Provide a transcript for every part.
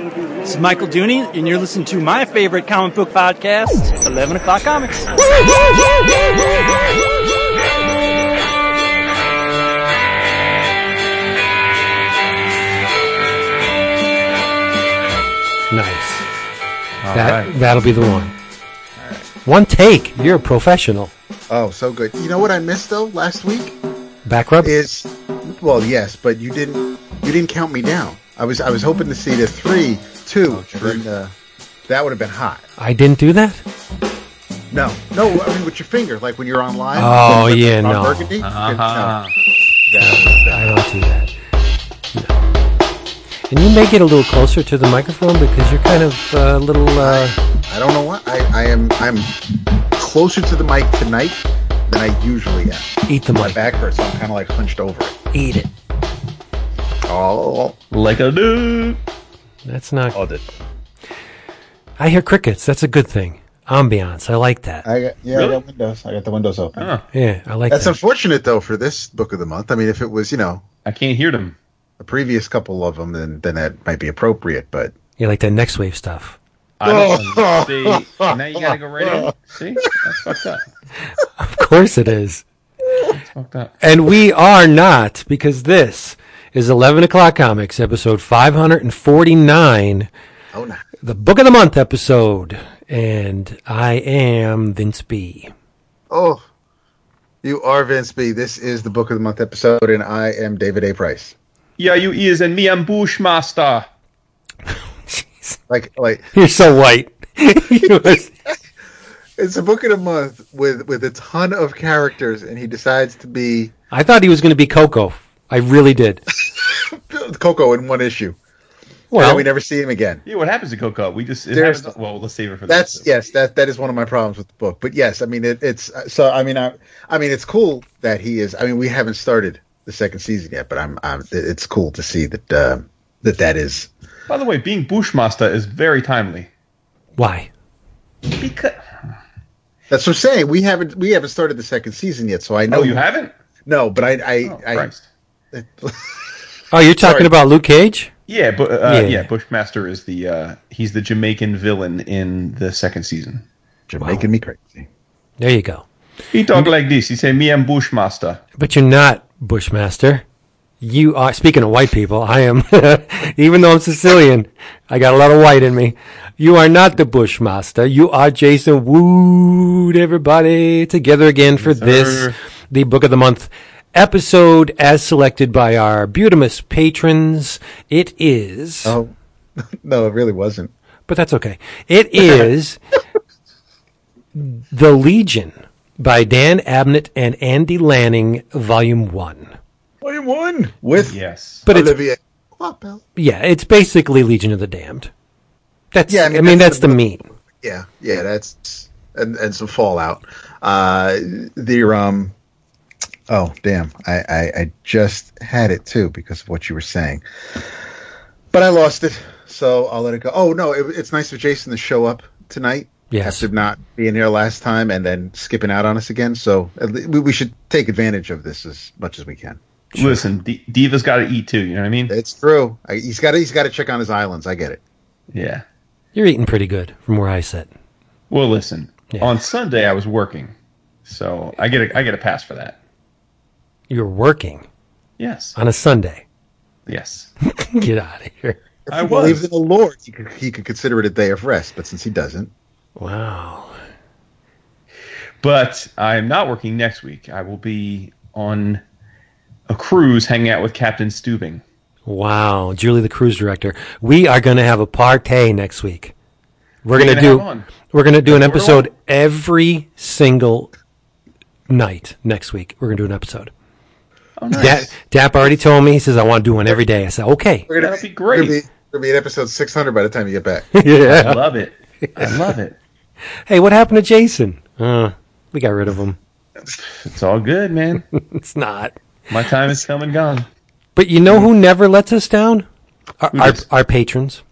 This is Michael Dooney, and you're listening to my favorite comic book podcast, 11 O'Clock Comics. Nice. that that'll be the one. One take. You're a professional. Oh, so good. You know what I missed though last week Back rub. is, well, yes, but you didn't you didn't count me down. I was I was hoping to see the three, two, and then uh, that would have been hot. I didn't do that. No, no, I mean with your finger, like when you're on live. Oh, with- yeah, on no. Burgundy. Uh-huh. No, that- I don't do that. No. And you may get a little closer to the microphone because you're kind of uh, a little. Uh, I don't know what I, I am. I'm closer to the mic tonight than I usually am. eat the My mic. back hurts, so I'm kind of like hunched over it. Eat it. Oh, Like a dude. That's not. oh, did I hear crickets. That's a good thing. Ambiance. I like that. I got yeah, Really? I got windows. I got the windows open. Oh, Yeah, I like that. That's that. unfortunate though for this book of the month. I mean, if it was you know I can't hear them. a previous couple of them, then then that might be appropriate. But You like that next wave stuff. I don't oh. see. Now you gotta go right in. See, that's fucked up. Of course it is. That's fucked up. And we are not, because this is 11 o'clock comics, episode 549, oh no, the book of the month episode. And I am Vince B. oh, you are Vince B. This is the book of the month episode, and I am David A. Price. Yeah, you is and me am Bushmaster. Like like You're so white. It's a book of the month with with a ton of characters, and he decides to be I thought he was going to be Coco. I really did. Coco in one issue. Well, and then we never see him again. Yeah, what happens to Coco? We just it happens, well, let's save it for That's this. yes, that that is one of my problems with the book. But yes, I mean it, it's so. I mean, I, I mean it's cool that he is. I mean, we haven't started the second season yet, but I'm, I'm it's cool to see that uh, that that is. By the way, being Bushmaster is very timely why? because That's what I'm saying. We haven't we haven't started the second season yet, so I know oh, you haven't. No, but I I, Oh, I Christ. Oh, you're talking Sorry. about Luke Cage? Yeah, but uh, Yeah. yeah. Bushmaster is the uh, he's the Jamaican villain in the second season. you're making me crazy. There you go. He talk like this. He say, "Me am Bushmaster." But you're not Bushmaster. You are, speaking of white people, I am, even though I'm Sicilian, I got a lot of white in me. You are not the Bushmaster. You are Jason Wood, everybody, together again for this, sir. the book of the month episode as selected by our Butamus patrons. It is, Oh no, it really wasn't. but that's okay. It is The Legion by Dan Abnett and Andy Lanning, volume one. Volume one with Yes, But it's Olivier Coipel. Yeah, it's basically Legion of the Damned. That's Yeah, I I mean, mean, that's, that's the the- meat. Yeah, yeah, that's and and some Fallout. Uh, the um, oh damn, I, I I just had it too because of what you were saying, but I lost it, so I'll let it go. Oh no, it, it's nice of Jason to show up tonight. Yes. After not being here last time and then skipping out on us again, so we, we should take advantage of this as much as we can. listen, D- Diva's got to eat too. You know what I mean? It's true. I, he's got to he's got to check on his islands. I get it. Yeah. You're eating pretty good from where I sit. Well, listen. Yeah. On Sunday, I was working, so I get a I get a pass for that. You're working Yes. on a Sunday. Yes. Get out of here. If I he believes was. in the Lord, he could he could consider it a day of rest, but since he doesn't, Wow. But I'm not working next week. I will be on a cruise hanging out with Captain Stubing. Wow. Julie, the cruise director. We are going to have a party next week. We're What are going to do, gonna have on? we're going to do an we're episode every single night next week. We're going to do an episode. Oh, nice. Dap, Dap already told me, he says, I want to do one every day. I said, okay. we're gonna That'll be We're gonna great. be, we're gonna be in episode six hundred by the time you get back. I yeah. love it. I love it. Hey, what happened to Jason? Uh, we got rid of him. It's all good, man. It's not. My time is come and gone. But you know who never lets us down? Our, our, our patrons.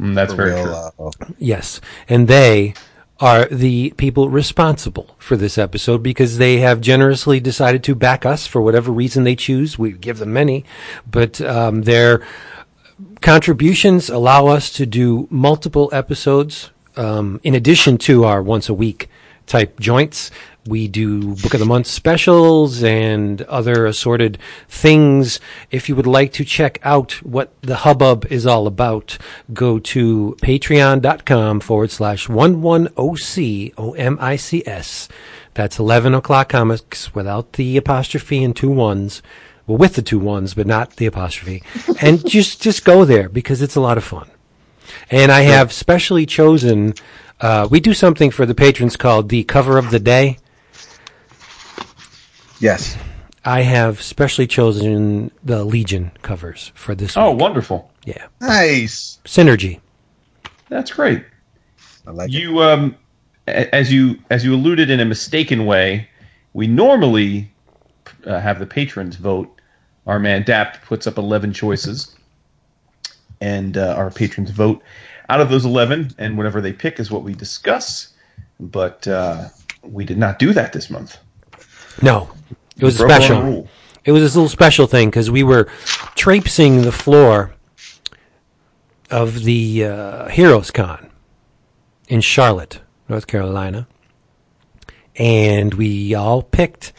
Mm, that's For very real, true. uh, Yes. And they are the people responsible for this episode because they have generously decided to back us for whatever reason they choose. We give them many, but um, they're contributions allow us to do multiple episodes um, in addition to our once a week type joints. We do Book of the Month specials and other assorted things. If you would like to check out what the hubbub is all about, go to patreon.com forward slash 11OCOMICS. That's 11 o'clock comics without the apostrophe and two ones. Well, with the two ones, but not the apostrophe. and just, just go there because it's a lot of fun. And I have specially chosen, uh, we do something for the patrons called the cover of the day. Yes. I have specially chosen the Legion covers for this Oh, week. wonderful. Yeah. Nice. Synergy. That's great. I like it. You um as you as you alluded in a mistaken way, we normally uh, have the patrons vote. Our man Dapt puts up 11 choices and uh, our patrons vote out of those 11 and whatever they pick is what we discuss. But uh, we did not do that this month. No. It was own special. rule. It was this little special thing because we were traipsing the floor of the uh, Heroes Con in Charlotte, North Carolina, and we all picked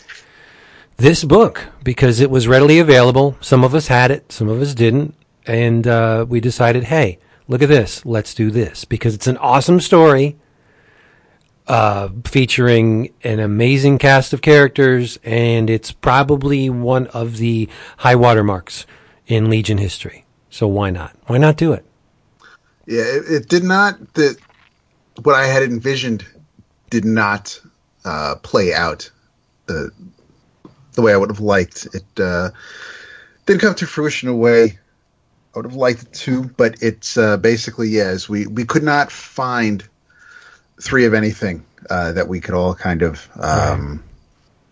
this book because it was readily available. Some of us had it, some of us didn't, and uh, we decided, hey, look at this, let's do this because it's an awesome story uh, featuring an amazing cast of characters, and it's probably one of the high watermarks in Legion history. So why not? Why not do it? Yeah, it, it did not. That what I had envisioned did not uh, play out the the way I would have liked. It uh, didn't come to fruition a way I would have liked it to, but it's uh, basically yes. We we could not find three of anything uh, that we could all kind of um,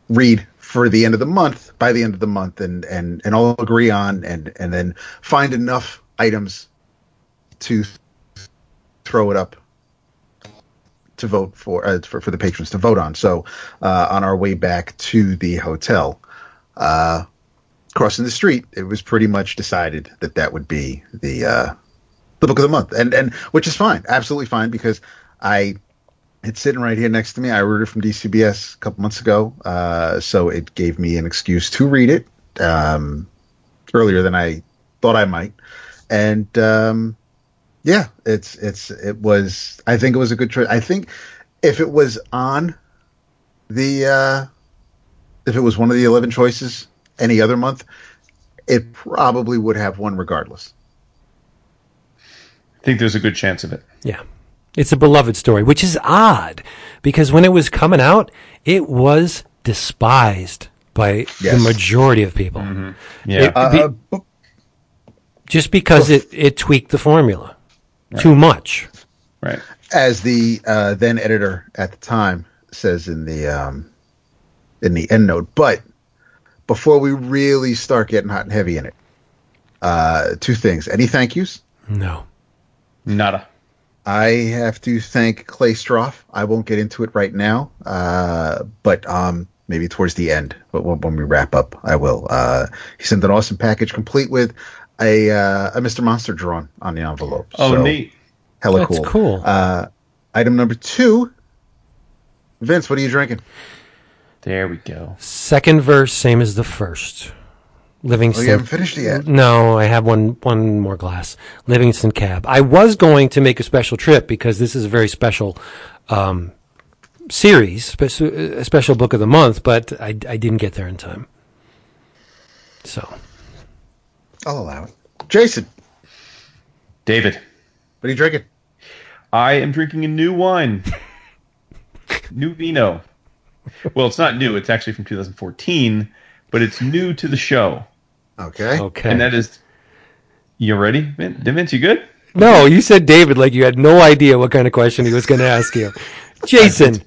read for the end of the month by the end of the month and and and all agree on and and then find enough items to throw it up to vote for, uh, for for the patrons to vote on. So uh, on our way back to the hotel, uh, crossing the street, it was pretty much decided that that would be the uh, the book of the month, and and which is fine, absolutely fine because I. It's sitting right here next to me. I ordered it from DCBS a couple months ago, uh, so it gave me an excuse to read it um, earlier than I thought I might, and um, yeah, it's it's it was. I think it was a good choice. I think if it was on the uh, if it was one of the eleven choices any other month, it probably would have won regardless. I think there's a good chance of it. Yeah. It's a beloved story, which is odd because when it was coming out, it was despised by the majority of people. Yeah. It- Uh, but- just because it, it tweaked the formula too much. right. as the uh, then editor at the time says in the um, in the end note. But before we really start getting hot and heavy in it, uh, two things. Any thank yous? No. Nada. I have to thank Clay Stroff. I won't get into it right now, uh, but um, maybe towards the end. But when, when we wrap up, I will. Uh, he sent an awesome package complete with a uh, a Mr. Monster drawn on the envelope. Oh, So, neat. Hella That's cool. cool. Uh, item number two. Vince, what are you drinking? There we go. Second verse, same as the first. Oh, Livingston. you haven't finished it yet. No, I have one one more glass. Livingston Cab. I was going to make a special trip because this is a very special um, series, a special book of the month, but I, I didn't get there in time. So I'll allow it. Jason, David, what are you drinking? I am drinking a new wine. new vino. Well, it's not new. It's actually from 2014, but it's new to the show. Okay. okay. And that is. You ready, Vin- Vince? You good? no, you said David like you had no idea what kind of question he was going to ask you. Jason,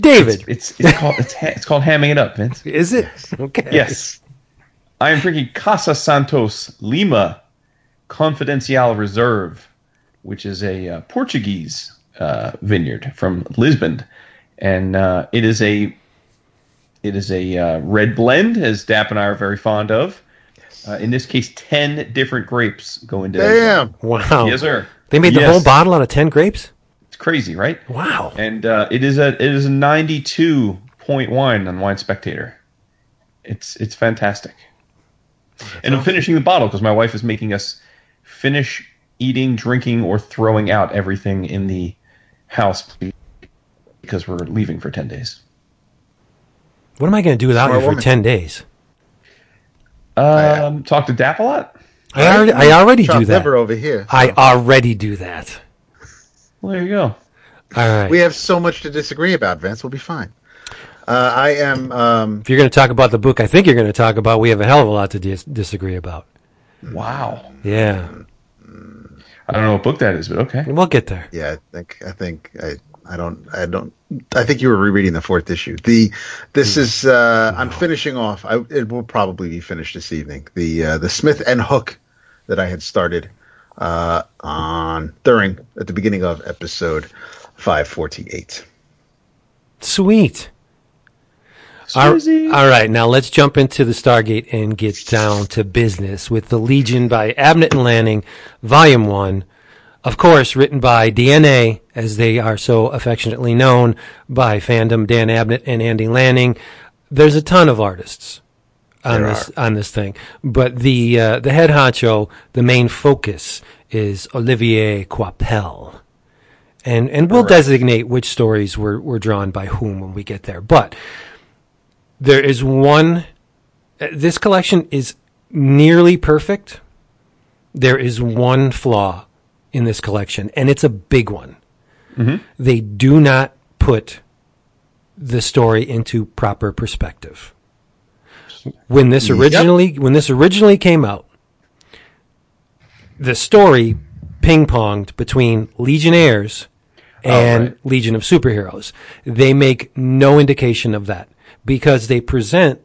David, It's it's called it's, ha- it's called hamming it up, Vince. is it okay? Yes. I am drinking Casa Santos Lima Confidencial Reserve, which is a uh, Portuguese uh, vineyard from Lisbon, and uh, it is a it is a uh, red blend, as Dap and I are very fond of. Uh, in this case, ten different grapes go into. Damn. Wow. Yes, sir. They made the Yes. whole bottle out of 10 grapes? It's crazy, right? Wow. And uh, it is a it is a ninety two point wine on Wine Spectator. It's it's fantastic. and I'm finishing the bottle because my wife is making us finish eating, drinking, or throwing out everything in the house because we're leaving for ten days. What am I going to do without Smart you for woman. 10 days? Um, talk to Dap a lot. I already, I already Chopped do that. liver over here. I already do that. Well, there you go. All right. We have so much to disagree about, Vince. We'll be fine. Uh, I am. Um, if you're going to talk about the book, I think you're going to talk about, we have a hell of a lot to dis- disagree about. Wow. Yeah. I don't know what book that is, but okay. We'll get there. yeah, I think. I think. I. I don't. I don't. I think you were rereading the fourth issue. The. This is. Uh, I'm finishing off. I, it will probably be finished this evening. The. Uh, the Smith and Hook that I had started uh, on during at the beginning of episode five forty eight. Sweet. All, all right, now let's jump into the Stargate and get down to business with the Legion by Abnett and Lanning, Volume One. Of course, written by DNA, as they are so affectionately known by fandom, Dan Abnett and Andy Lanning. There's a ton of artists on There this on this thing, but the uh, the head honcho, the main focus is Olivier Coipel and and we'll designate which stories were were drawn by whom when we get there. But there is one. uh, This collection is nearly perfect. There is one flaw in this collection, and it's a big one. Mm-hmm. They do not put the story into proper perspective. When this Yep. originally when this originally came out, the story ping ponged between Legionnaires oh, and right. Legion of Superheroes. They make no indication of that because they present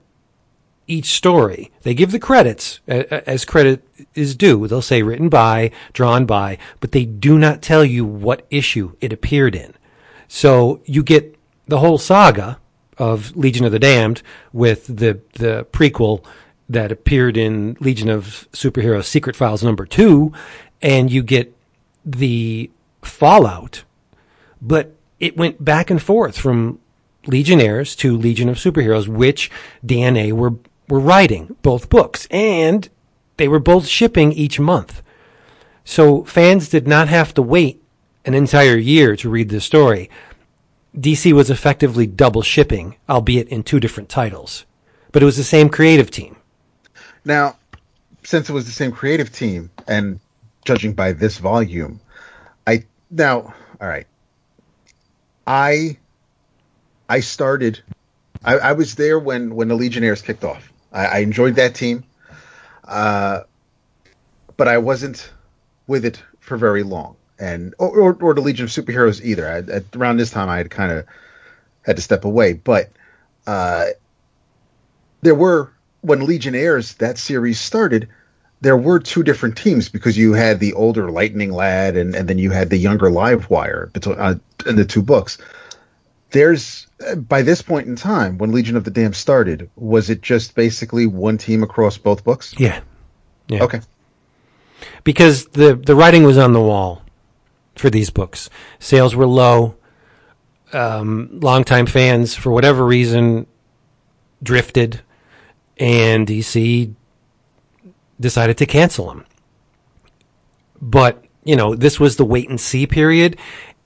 each story. They give the credits as credit is due. They'll say written by, drawn by, but they do not tell you what issue it appeared in. So you get the whole saga of Legion of the Damned with the the prequel that appeared in Legion of Superheroes Secret Files number 2 and you get the fallout but it went back and forth from Legionnaires to Legion of Superheroes, which DNA were were writing both books, and they were both shipping each month. So fans did not have to wait an entire year to read this story. DC was effectively double shipping, albeit in two different titles, but it was the same creative team. Now, since it was the same creative team, and judging by this volume, I now all right. I I started. I, I was there when when the Legionnaires kicked off. I, I enjoyed that team, uh, but I wasn't with it for very long, and or or, or the Legion of Superheroes either. I, at, around this time, I had kind of had to step away, but uh, there were when Legionnaires that series started. There were two different teams because you had the older Lightning Lad and, and then you had the younger Livewire between uh, in the two books. There's by this point in time when Legion of the Damned started, was it just basically one team across both books? Yeah. Yeah. Okay. because the the writing was on the wall for these books. Sales were low. Um, longtime fans, for whatever reason, drifted, and DC decided to cancel them. But you know, this was the wait and see period,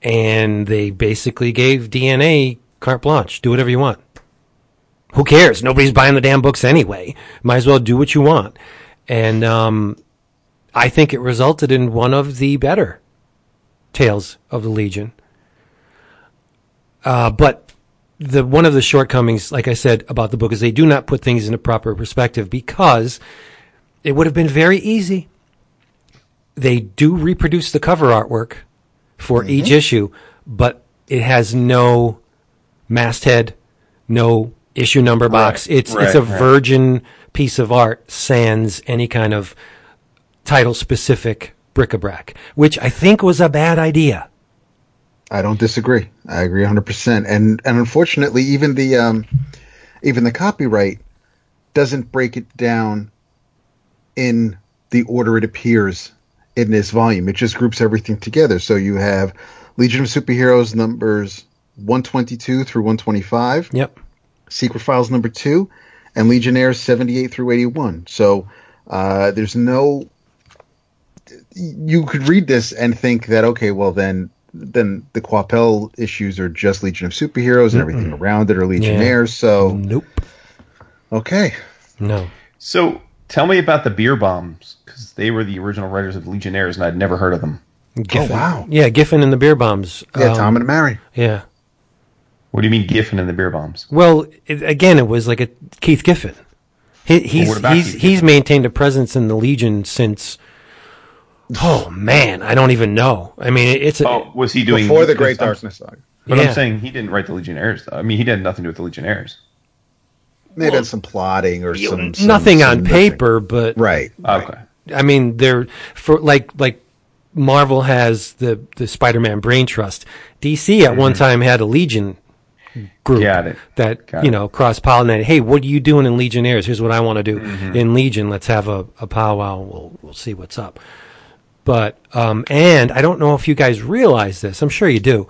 and they basically gave DNA carte blanche. Do whatever you want. Who cares? Nobody's buying the damn books anyway. Might as well do what you want. And um, I think it resulted in one of the better tales of the Legion. Uh, but the one of the shortcomings, like I said about the book, is they do not put things into proper perspective because it would have been very easy. They do reproduce the cover artwork for each issue, but it has no masthead, no issue number box. It's it's a right, right. virgin piece of art sans any kind of title specific bric-a-brac, which I think was a bad idea. I don't disagree. I agree 100%. And and unfortunately even the um even the copyright doesn't break it down in the order it appears in this volume. It just groups everything together. So you have Legion of Superheroes numbers 122 through 125, Yep. Secret Files number two, and Legionnaires 78 through 81. So uh, there's no. You could read this and think that okay, well then, then the Coipel issues are just Legion of Superheroes and everything around it are Legionnaires. So Nope. okay, No. So tell me about the Bierbaums because they were the original writers of the Legionnaires, and I'd never heard of them. Giffen. wow. Yeah, Giffen and the Bierbaums. yeah, Um, Tom and Mary. Yeah. What do you mean Giffen and the Bierbaums? Well, it, again, it was like a Keith Giffen. He, he's what about he's Keith he's maintained a presence in the Legion since. Oh man, I don't even know. I mean, it's a, Oh, was he doing Before the Great I'm- Darkness saga. But Yeah. I'm saying he didn't write the Legionnaires. Though. I mean, he had nothing to do with the Legionnaires. They had some plotting or some, some nothing some on nothing. paper, but Right. Okay. I mean, they're for like like Marvel has the the Spider-Man Brain Trust. DC at one time had a Legion group Got it. that Got you know cross pollinated. Hey, what are you doing in Legionnaires? Here's what I want to do in Legion. Let's have a, a powwow. We'll we'll see what's up. But um, and I don't know if you guys realize this. I'm sure you do.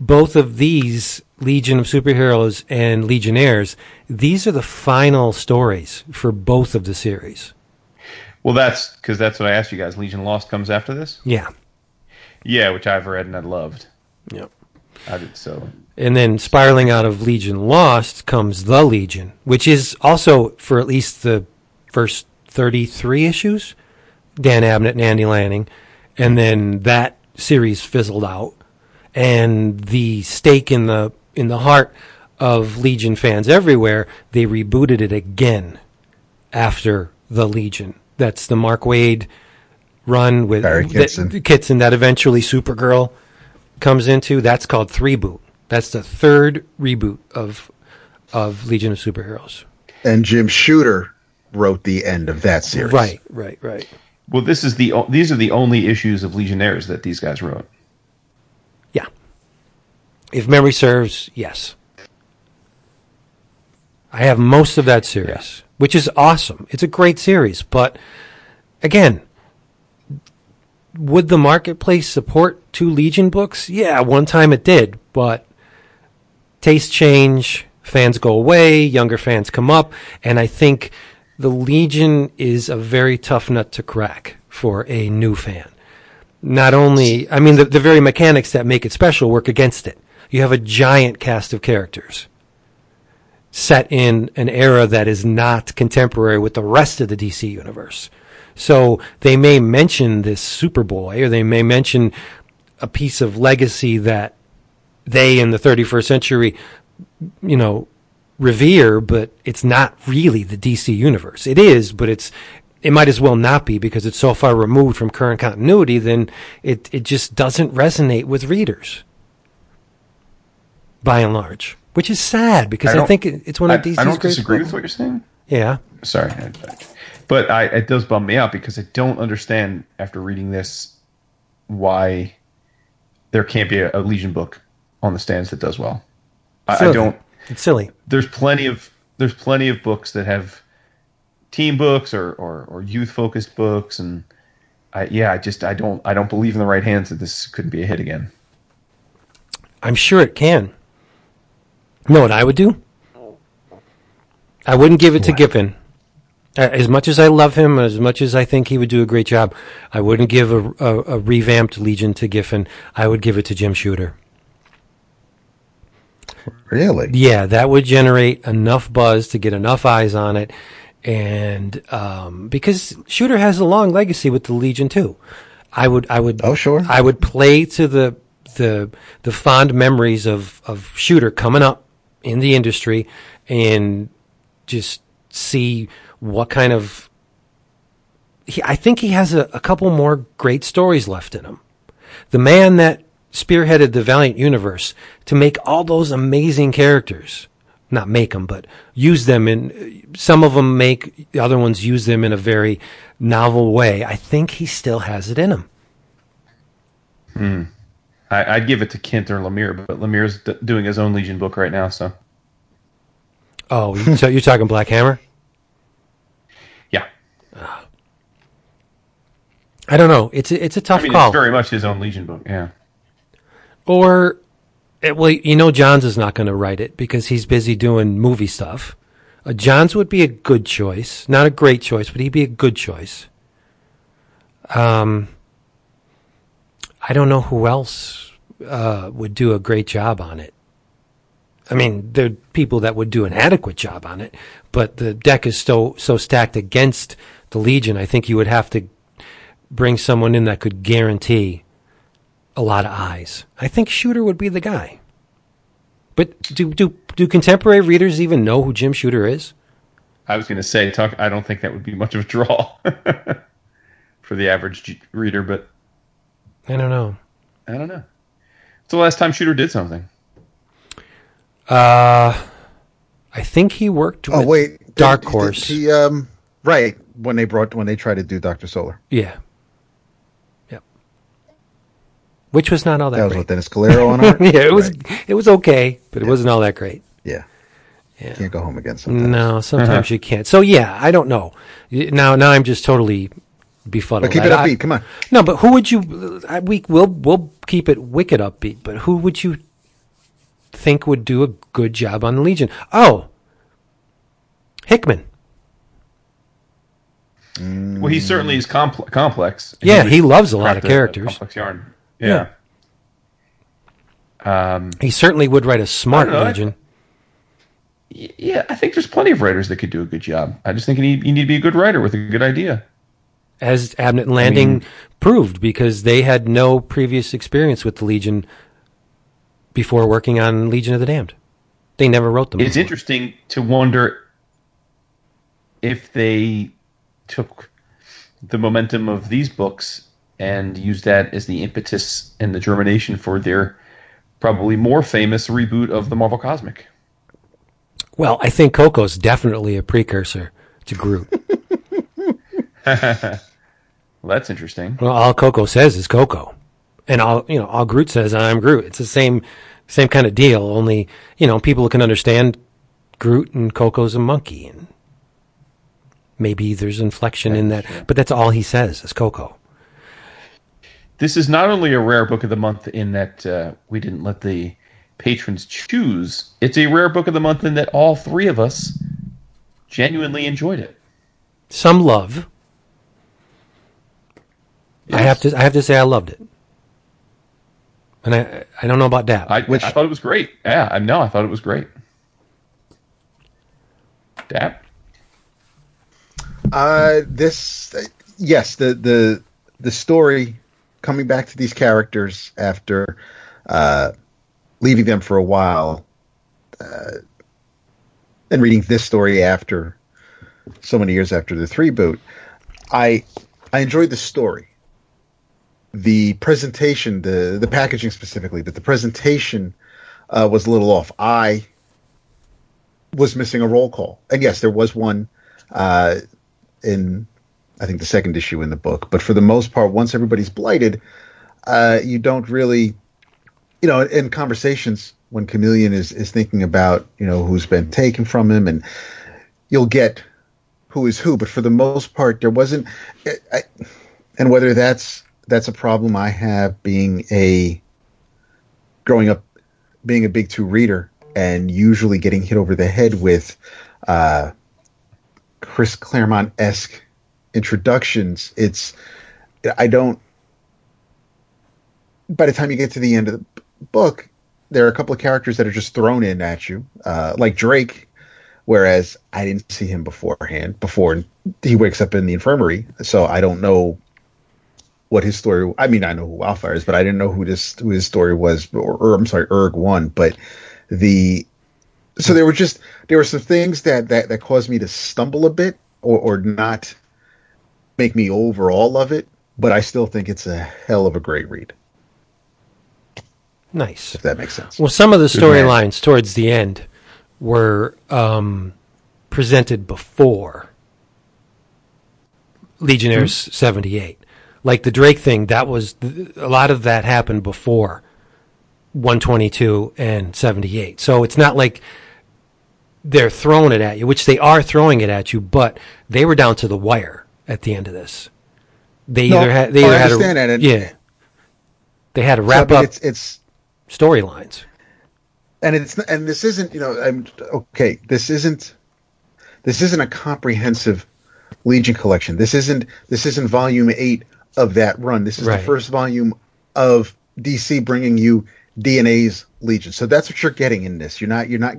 Both of these Legion of Superheroes and Legionnaires, these are the final stories for both of the series. Well, that's because that's what I asked you guys. Legion Lost comes after this. Yeah. Yeah, which I've read and I loved. Yep. I did so. And then spiraling out of Legion Lost comes The Legion, which is also for at least the first 33 issues, Dan Abnett and Andy Lanning. And then that series fizzled out. And the stake in the in the heart of Legion fans everywhere, they rebooted it again after The Legion. That's the Mark Waid run with Barry Kitson. that, Kitson that eventually Supergirl comes into. That's called Three Boot. That's the third reboot of of Legion of Superheroes. And Jim Shooter wrote the end of that series. Right, right, right. Well, this is the these are the only issues of Legionnaires that these guys wrote. Yeah. If memory serves, yes. I have most of that series, which is awesome. It's a great series, but again, would the marketplace support two Legion books? Yeah, one time it did, but tastes change, fans go away, younger fans come up, and I think the Legion is a very tough nut to crack for a new fan. Not only, I mean, the, the very mechanics that make it special work against it. You have a giant cast of characters set in an era that is not contemporary with the rest of the DC universe. So they may mention this Superboy, or they may mention a piece of legacy that they in the 31st century, you know, revere, but it's not really the DC universe. It is, but it's it might as well not be because it's so far removed from current continuity. Then it it just doesn't resonate with readers, by and large, which is sad because I, don't- think it's one I, of DC's I don't disagree with what you're saying. Yeah, Sorry, I- I- but I, it does bum me out because I don't understand after reading this why there can't be a, a Legion book on the stands that does well. I, I don't. it's silly. There's plenty of there's plenty of books that have team books or or, or youth focused books, and I yeah I just I don't I don't believe in the right hands that this couldn't be a hit again. I'm sure it can. Know what I would do? I wouldn't give it to Giffen. Uh, As much as I love him, as much as I think he would do a great job, I wouldn't give a, a, a revamped Legion to Giffen. I would give it to Jim Shooter. Really? Yeah, that would generate enough buzz to get enough eyes on it, and um, because Shooter has a long legacy with the Legion too, I would, I would, Oh, sure. I would play to the the the fond memories of of Shooter coming up in the industry, and just see what kind of. He, I think he has a, a couple more great stories left in him. The man that spearheaded the Valiant universe to make all those amazing characters. Not make them, but use them in. Some of them make the other ones use them in a very novel way. I think he still has it in him. Hmm. I, I'd give it to Kent or Lemire, but Lemire's d- doing his own Legion book right now, so Oh, you- so you're talking Black Hammer? yeah. I don't know. It's a, it's a tough I mean, call. it's very much his own Legion book. Yeah. Or, well, you know, Johns is not going to write it because he's busy doing movie stuff. Uh, Johns would be a good choice, not a great choice, but he'd be a good choice. Um, I don't know who else uh, would do a great job on it. I mean, there are people that would do an adequate job on it, but the deck is so so stacked against the Legion. I think you would have to bring someone in that could guarantee a lot of eyes. I think Shooter would be the guy. But do do do contemporary readers even know who Jim Shooter is? I was going to say, talk. I don't think that would be much of a draw for the average reader, but I don't know. I don't know. It's the last time Shooter did something. Uh, I think he worked with Oh wait, Dark Did- Horse. did He, um, right when they brought when they tried to do Doctor Solar. yeah. Yep. Which was not all that, That was great. with Dennis Calero on art. yeah, it was Right. it was okay, but it wasn't all that great. Yeah, Yeah. can't go home again sometimes. No, sometimes you can't. So yeah, I don't know. Now now I'm just totally befuddled. But keep it I- I- upbeat. Come on. No, but who would you? I, we will we'll keep it wicked upbeat. But who would you think would do a good job on the Legion? Oh, Hickman. Well, he certainly is compl- complex. Yeah, would he loves a lot of characters. complex yarn. Yeah. Um, He certainly would write a smart I know, I- Legion. y- yeah, I think there's plenty of writers that could do a good job. I just think you need, you need to be a good writer with a good idea. As Abnett and Lanning proved, because they had no previous experience with the Legion before working on Legion of the Damned. They never wrote them. It's before. interesting to wonder if they took the momentum of these books and used that as the impetus and the germination for their probably more famous reboot of the Marvel Cosmic. Well, I think Coco's definitely a precursor to Groot. Well, that's interesting. well, all Coco says is Coco, and all you know, all Groot says I'm Groot. It's the same, same kind of deal. Only you know, people can understand Groot and Coco's a monkey, and maybe there's inflection in that. But that's all he says is Coco. This is not only a rare book of the month in that uh, we didn't let the patrons choose, it's a rare book of the month in that all three of us genuinely enjoyed it. Some love. I have to. I have to say, I loved it, and I. I don't know about Dap. I, Which- I thought it was great. Yeah, I know. I thought it was great. Dap? Uh, this, uh, yes, the the the story coming back to these characters after uh, leaving them for a while, uh, and reading this story after so many years after the three boot, I I enjoyed the story. The presentation, the the packaging specifically, but the presentation uh, was a little off. I was missing a roll call, and yes, there was one. Uh, in I think the second issue in the book. But for the most part, once everybody's blighted, uh, you don't really, you know, in conversations when Chameleon is is thinking about you know who's been taken from him, and you'll get who is who. But for the most part, there wasn't, I, and whether that's that's a problem I have being a growing up being a big two reader and usually getting hit over the head with uh, Chris Claremont esque introductions. It's I don't. By the time you get to the end of the book, there are a couple of characters that are just thrown in at you, uh, like Drake. Whereas I didn't see him beforehand. Before he wakes up in the infirmary, so I don't know what his story. I mean, I know who Wildfire is, but I didn't know who this who his story was. Or, or I'm sorry, Erg one. But the so there were just there were some things that that, that caused me to stumble a bit or, or not make me over all of it but i still think it's a hell of a great read nice. if that makes sense Well, some of the storylines towards the end were um, presented before Legionnaires Hmm. 78. Like the Drake thing, that was a lot of that happened before 122 and 78. So it's not like they're throwing it at you, which they are throwing it at you, but they were down to the wire at the end of this. They No, either had they oh, I either had that, yeah. They had to wrap mean, up It's it's storylines. and it's and this isn't you know I'm okay. This isn't this isn't a comprehensive Legion collection. This isn't this isn't volume eight of that run. This is Right. the first volume of DC bringing you DNA's Legion. So that's what you're getting in this. You're not you're not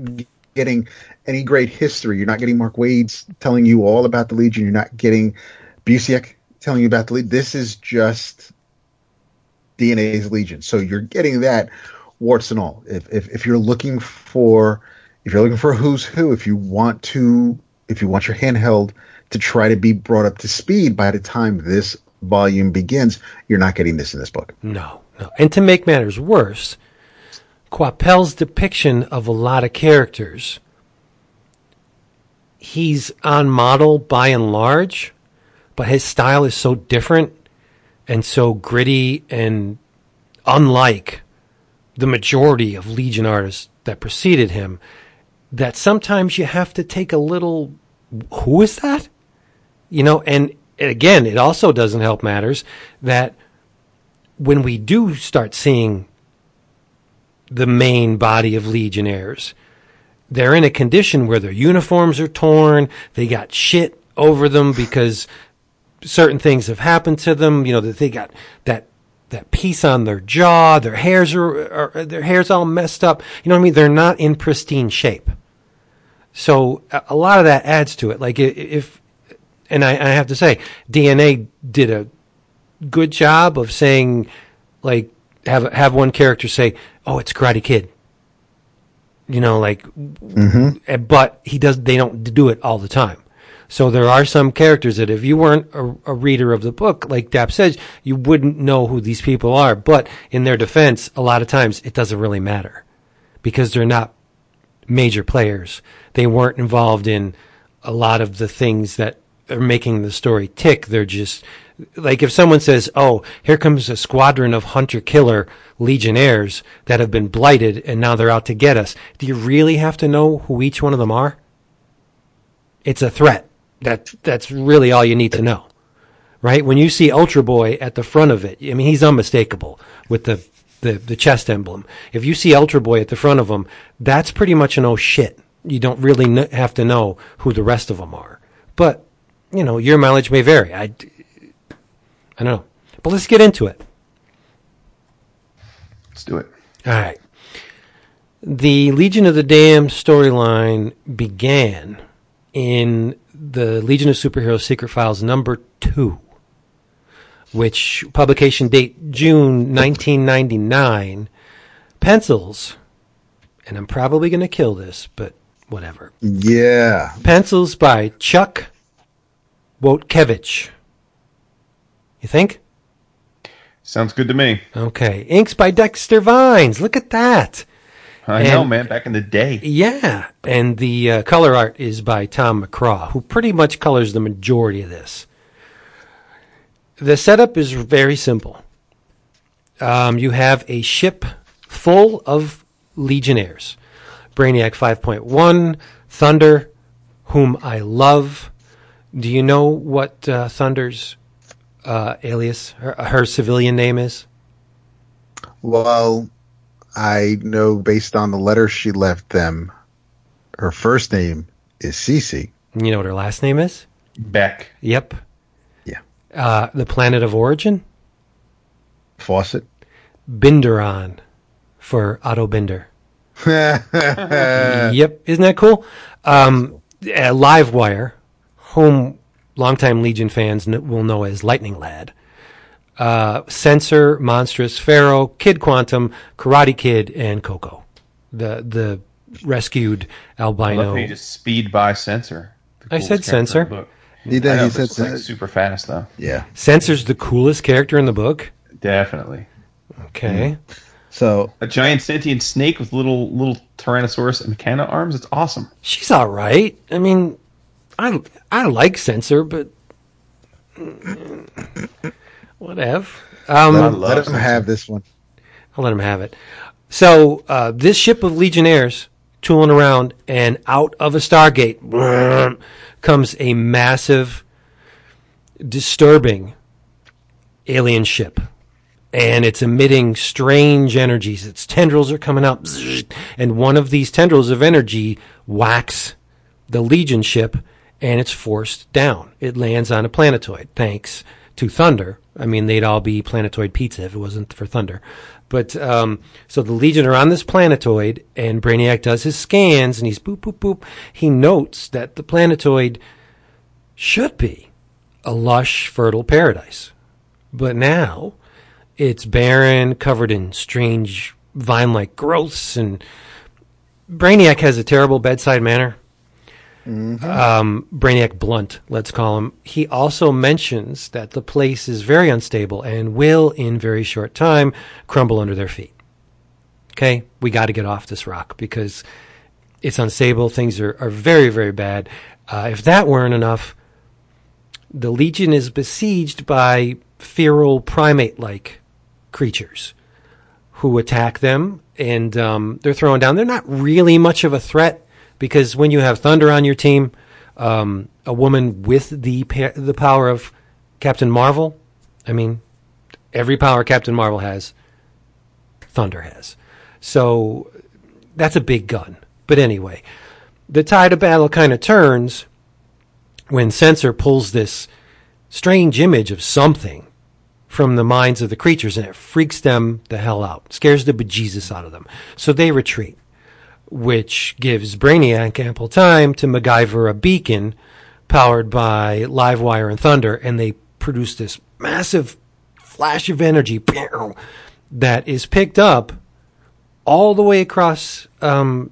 getting any great history. You're not getting Mark Waid's telling you all about the Legion. You're not getting Busiek telling you about the Legion. This is just DNA's Legion. So you're getting that warts and all. If, if if you're looking for if you're looking for a who's who, if you want to if you want your handheld to try to be brought up to speed by the time this volume begins, you're not getting this in this book. No, no. And to make matters worse, Coipel's depiction of a lot of characters, he's on model by and large, but his style is so different and so gritty and unlike the majority of Legion artists that preceded him that sometimes you have to take a little who is that? You know, and again, it also doesn't help matters that when we do start seeing the main body of legionnaires, they're in a condition where their uniforms are torn, they got shit over them because certain things have happened to them, you know, that they got that that piece on their jaw, their hairs are, are their hair's all messed up. You know what I mean? They're not in pristine shape. So a, a lot of that adds to it. Like if, and I, I have to say, DNA did a good job of saying, like, have have one character say, "Oh, it's Karate Kid." You know, like, eh, but he does. They don't do it all the time. So there are some characters that if you weren't a, a reader of the book, like Dap says, you wouldn't know who these people are. But in their defense, a lot of times it doesn't really matter because they're not major players. They weren't involved in a lot of the things that are making the story tick. They're just like if someone says, "Oh, here comes a squadron of hunter killer legionnaires that have been blighted and now they're out to get us." Do you really have to know who each one of them are? It's a threat. That that's really all you need to know. Right? When you see Ultra Boy at the front of it, I mean he's unmistakable with the the, the chest emblem. If you see Ultra Boy at the front of him, that's pretty much an oh shit. You don't really have to know who the rest of them are. But, you know, your mileage may vary. I, I don't know. But let's get into it. Let's do it. All right. The Legion of the Damned storyline began in the Legion of Superheroes Secret Files number two, which publication date June 1999. Pencils, and I'm probably going to kill this, but whatever. Yeah. Pencils by Chuck Wojtkiewicz. You think? Sounds good to me. Okay. Inks by Dexter Vines. Look at that. I know, man. Back in the day. Yeah, and the uh, color art is by Tom McCraw, who pretty much colors the majority of this. The setup is very simple. Um, you have a ship full of Legionnaires Brainiac 5.1, Thunder, whom I love. Do you know what uh, Thunder's uh, alias, her, her civilian name is? Well, I know based on the letter she left them, her first name is Cece. You know what her last name is? Beck. Yep. Yeah. Uh, the planet of origin? Fawcett. Binderon for Otto Binder. yep, isn't that cool? Um, uh, Livewire, whom longtime Legion fans kn- will know as Lightning Lad, uh, Sensor, Monstress, Pharaoh, Kid Quantum, Karate Kid, and Coco, the the rescued albino. how you just speed by Sensor. I said character Sensor. the book. He did- know, he said like, super fast though. Yeah. Sensor's the coolest character in the book. Definitely. Okay, So A giant sentient snake with little little Tyrannosaurus and Mechana arms. It's awesome. she's all right. I mean, I I like Sensor, but whatever. Um, let, love let him Sensor. have this one. I'll let him have it. So uh, this ship of Legionnaires tooling around, and out of a Stargate comes a massive, disturbing, alien ship. And it's emitting strange energies. Its tendrils are coming up, And one of these tendrils of energy whacks the Legion ship and it's forced down. It lands on a planetoid thanks to Thunder. I mean, they'd all be planetoid pizza if it wasn't for Thunder. But um, so the Legion are on this planetoid, and Brainiac does his scans, and he's boop boop boop. He notes that the planetoid should be a lush, fertile paradise, but now it's barren, covered in strange vine-like growths, and Brainiac has a terrible bedside manner. Um, Brainiac Blunt, let's call him. He also mentions that the place is very unstable and will, in very short time, crumble under their feet. Okay, we got to get off this rock because it's unstable. Things are, are very, very bad. Uh, if that weren't enough, the Legion is besieged by feral primate like creatures who attack them and um, they're thrown down. They're not really much of a threat because when you have Thunder on your team, um, a woman with the pa- the power of Captain Marvel, I mean, every power Captain Marvel has, Thunder has. So that's a big gun. But anyway, the tide of battle kind of turns when Sensor pulls this strange image of something from the minds of the creatures and it freaks them the hell out, scares the bejesus out of them. So they retreat, which gives Brainiac ample time to MacGyver a beacon powered by Livewire and Thunder, and they produce this massive flash of energy that is picked up all the way across um,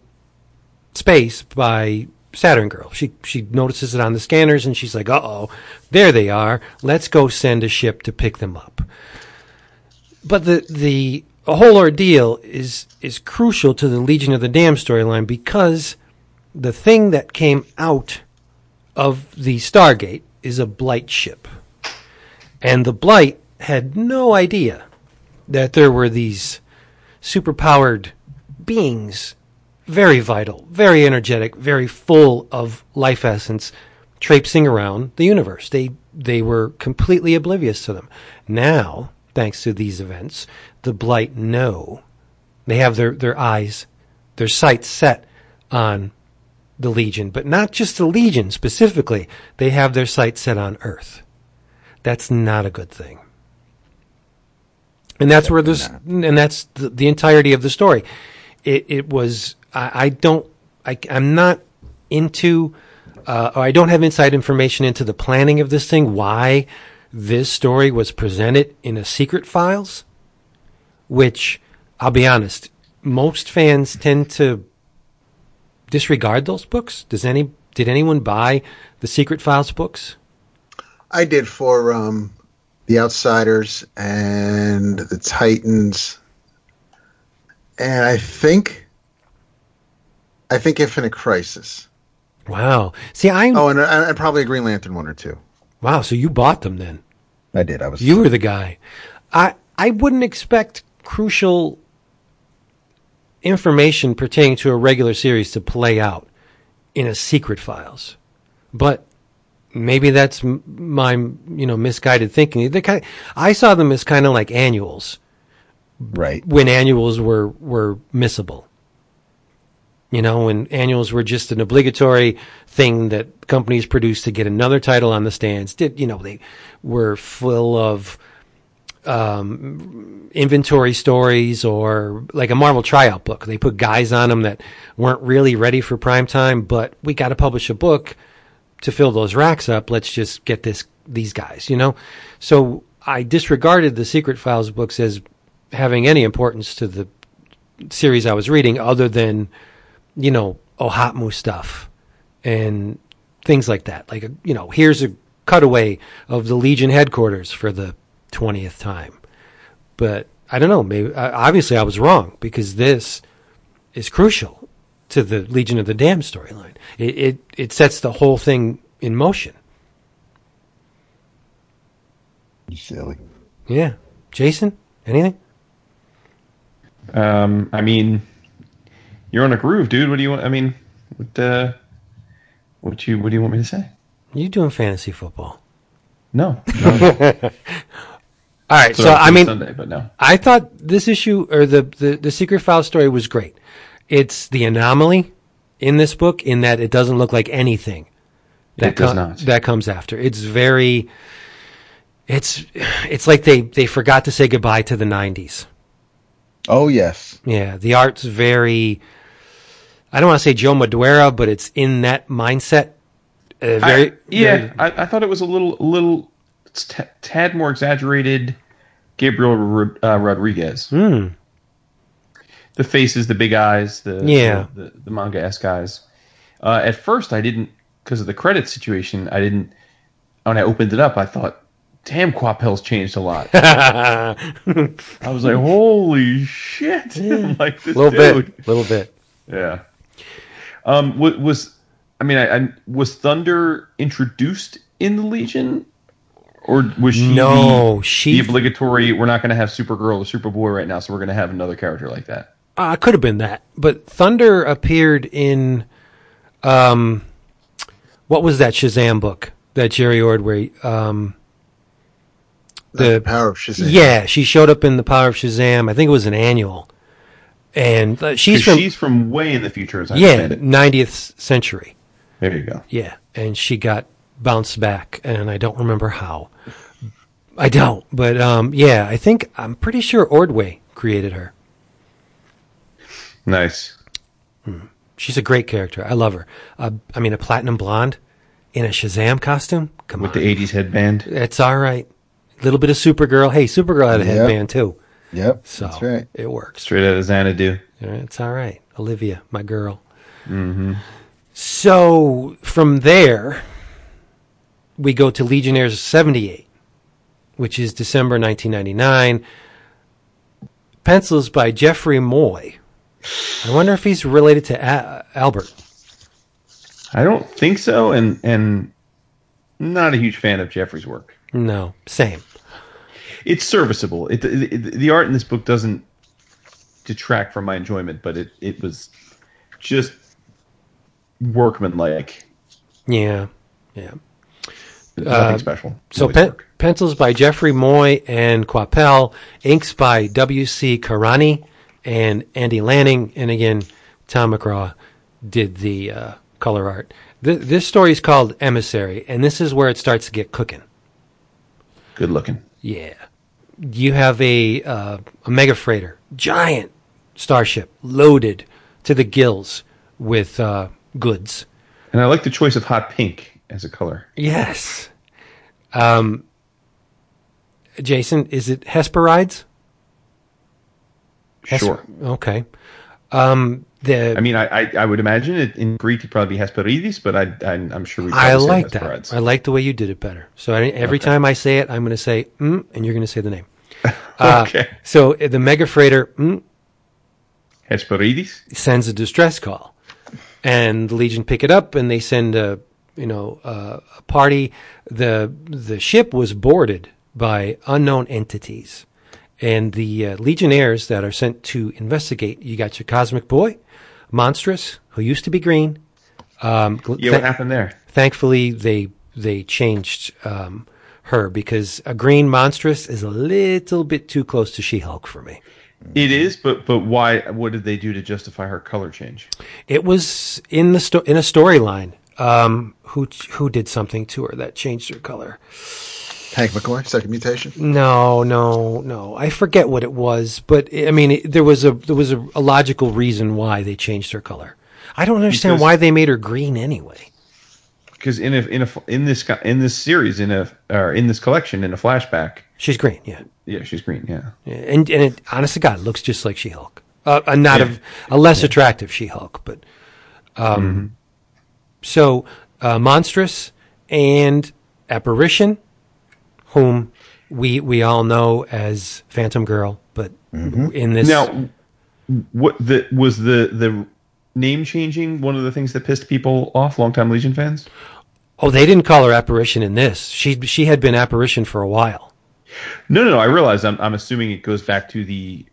space by Saturn Girl. She she notices it on the scanners and she's like, "Uh oh, there they are. Let's go send a ship to pick them up." But the the whole ordeal is is crucial to the Legion of the Damned storyline because the thing that came out of the Stargate is a Blight ship, and the Blight had no idea that there were these superpowered beings very vital, very energetic, very full of life essence, traipsing around the universe. They they were completely oblivious to them. Now, thanks to these events, the Blight know. They have their, their eyes, their sights set on the Legion, but not just the Legion specifically. They have their sights set on Earth. That's not a good thing. And that's where this, and that's the, the entirety of the story. It, it was I, I don't, I, I'm not into, uh, or I don't have inside information into the planning of this thing, why this story was presented in a secret files, which I'll be honest, most fans tend to disregard those books. Does any, did anyone buy the secret files books? I did for um, the Outsiders and the Titans, and I think I think Infinite Crisis. Wow. See, I Oh, and, and probably a Green Lantern one or two. Wow. So you bought them then? I did. I was. You were the guy. I I wouldn't expect crucial information pertaining to a regular series to play out in a secret files, but maybe that's my you know misguided thinking. They kind I saw them as kind of like annuals right. when annuals were were missable. You know, when annuals were just an obligatory thing that companies produced to get another title on the stands. Did you know they were full of um, inventory stories or like a Marvel tryout book. They put guys on them that weren't really ready for prime time, but we got to publish a book to fill those racks up. Let's just get this these guys, you know. So I disregarded the Secret Files books as having any importance to the series I was reading, other than you know OHOTMU stuff and things like that. Like you know, here's a cutaway of the Legion headquarters for the twentieth time. But I don't know. Maybe uh, obviously I was wrong because this is crucial to the Legion of the Damned storyline. It, it it sets the whole thing in motion. You silly. Yeah, Jason, anything? Um, I mean, you're on a groove, dude. What do you want? I mean, what uh, what you what do you want me to say? You doing fantasy football? No, no. All right, So, so I mean, Sunday, but no. I thought this issue or the, the the secret file story was great. It's the anomaly in this book in that it doesn't look like anything that It does com- not. that comes after. It's very it's it's like they they forgot to say goodbye to the 90s. Oh yes. Yeah, the art's very I don't want to say Joe Madureira, but it's in that mindset. Uh, very I, yeah, very- I, I thought it was a little, a little, it's t- tad more exaggerated. Gabriel uh, Rodriguez. Hmm. The faces, the big eyes, the Yeah. the, the, the manga esque eyes. Uh, at first, I didn't because of the credit situation. I didn't. When I opened it up, I thought, "Damn, Coipel's changed a lot." I was like, "Holy shit!" I'm like this little dude. bit, little bit. Yeah. Um. Was I mean, I, I was Thunder introduced in the Legion, or was she No, the, she- the obligatory? We're not going to have Supergirl or Superboy right now, so we're going to have another character like that. Uh, could have been that, but Thunder appeared in, um, what was that Shazam book that Jerry Ordway? Um, the Power of Shazam. yeah, she showed up in the Power of Shazam. I think it was an annual, and uh, she's from she's from way in the future, as I yeah ninetieth century. There you go. Yeah, and she got bounced back, and I don't remember how. I don't, but um, yeah, I think I'm pretty sure Ordway created her. Nice. She's a great character. I love her. Uh, I mean, a platinum blonde in a Shazam costume. Come With on, the '80s headband. it's all right. A little bit of Supergirl. Hey, Supergirl had a Yep. headband too, Yep. so That's right. it works. Straight out of Xanadu. Yeah, It's all right. Olivia, my girl. Mm-hmm. So from there, we go to Legionnaires 78, which is December 1999. Pencils by Jeffrey Moy. I wonder if he's related to A- Albert. I don't think so, and and not a huge fan of Jeffrey's work. No, same. It's serviceable. It, it, it- the art in this book doesn't detract from my enjoyment, but it it was just workmanlike. Yeah, yeah. Nothing Uh, special. So pen- pencils by Jeffrey Moy and Coipel, inks by W.C. Carani and Andy Lanning, and again, Tom McCraw did the uh, color art. Th- this story is called Emissary, and this is where it starts to get cooking. Good looking. Yeah, you have a uh, a mega freighter, giant starship, loaded to the gills with uh, goods. And I like the choice of hot pink as a color. Yes. Um, Jason, is it Hesperides? Hes- Sure. Okay. Um, the I mean, I, I, I would imagine it in Greek it'd probably be Hesperidis, but I, I'm sure we. I like that. I like the way you did it better. So I, every Okay. time I say it, I'm going to say mm, and you're going to say the name. Uh, okay. So uh, the mega freighter mm, Hesperidis. sends a distress call, and the Legion pick it up, and they send a you know uh, a party. the The ship was boarded by unknown entities, and the uh, Legionnaires that are sent to investigate. You got your Cosmic Boy, Monstress, who used to be green. Um, Yeah, what happened there? thankfully, they they changed um, her because a green Monstress is a little bit too close to She Hulk for me. It is, but but why? What did they do to justify her color change? It was in the sto- in a storyline. Um, who who did something to her that changed her color? Hank McCoy, second mutation. No, no, no. I forget what it was, but I mean, it, there was a there was a, a logical reason why they changed her color. I don't understand Because- why they made her green anyway. Because in a in a in this in this series in a or in this collection in a flashback, She's green, yeah, yeah, she's green. Yeah, Yeah, and and it, honest to God, it looks just like She Hulk. Uh, a not Yeah. a, a less attractive She Hulk, but um, so uh, Monstress and apparition, whom we we all know as Phantom Girl, but mm-hmm. in this Now, what the was the the name changing one of the things that pissed people off, longtime Legion fans? oh, they didn't call her apparition in this. She she had been apparition for a while. No, no, no. I realize. I'm I'm assuming it goes back to the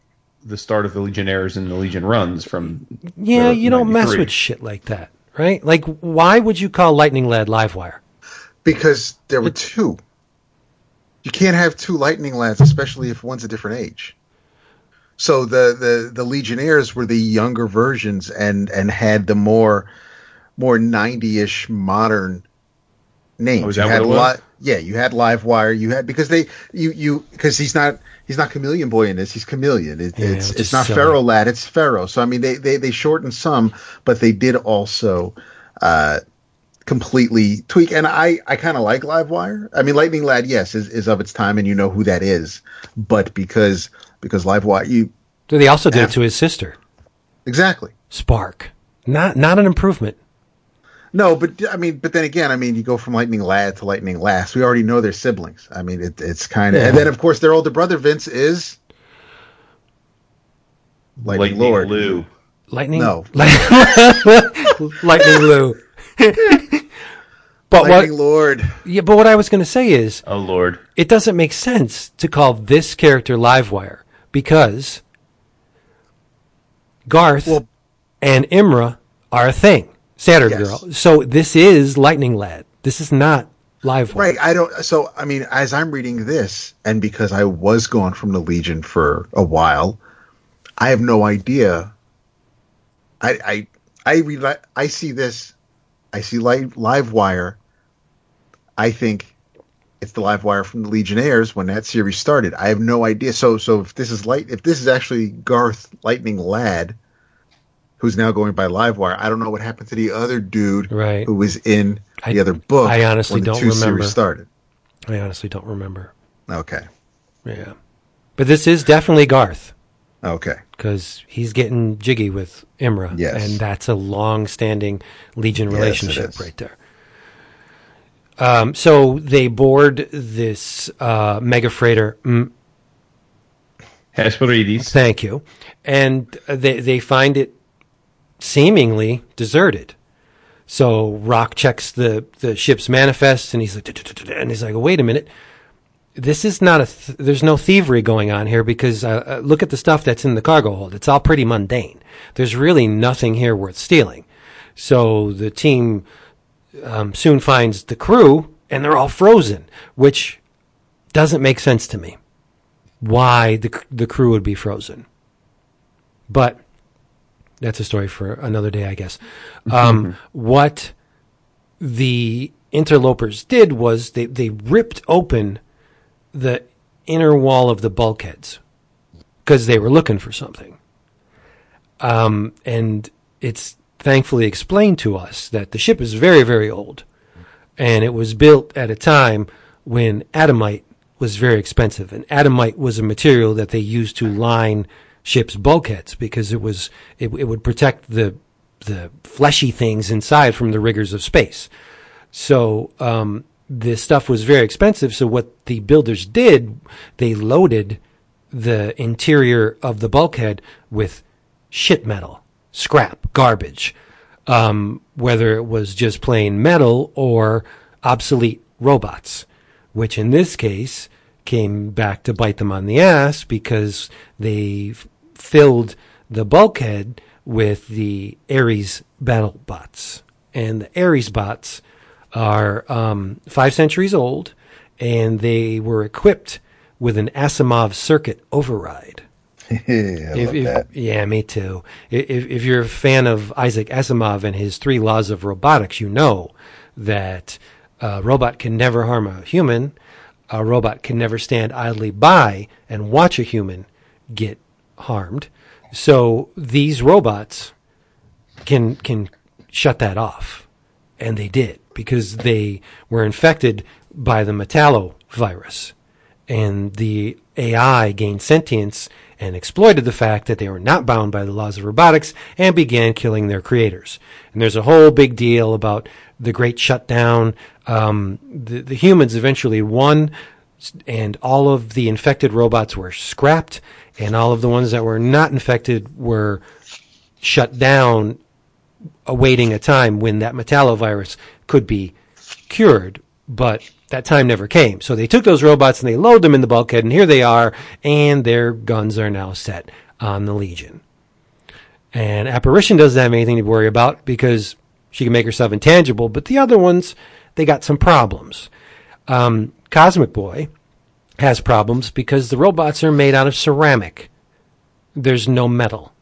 the start of the Legionnaires and the Legion runs from. Yeah, you don't mess with shit like that, right? Like, why would you call Lightning Lad Livewire? Because there were two. You can't have two lightning lads, especially if one's a different age. So the the the Legionnaires were the younger versions and and had the more more 90ish modern names. Oh, you had a lot yeah, you had Livewire, you had because they you you because he's not he's not Chameleon Boy in this, he's Chameleon. It, Yeah, it's it's not silly. Ferro Lad, it's Ferro. So I mean they they they shortened some, but they did also uh completely tweak and I I kind of like Livewire. I mean Lightning Lad yes is is of its time and you know who that is, but because because Livewire you So they also did Yeah. it to his sister, exactly. Spark. Not not an improvement. No, but I mean, but then again, I mean, you go from Lightning Lad to Lightning Lass. We already know they're siblings. I mean, it, it's kind of, Yeah. and then of course their older brother Vince is Lightning, Lord. Lou. Lightning. No. Lightning Lou. but Lightning what? Lord. Yeah, but what I was going to say is, Oh Lord. it doesn't make sense to call this character Livewire because Garth Well- and Imra are a thing. Saturn Yes. Girl. So this is Lightning Lad. This is not Livewire. Right. I don't. So I mean, as I'm reading this, and because I was gone from the Legion for a while, I have no idea. I I I read. I see this. I see live live wire. I think it's the live wire from the Legionnaires when that series started. I have no idea. So so if this is light, if this is actually Garth Lightning Lad, who's now going by Livewire, I don't know what happened to the other dude Right. who was in the I- other book. I honestly when the don't two remember. series started. I honestly don't remember. Okay. Yeah. But this is definitely Garth Okay. because he's getting jiggy with Imra. Yes. And that's a long standing Legion relationship is. right there. Um, so they board this uh, mega freighter. Mm, Hesperides. thank you. And they, they find it seemingly deserted. So Rock checks the, the ship's manifest and he's like, and he's like, wait a minute. This is not a, th- there's no thievery going on here because uh, uh, look at the stuff that's in the cargo hold. It's all pretty mundane. There's really nothing here worth stealing. So the team um, soon finds the crew and they're all frozen, which doesn't make sense to me. Why the, the crew would be frozen. But that's a story for another day, I guess. Um, what the interlopers did was they, they ripped open the inner wall of the bulkheads because they were looking for something. Um, and it's thankfully explained to us that the ship is very, very old. And it was built at a time when adamite was very expensive. And adamite was a material that they used to line ships' bulkheads because it was it, it would protect the the fleshy things inside from the rigors of space. So um, this stuff was very expensive. So what the builders did, they loaded the interior of the bulkhead with shit metal, scrap, garbage, um, whether it was just plain metal or obsolete robots, which in this case came back to bite them on the ass because they f- filled the bulkhead with the Ares battle bots. And the Ares bots are um, five centuries old, and they were equipped with an Asimov circuit override. If, if, yeah, me too. If, if you're a fan of Isaac Asimov and his three laws of robotics, you know that a robot can never harm a human. A robot can never stand idly by and watch a human get harmed. So these robots can can shut that off, and they did because they were infected by the Metallo virus, and the AI gained sentience and exploited the fact that they were not bound by the laws of robotics and began killing their creators. And there's a whole big deal about the Great Shutdown. Um, the, the humans eventually won, and all of the infected robots were scrapped, and all of the ones that were not infected were shut down awaiting a time when that metallovirus could be cured, but that time never came. So they took those robots and they load them in the bulkhead, and here they are, and their guns are now set on the Legion. And Apparition doesn't have anything to worry about because she can make herself intangible, but the other ones, they got some problems. Um, Cosmic Boy has problems because the robots are made out of ceramic. There's no metal.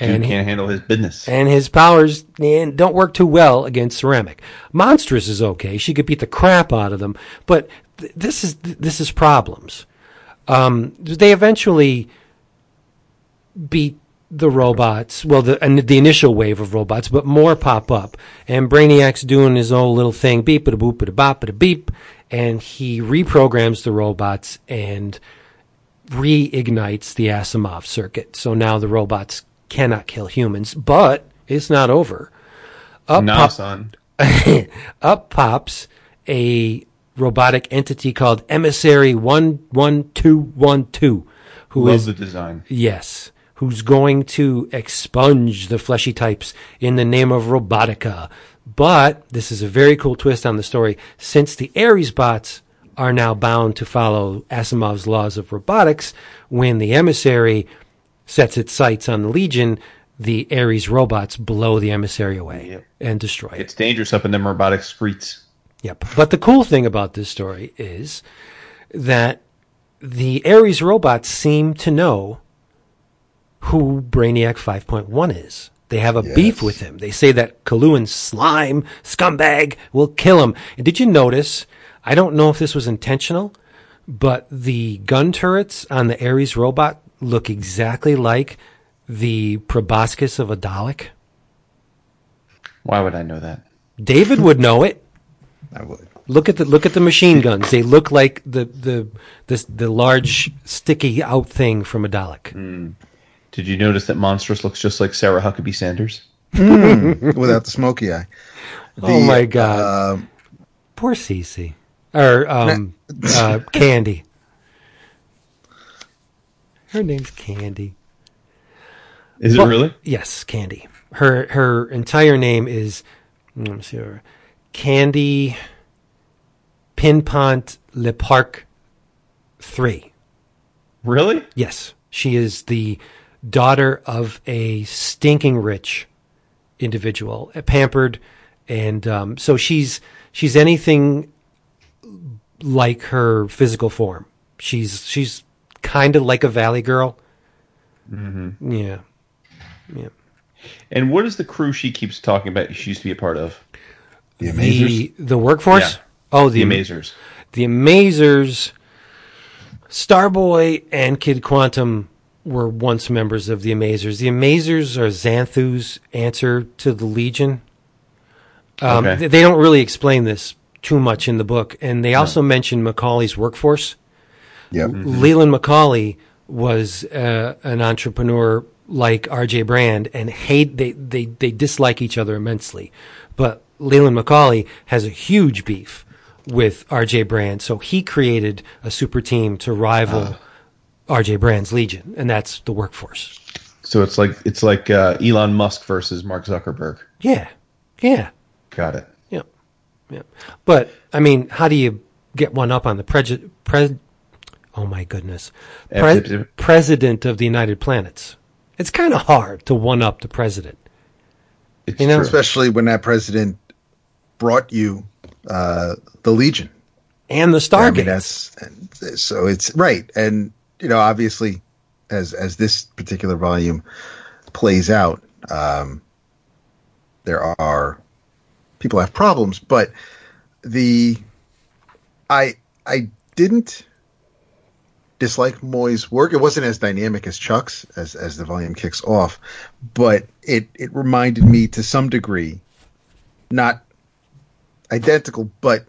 And he- can't handle his business. and his powers don't work too well against ceramic. Monstress is okay; she could beat the crap out of them, but th- this is this is problems. Um, they eventually beat the robots. Well, the and the initial wave of robots, but more pop up, and Brainiac's doing his own little thing, beep a boop a bop a beep, and he reprograms the robots and reignites the Asimov circuit. So now the robots cannot kill humans, but it's not over. Up, nah, pop- son. up pops a robotic entity called Emissary 11212, who Love is the design. Yes. Who's going to expunge the fleshy types in the name of robotica. But this is a very cool twist on the story. Since the Ares bots are now bound to follow Asimov's laws of robotics, when the emissary sets its sights on the Legion, the Ares robots blow the emissary away Yep. and destroy it. It's dangerous up in them robotic streets. Yep. But the cool thing about this story is that the Ares robots seem to know who Brainiac 5.1 is. They have a beef with him. They say that Coluan's slime, scumbag, will kill him. And did you notice? I don't know if this was intentional, but the gun turrets on the Ares robot look exactly like the proboscis of a Dalek. Why would I know that? David would know it. I would. Look at the look at the machine guns. They look like the the this the large sticky out thing from a Dalek. Did you notice that Monstress looks just like Sarah Huckabee Sanders? Without the smoky eye. oh my god, Um, poor Cece or um, uh, Candy. Her name's Candy. Is it really? Yes, Candy. Her her entire name is let me see her Candy Pinpont Le Parc three. Really? Yes, she is the daughter of a stinking rich individual, pampered, and um, so she's she's anything like her physical form. She's she's kind of like a valley girl. Mm-hmm. Yeah, yeah. And what is the crew she keeps talking about she used to be a part of? the Amazers. The the workforce. Yeah. Oh, the, The Amazers. the Amazers, Starboy and Kid Quantum were once members of the Amazers. The Amazers are Xanthu's answer to the Legion. Um, Okay. They don't really explain this too much in the book, and they also mention McCauley's workforce. Yep. Leland McCauley was uh, an entrepreneur like R.J. Brand, and hate they, they they dislike each other immensely. But Leland McCauley has a huge beef with R.J. Brand, so he created a super team to rival R.J. Brand's Legion, and that's the workforce. So it's like it's like uh, Elon Musk versus Mark Zuckerberg. Yeah, yeah, Got it. yeah, yeah. But I mean, how do you get one up on the preju- pres? Oh my goodness, Pre- president of the United Planets. It's kind of hard to one up the president. It's You know- true. Especially when that president brought you uh, the Legion. and the I mean, that's so it's right, and you know, obviously, as as this particular volume plays out, um, there are people have problems, but the I I didn't dislike Moy's work. It wasn't as dynamic as Chuck's as as the volume kicks off, but it it reminded me to some degree, not identical, but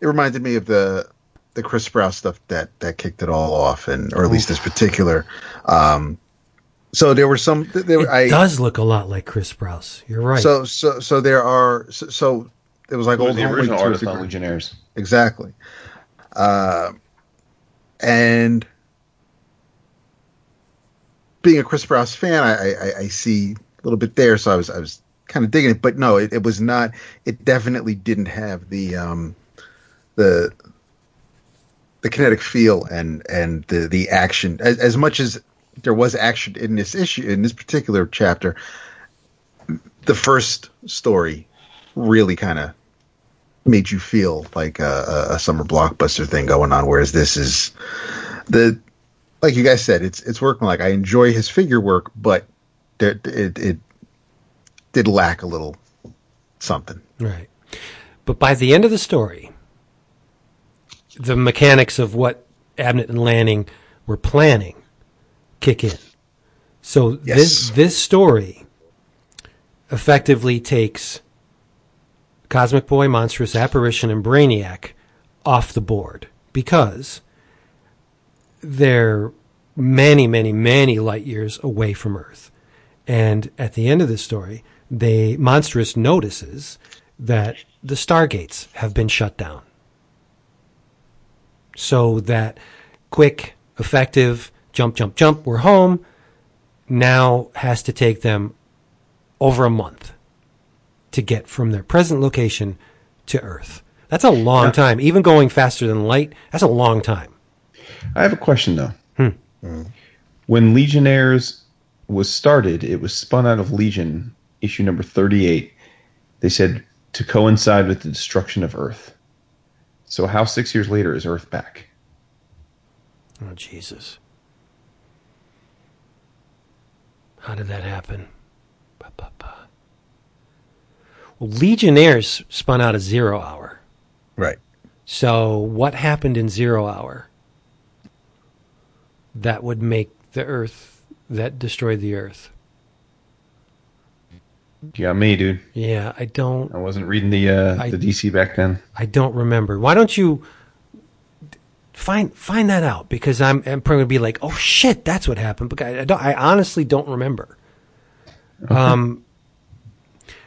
it reminded me of the the Chris Sprouse stuff that that kicked it all off, and or at least this particular. Um, so there were some. There it I does look a lot like Chris Sprouse. You're right. so so so there are so, so it was like It was old the original to artist on. Legionnaires. Exactly. Uh, and being a Chris Sprouse fan, I, I, I see a little bit there, so I was I was kind of digging it. But no, it, it was not. It definitely didn't have the um, the the kinetic feel and and the the action as, as much as there was action in this issue in this particular chapter. The first story really kind of made you feel like a, a summer blockbuster thing going on. Whereas this is the like you guys said, it's it's working. Like I enjoy his figure work, but there, it it did lack a little something. Right. But by the end of the story, the mechanics of what Abnett and Lanning were planning kick in. So Yes. this this story effectively takes Cosmic Boy, Monstress Apparition, and Brainiac off the board because they're many, many, many light years away from Earth. And at the end of the story, the Monstress notices that the stargates have been shut down. So that quick, effective jump, jump, jump, we're home now has to take them over a month to get from their present location to Earth. That's a long time. Even going faster than light, that's a long time. I have a question though. Hmm. When Legionnaires was started, it was spun out of Legion, issue number 38. They said to coincide with the destruction of Earth. So how 6 years later is Earth back? Oh, Jesus. How did that happen? Ba, ba, ba. Well, Legionnaires spun out of Zero Hour. Right. So, what happened in Zero Hour that would make the Earth, that destroyed the Earth? You got me, dude. Yeah, I don't. I wasn't reading the uh, I- the DC back then. I don't remember. Why don't you find find that out? Because I'm I'm probably gonna be like, oh shit, that's what happened. But I, I don't. I honestly don't remember. Um.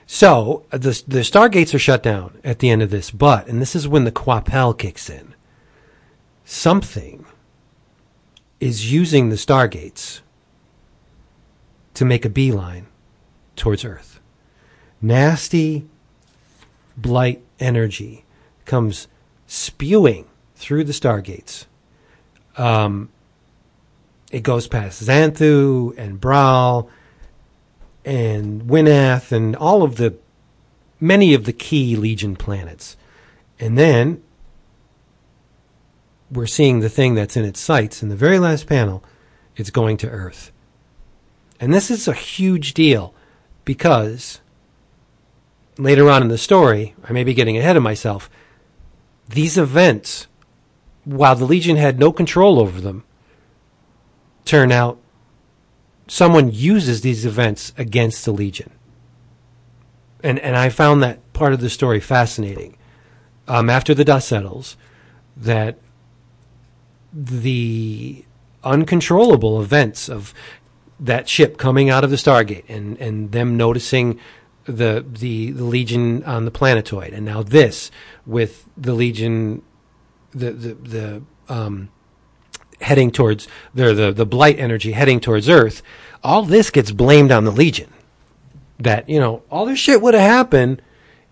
So the the stargates are shut down at the end of this, but and this is when the Coipel kicks in. Something is using the stargates to make a beeline towards Earth. Nasty blight energy comes spewing through the stargates. Um, it goes past Xanthu and Braal and Winath and all of the many of the key Legion planets. And then we're seeing the thing that's in its sights in the very last panel. It's going to Earth. And this is a huge deal because later on in the story, I may be getting ahead of myself, these events, while the Legion had no control over them, turn out someone uses these events against the Legion. And, and I found that part of the story fascinating. Um, after the dust settles, that the uncontrollable events of that ship coming out of the Stargate and, and them noticing the, the the Legion on the planetoid, and now this with the Legion, the the, the um, heading towards the, the the blight energy heading towards Earth. All this gets blamed on the Legion. That you know all this shit would have happened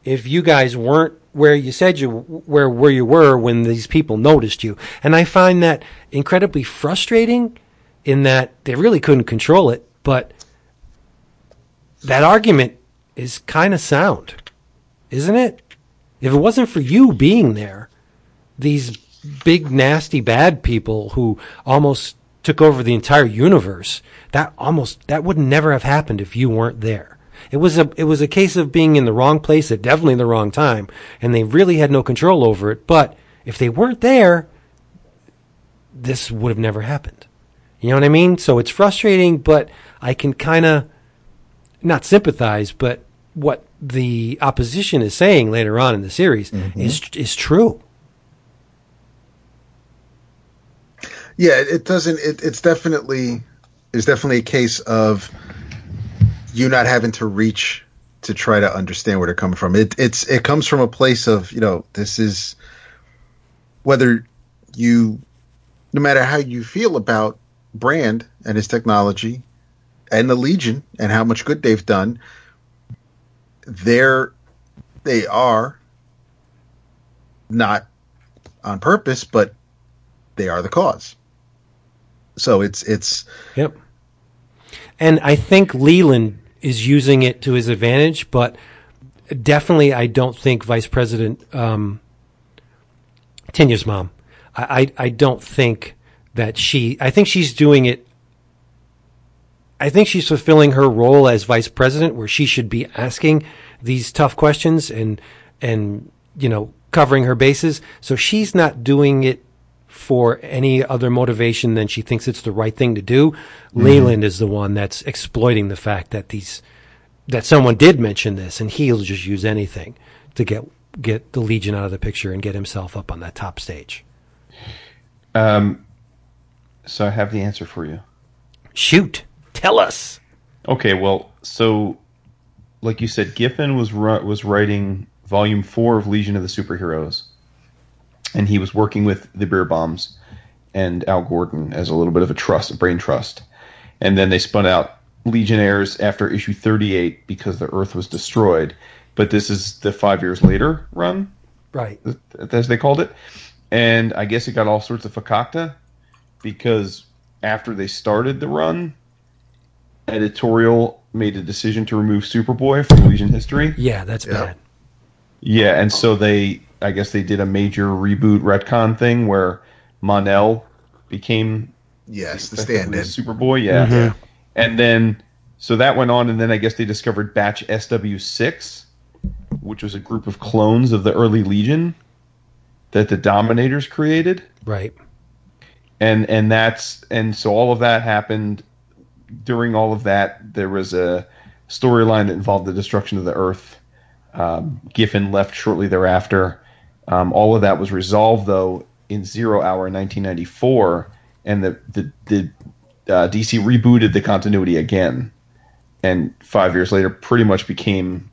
if you guys weren't where you said you where where you were when these people noticed you. And I find that incredibly frustrating in that they really couldn't control it, but that argument is kind of sound, isn't it? If it wasn't for you being there, these big nasty bad people who almost took over the entire universe, that almost that would never have happened if you weren't there. It was a it was a case of being in the wrong place at definitely the wrong time, and they really had no control over it. But if they weren't there, this would have never happened. You know what I mean? So it's frustrating, but I can kind of not sympathize, but what the opposition is saying later on in the series mm-hmm. is is true. Yeah, it it doesn't. It, it's definitely it's definitely a case of you not having to reach to try to understand where they're coming from. It it's it comes from a place of you know this is whether you no matter how you feel about Brand and his technology and the Legion and how much good they've done, they're they are not on purpose, but they are the cause. So it's it's Yep. And I think Leland is using it to his advantage, but definitely, I don't think Vice President um, Tinya's mom. I, I I don't think that she. I think she's doing it. I think she's fulfilling her role as vice president, where she should be asking these tough questions and and you know covering her bases. So she's not doing it for any other motivation than she thinks it's the right thing to do. Leland is the one that's exploiting the fact that these that someone did mention this, and he'll just use anything to get get the Legion out of the picture and get himself up on that top stage. Um, so I have the answer for you. Shoot, tell us. Okay, well, so like you said, Giffen was was writing volume four of Legion of the Superheroes, and he was working with the Bierbaums and Al Gordon as a little bit of a trust, a brain trust, and then they spun out Legionnaires after issue thirty eight because the Earth was destroyed. But this is the five years later run, Right. as they called it, and I guess it got all sorts of fakakta because after they started the run, editorial made a decision to remove Superboy from Legion history. Yeah, that's Yeah. bad. Yeah, and so they, I guess they did a major reboot retcon thing where Mon-El became Yes, the effectively stand-in. Superboy. Yeah, Mhm. and then so that went on, and then I guess they discovered Batch SW six, which was a group of clones of the early Legion that the Dominators created. Right. and and that's and so all of that happened during all of that there was a storyline that involved the destruction of the earth um, giffen left shortly thereafter um, all of that was resolved though in zero hour in 1994 and the the, the uh, dc rebooted the continuity again and five years later pretty much became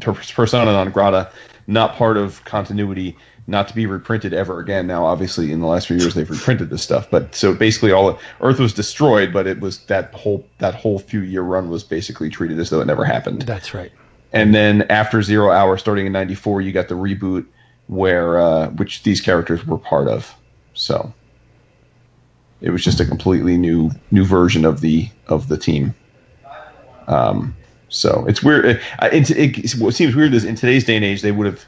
persona non grata not part of continuity not to be reprinted ever again. Now, obviously, in the last few years, they've reprinted this stuff, but so basically, all Earth was destroyed, but it was that whole that whole few year run was basically treated as though it never happened. That's right. And then after Zero Hour, starting in '94, you got the reboot where uh, which these characters were part of. So it was just a completely new new version of the of the team. Um, so it's weird. It, it, it, what seems weird is in today's day and age, they would have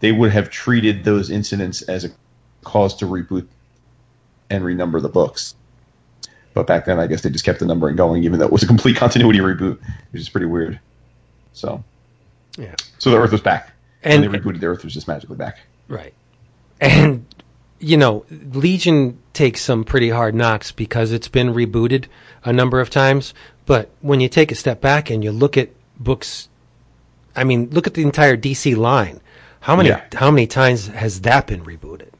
they would have treated those incidents as a cause to reboot and renumber the books. But back then, I guess they just kept the numbering going, even though it was a complete continuity reboot, which is pretty weird. So, Yeah. so the Earth was back, And- and they rebooted. The Earth was just magically back. Right. And, you know, Legion takes some pretty hard knocks because it's been rebooted a number of times. But when you take a step back and you look at books, I mean, look at the entire DC line. How many Yeah. how many times has that been rebooted?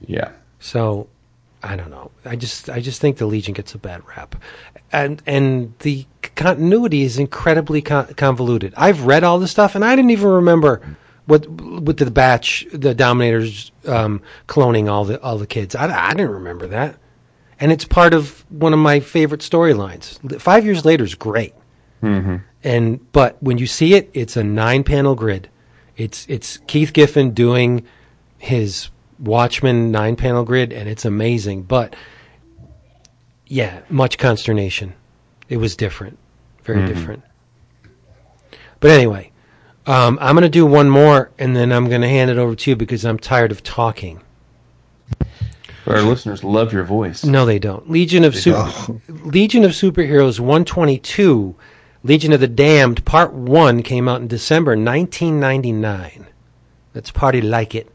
Yeah, So I don't know. I just I just think the Legion gets a bad rap, and and the continuity is incredibly con- convoluted. I've read all the stuff, and I didn't even remember what with the batch, the Dominators um, cloning all the all the kids. I, I didn't remember that, and it's part of one of my favorite storylines. Five years later is great, and but when you see it, it's a nine panel grid. It's it's Keith Giffen doing his Watchmen nine panel grid, and it's amazing. But yeah, much consternation. It was different, very different. But anyway, um, I'm going to do one more, and then I'm going to hand it over to you because I'm tired of talking. our listeners love your voice. No, they don't. Legion of Super, Legion of Superheroes 122, Legion of the Damned Part 1 came out in December 1999. Let's party like it.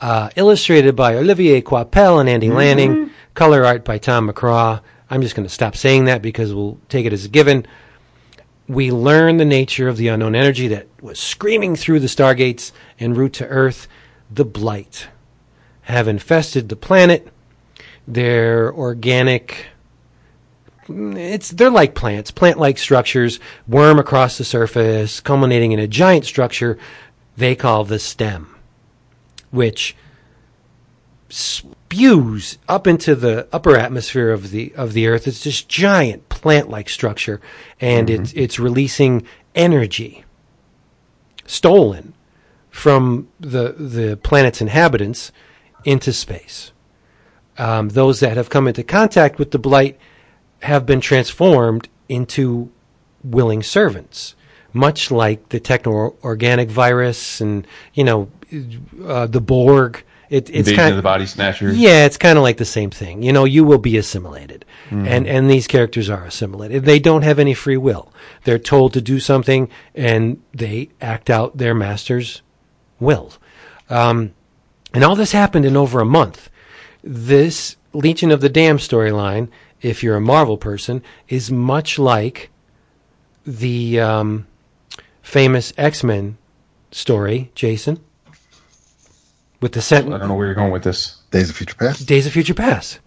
Uh, illustrated by Olivier Coipel and Andy Lanning. Color art by Tom McCraw. I'm just going to stop saying that because we'll take it as a given. We learn the nature of the unknown energy that was screaming through the stargates en route to Earth. The Blight have infested the planet. They're organic. It's they're like plants, plant-like structures, worm across the surface, culminating in a giant structure they call the stem, which spews up into the upper atmosphere of the of the Earth. It's this giant plant-like structure, and it's it's releasing energy stolen from the the planet's inhabitants into space. Um, those that have come into contact with the blight have been transformed into willing servants, much like the techno organic virus and you know uh, the Borg. It, it's Invasion kind of the Body Snatchers. yeah, it's kind of like the same thing. You know, you will be assimilated, and and these characters are assimilated. They don't have any free will. They're told to do something, and they act out their master's will. Um, and all this happened in over a month. This Legion of the Damned storyline, if you're a Marvel person, is much like the um, famous X Men story, Jason, with the set. I don't know where you're going with this. Days of Future Past. Days of Future Past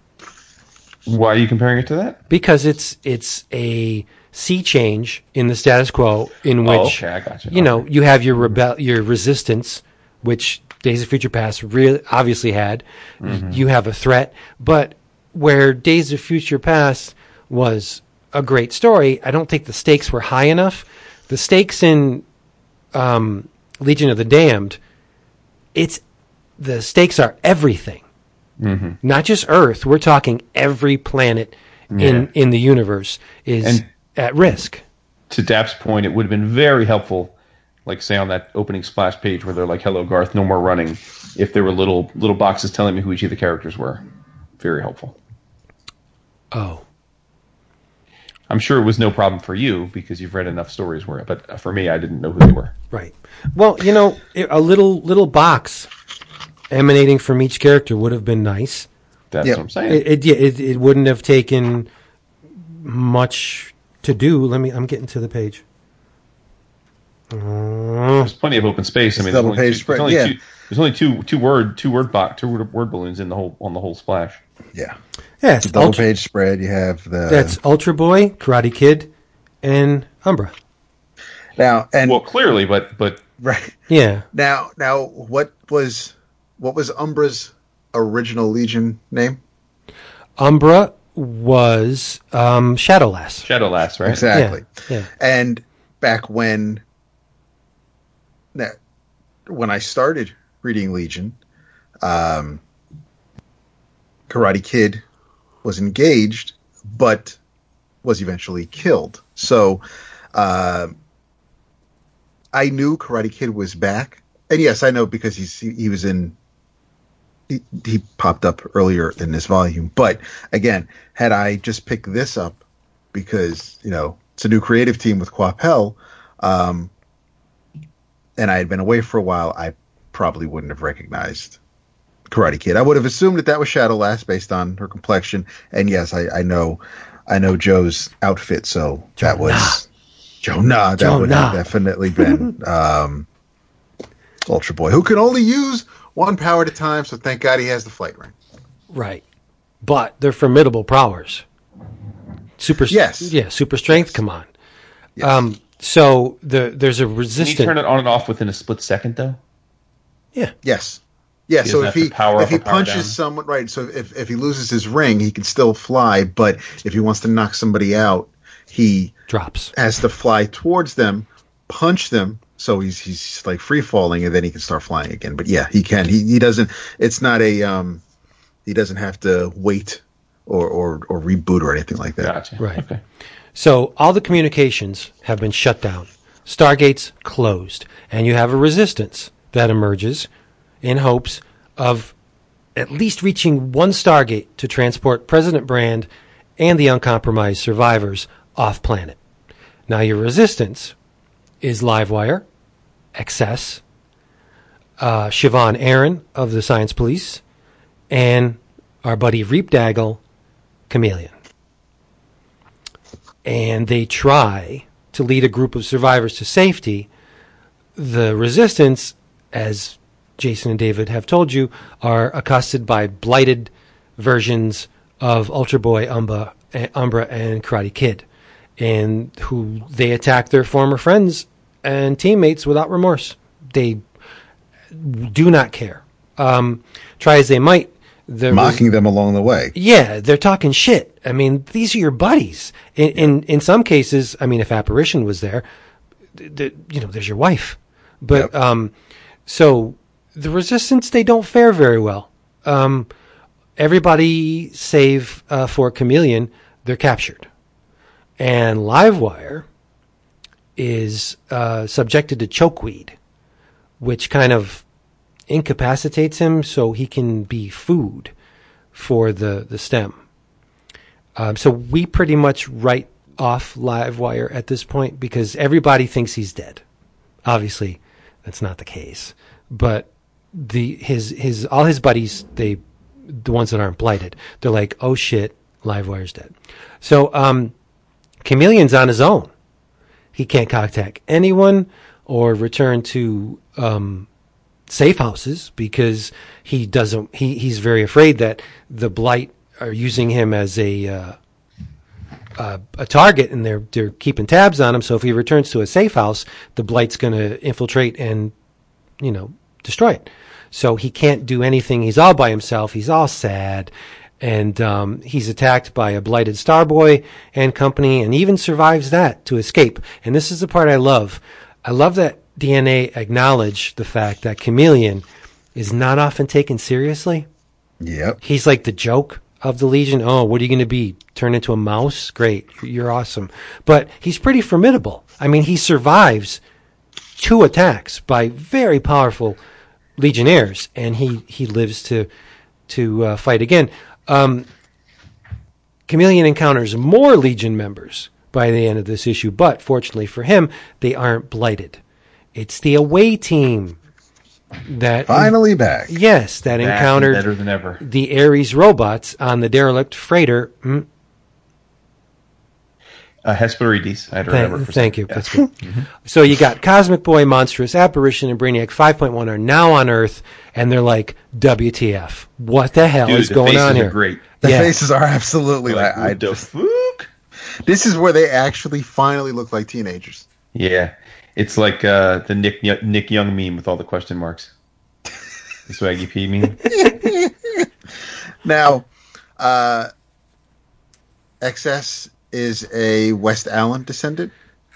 Why are you comparing it to that? because it's it's a sea change in the status quo in which oh, okay, I got you. you know you have your rebel your resistance which Days of Future Past really obviously had you have a threat but where Days of Future Past was a great story I don't think the stakes were high enough the stakes in um, Legion of the Damned it's the stakes are everything mm-hmm. not just Earth. We're talking every planet in Yeah. in the universe is And- at risk. to Dap's point, it would have been very helpful, like say on that opening splash page where they're like, "Hello, Garth, no more running." If there were little little boxes telling me who each of the characters were, very helpful. Oh, I'm sure it was no problem for you because you've read enough stories where, but for me, I didn't know who they were. right. Well, you know, a little little box emanating from each character would have been nice. That's Yep. what I'm saying. It it, it it wouldn't have taken much to do. Let me. I'm getting to the page. Uh, there's plenty of open space. I mean, there's double only, page two, spread, there's, yeah. two, there's only two two word two word box two word, word balloons in the whole on the whole splash. Yeah. yeah, it's Double Ultra, page spread. You have the that's Ultra Boy, Karate Kid, and Umbra. now and Well, clearly, but but right Yeah, now now what was what was Umbra's original Legion name? Umbra was um, Shadowlass. Shadowlass, right? Exactly. Yeah, yeah. And back when that when I started reading Legion, um, Karate Kid was engaged, but was eventually killed. So uh, I knew Karate Kid was back, and yes, I know because he's he, he was in. He, he popped up earlier in this volume, but again, had I just picked this up because you know it's a new creative team with Coipel, um, and I had been away for a while, I probably wouldn't have recognized Karate Kid. I would have assumed that that was Shadow Lass based on her complexion, and yes, I, I know, I know Joe's outfit, so that was Jo Nah. That Joe would have definitely been um, Ultra Boy, who can only use one power at a time. So thank God he has the flight ring. Right. But they're formidable powers. Super Yes. Yeah, super strength, come on. Um so the there's a resistance. Can you turn it on and off within a split second, though? Yeah. Yes. Yeah, He so if he power if he power punches down. someone right, so if if he loses his ring, he can still fly, but if he wants to knock somebody out, he drops. has to fly towards them, punch them, so he's he's like free falling, and then he can start flying again. But yeah, he can. He he doesn't. It's not a um, he doesn't have to wait or or or reboot or anything like that. Gotcha. Right. Okay. So all the communications have been shut down. Stargates closed. And you have a resistance that emerges in hopes of at least reaching one Stargate to transport President Brand and the uncompromised survivors off planet. Now your resistance is Livewire, XS, uh, Shvaughn Erin of the Science Police, and our buddy Reep Daggle, Chameleon. And they try to lead a group of survivors to safety. The resistance, as Jason and David have told you, are accosted by blighted versions of Ultra Boy, eh, Umbra and Karate Kid, and who they attack their former friends and teammates without remorse. They do not care. Um, try as they might, the res- Mocking them along the way. yeah, they're talking shit. I mean, these are your buddies. In in, in some cases, I mean, if apparition was there, th- th- you know, there's your wife. But Yep. um, so the resistance they don't fare very well. Um, everybody save uh, for Chameleon, they're captured, and Livewire is uh, subjected to chokeweed, which kind of incapacitates him so he can be food for the, the stem. Um, so we pretty much write off Livewire at this point because everybody thinks he's dead. Obviously, that's not the case. But the his his all his buddies, they the ones that aren't blighted, they're like, oh shit, Livewire's dead. So um, Chameleon's on his own. He can't contact anyone or return to um, safe houses because he doesn't. He, he's very afraid that the blight are using him as a uh, uh, a target, and they're they're keeping tabs on him. So if he returns to a safe house, the blight's going to infiltrate and you know destroy it. So he can't do anything. He's all by himself. He's all sad. And um, he's attacked by a blighted Starboy and company, and even survives that to escape. And this is the part I love. I love that DNA acknowledge the fact that Chameleon is not often taken seriously. Yep. He's like the joke of the Legion. Oh, what are you going to be? Turn into a mouse? Great. You're awesome. But he's pretty formidable. I mean, he survives two attacks by very powerful Legionnaires, and he, he lives to to uh, fight again. Um, Chameleon encounters more Legion members by the end of this issue, but fortunately for him, they aren't blighted. It's the away team that Finally back. yes that Back and encountered better than ever. the Ares robots on the derelict freighter. Uh, Hesperides. I had to thank, remember. for thank you. Yeah. That's good. So you got Cosmic Boy, Monstress, Apparition, and Brainiac 5.1 are now on Earth, and they're like, WTF? What the hell Dude, is the going faces on are here? great. The Yeah. faces are absolutely Like, like I what the just, fuck? this is where they actually finally look like teenagers. Yeah, it's like uh, the Nick Nick Young meme with all the question marks. The Swaggy P meme. Now, uh, XS is a West Allen descendant,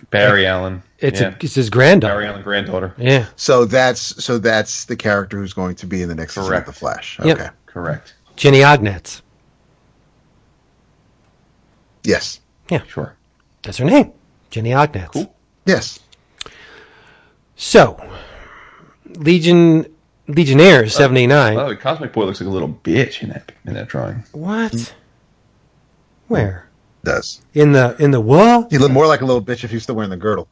Barry Allen. It's, yeah. a, it's his granddaughter. Barry Allen granddaughter. Yeah. so that's so that's the character who's going to be in the next season of Correct. the Flash. Yep. Okay. Correct. Jenni Ognats. Yes. Yeah. Sure. That's her name. Jenni Ognats. Cool. Yes. So, Legion Legionnaires 79. By the Cosmic Boy looks like a little bitch in that in that drawing. what? Mm. Where? Does In the in the what? he look more like a little bitch if he's still wearing the girdle?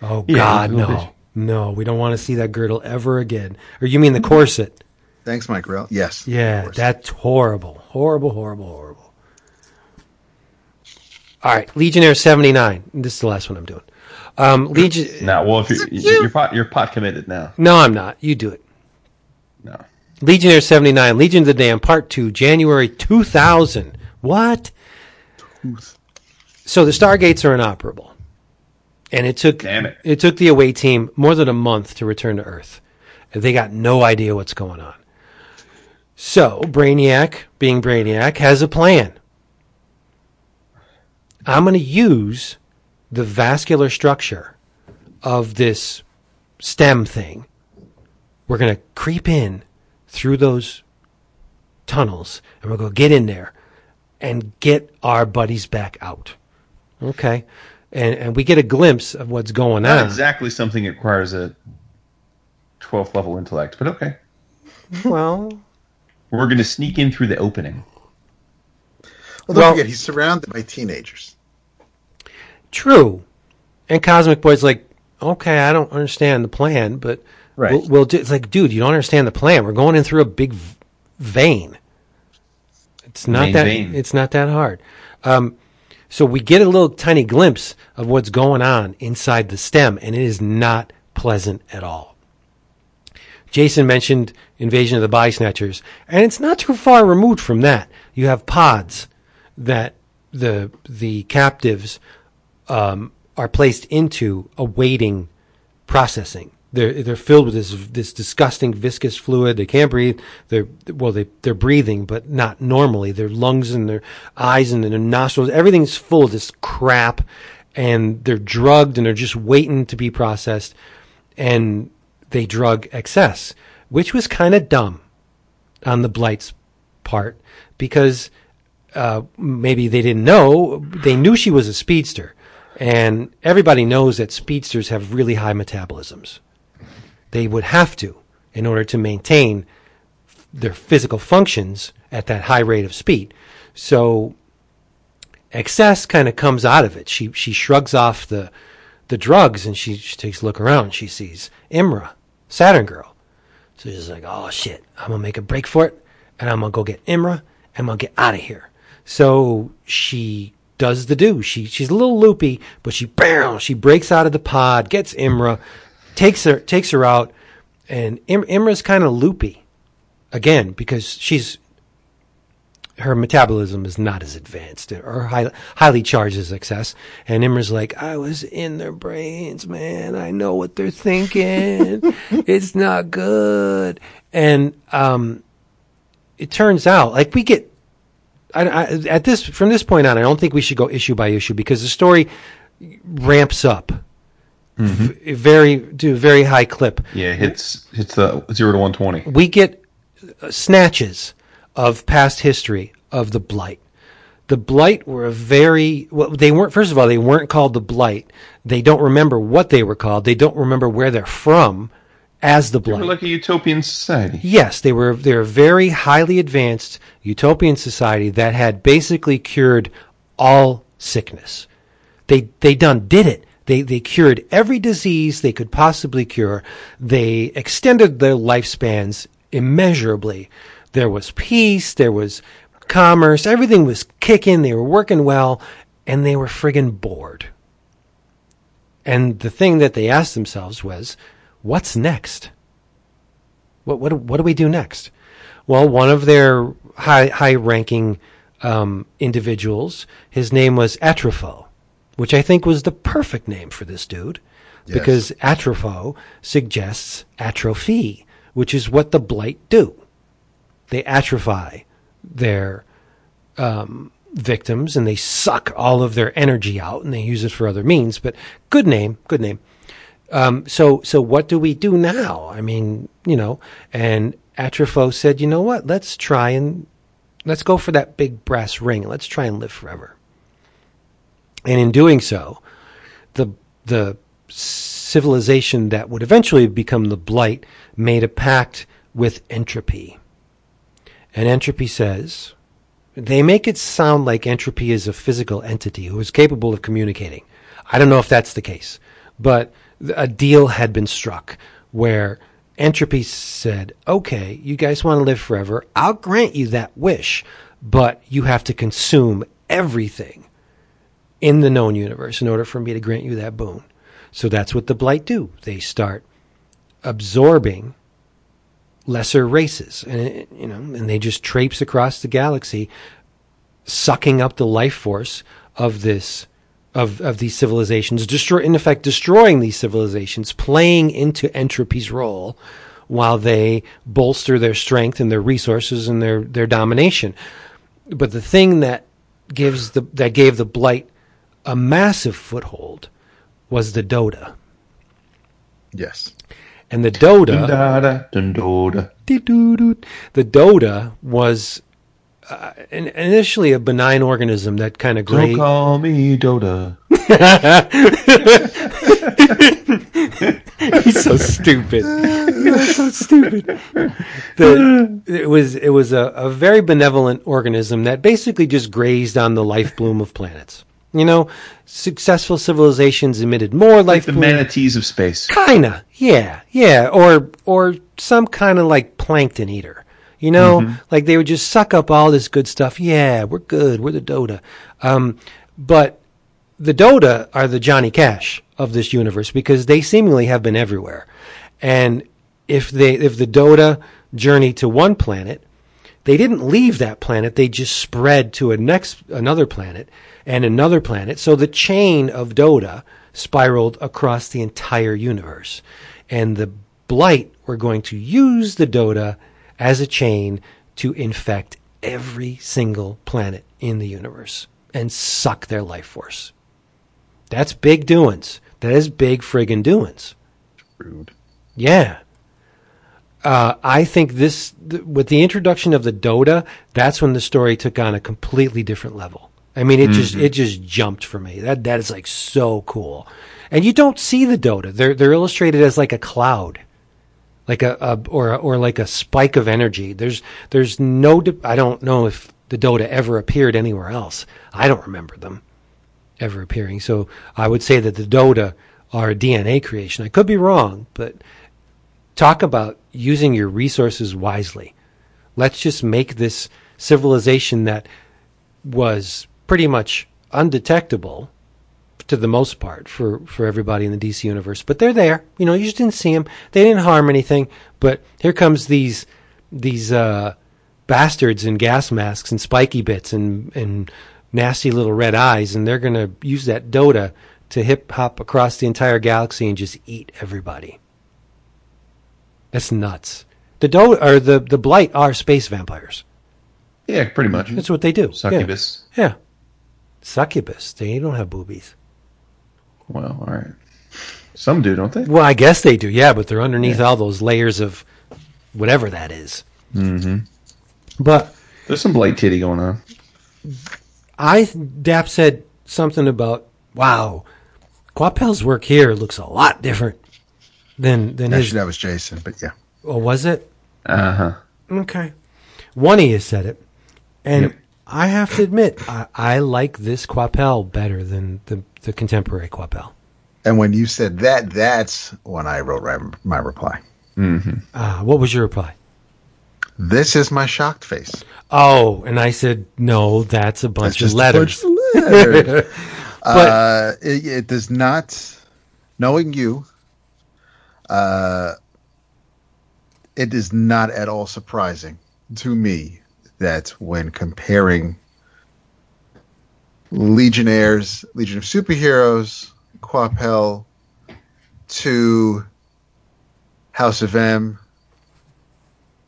Oh Yeah, God, he's no, bitch. no. We don't want to see that girdle ever again. Or you mean the corset? Thanks, Mike Rell. Yes. Yeah, that's horrible, horrible, horrible, horrible. All right, Legionnaire seventy nine. This is the last one I'm doing. Um, Legion. Now, well, if you're you're pot you're pot committed now. No, I'm not. You do it. No. Legionnaire 79, Legion of the Damned, Part 2, January 2000. What? So the Stargates are inoperable. And it took Damn it. took the away team more than a month to return to Earth. They got no idea what's going on. So Brainiac, being Brainiac, has a plan. I'm going to use the vascular structure of this stem thing we're going to creep in through those tunnels and we're going to get in there and get our buddies back out. Okay. And, and we get a glimpse of what's going Not on. Not exactly something that requires a 12th level intellect, but okay. Well, We're going to sneak in through the opening. Well, don't Well- forget he's surrounded by teenagers. true. And Cosmic Boy's like, okay, I don't understand the plan, but Right. we'll, we'll do, it's like, dude, you don't understand the plan. We're going in through a big vein. It's not that. It's not that hard. Um, so we get a little tiny glimpse of what's going on inside the stem, and it is not pleasant at all. Jason mentioned Invasion of the Body Snatchers, and it's not too far removed from that. You have pods that the the captives um, are placed into awaiting processing. They're they're filled with this this disgusting viscous fluid. They can't breathe. They're well they they're breathing, but not normally. Their lungs and their eyes and their nostrils, everything's full of this crap, and they're drugged and they're just waiting to be processed. And they drug XS, which was kind of dumb on the Blight's part because uh, maybe they didn't know. They knew she was a speedster, And everybody knows that speedsters have really high metabolisms. They would have to in order to maintain their physical functions at that high rate of speed. So XS kind of comes out of it. She she shrugs off the the drugs and she, she takes a look around. She sees Imra, Saturn girl. So she's like, oh shit, I'm gonna make a break for it, and I'm gonna go get Imra, and I'm gonna get out of here. So she does the do. She she's a little loopy, but she bam, she breaks out of the pod, gets Imra, takes her takes her out, and Im- Imra's kind of loopy again because she's her metabolism is not as advanced or high, highly charged as XS. And Imra's like, I was in their brains, man. I know what they're thinking. it's not good. And, um, it turns out, like we get, I, I, at this, from this point on, I don't think we should go issue by issue because the story ramps up v- very, to a very high clip Yeah, hits hits the zero to one twenty. we get uh, snatches of past history of the blight. The blight were a very well, they weren't first of all they weren't called the blight. They don't remember what they were called. They don't remember where they're from as the blight. We're like a utopian society. Yes, they were they're a very highly advanced utopian society that had basically cured all sickness. They they done did it. They they cured every disease they could possibly cure. They extended their lifespans immeasurably. There was peace, there was commerce, everything was kicking, they were working well, and they were friggin' bored. And the thing that they asked themselves was, what's next? What what what do we do next? Well, one of their high high ranking um, individuals, his name was Atropho, which I think was the perfect name for this dude, Yes. because atropho suggests atrophy, which is what the blight do. They atrophy their um, victims and they suck all of their energy out and they use it for other means. But good name, good name. Um, so, so what do we do now? I mean, you know, and Atropho said, you know what? Let's try and let's go for that big brass ring. Let's try and live forever. And in doing so, the the civilization that would eventually become the blight made a pact with entropy. And entropy says they make it sound like entropy is a physical entity who is capable of communicating. I don't know if that's the case, but a deal had been struck where entropy said, okay, you guys want to live forever. I'll grant you that wish, but you have to consume everything in the known universe in order for me to grant you that boon. So that's what the blight do. They start absorbing lesser races, and you know, and they just traipse across the galaxy, sucking up the life force of this of of these civilizations, destroy in effect destroying these civilizations, playing into entropy's role while they bolster their strength and their resources and their their domination. But the thing that gives the that gave the blight a massive foothold was the Dota. Yes. And the Dota Dun-da-da, dun-do-da. The Doda was uh, initially a benign organism that kind of Don't call me Dota. He's so stupid. He's so stupid. The, it was it was a, a very benevolent organism that basically just grazed on the life bloom of planets. You know, successful civilizations emitted more life The bloom. manatees of space. Kinda, yeah, yeah, or or some kind of like plankton eater. You know, like they would just suck up all this good stuff. Yeah, we're good. We're the Dota. Um, but the Dota are the Johnny Cash of this universe because they seemingly have been everywhere. And if they if the Dota journey to one planet, they didn't leave that planet. They just spread to a next another planet and another planet. So the chain of Dota spiraled across the entire universe. And the blight were going to use the Dota as a chain to infect every single planet in the universe and suck their life force. That's big doings. That is big friggin' doings. Rude. Yeah. Uh, I think this, th- with the introduction of the Dota, that's when the story took on a completely different level. I mean, it just mm-hmm. it just jumped for me. That that is like so cool. And you don't see the Dota. They're they're illustrated as like a cloud, like a, a or or like a spike of energy. There's there's no. I don't know if the Dota ever appeared anywhere else. I don't remember them ever appearing. So I would say that the Dota are a DNA creation. I could be wrong, but talk about using your resources wisely. Let's just make this civilization that was pretty much undetectable to the most part for, for everybody in the DC universe. But they're there. You know, you just didn't see them. They didn't harm anything. But here comes these these uh, bastards in gas masks and spiky bits and and nasty little red eyes, and they're gonna use that Dota to hip hop across the entire galaxy and just eat everybody. That's nuts. The Dota or the the Blight are space vampires. Yeah, pretty much. That's what they do. Succubus. Yeah. yeah. Succubus. They don't have boobies. Well, all right. Some do, don't they? Well, I guess they do, yeah, but they're underneath all those layers of whatever that is. Mm-hmm. But There's some blight titty going on. I Dap said something about wow, Coipel's work here looks a lot different than than his. Actually, that was Jason, but yeah. Oh, was it? Uh huh. Okay. One of you said it, and Yep. I have to admit, I, I like this Coipel better than the the contemporary Coipel. And when you said that, that's when I wrote my- my reply. Uh, what was your reply? This is my shocked face. Oh, and I said no. That's a bunch That's of just a letters. bunch of letters. But- uh, it, it does not, knowing you, uh, it is not at all surprising to me that when comparing Legionnaires, Legion of Superheroes, Coipel to House of M,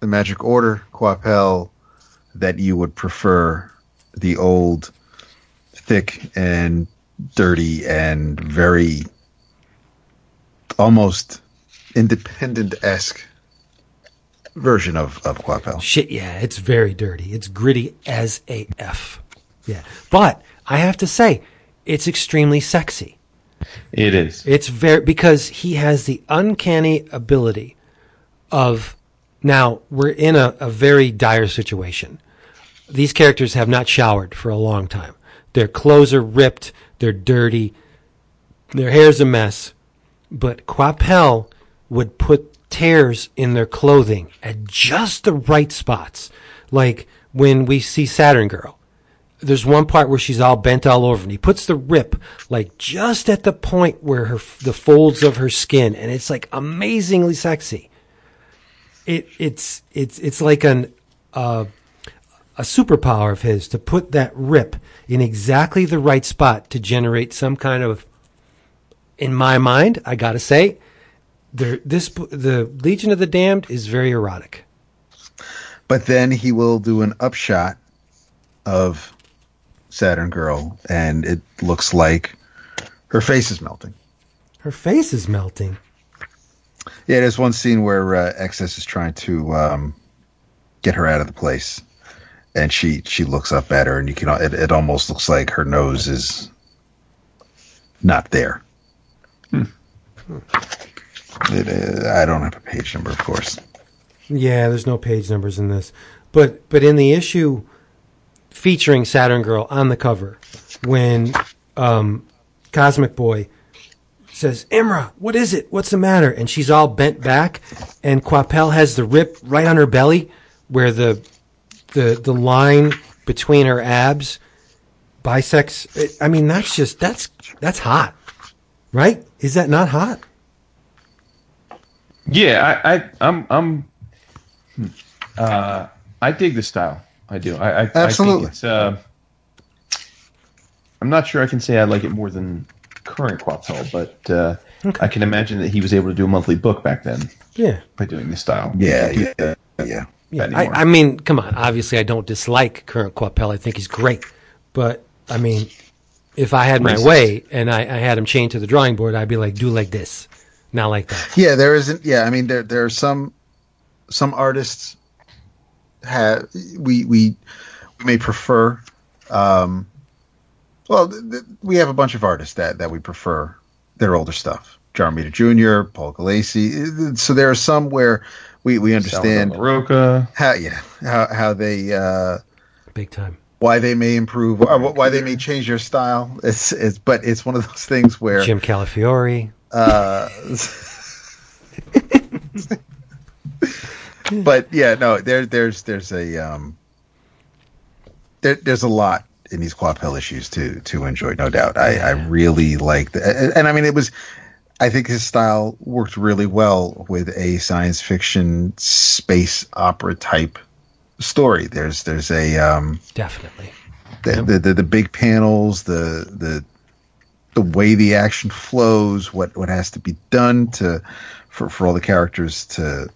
the Magic Order, Coipel, that you would prefer the old, thick and dirty and very almost independent esque version of, of Coipel. Shit, yeah, it's very dirty. It's gritty as a f. Yeah, but I have to say, it's extremely sexy. It is. It's very because he has the uncanny ability of now we're in a, a very dire situation. These characters have not showered for a long time. Their clothes are ripped, they're dirty, their hair's a mess. But Coipel would put tears in their clothing at just the right spots. Like when we see Saturn Girl there's one part where she's all bent all over and he puts the rip like just at the point where her the folds of her skin and it's like amazingly sexy it it's it's it's like an uh, a superpower of his to put that rip in exactly the right spot to generate some kind of in my mind i got to say there this the legion of the damned is very erotic But then he will do an upshot of Saturn Girl, and it looks like her face is melting. her face is melting Yeah, there's one scene where uh, XS is trying to um, get her out of the place, and she she looks up at her, and you can it, it almost looks like her nose is not there. I don't have a page number, of course. Yeah, there's no page numbers in this. But but in the issue featuring Saturn Girl on the cover, when um, Cosmic Boy says, Imra, what is it? What's the matter? And she's all bent back, and Coipel has the rip right on her belly where the the the line between her abs bisects. I mean, that's just that's that's hot, right? Is that not hot? Yeah, I, I I'm I'm uh I dig the style. I do. I, I Absolutely. I think it's uh I'm not sure I can say I like it more than current Coipel, but uh I can imagine that he was able to do a monthly book back then Yeah. by doing this style. Yeah, yeah, yeah. Yeah. I, I mean, come on. Obviously, I don't dislike current Coipel. I think he's great. But I mean, if I had my Racist. way and I, I had him chained to the drawing board, I'd be like, do like this, not like that. Yeah, there isn't. Yeah, I mean, there there are some some artists have we we we may prefer um, Well, th- th- we have a bunch of artists that, that we prefer their older stuff. John Romita Jr., Paul Gulacy. So there are some where we, we understand Salvador Roca. how yeah how how they uh, Big time. why they may improve or why they may change their style. It's it's but it's one of those things where Jim Calafiore. Uh, but yeah, no, there there's there's a um there, there's a lot in these Coipel issues to to enjoy, no doubt. I, I really like the and, and I mean it was I think his style worked really well with a science fiction space opera type story. There's there's a um Definitely. the, the, the the big panels, the the the way the action flows, what what has to be done to for for all the characters to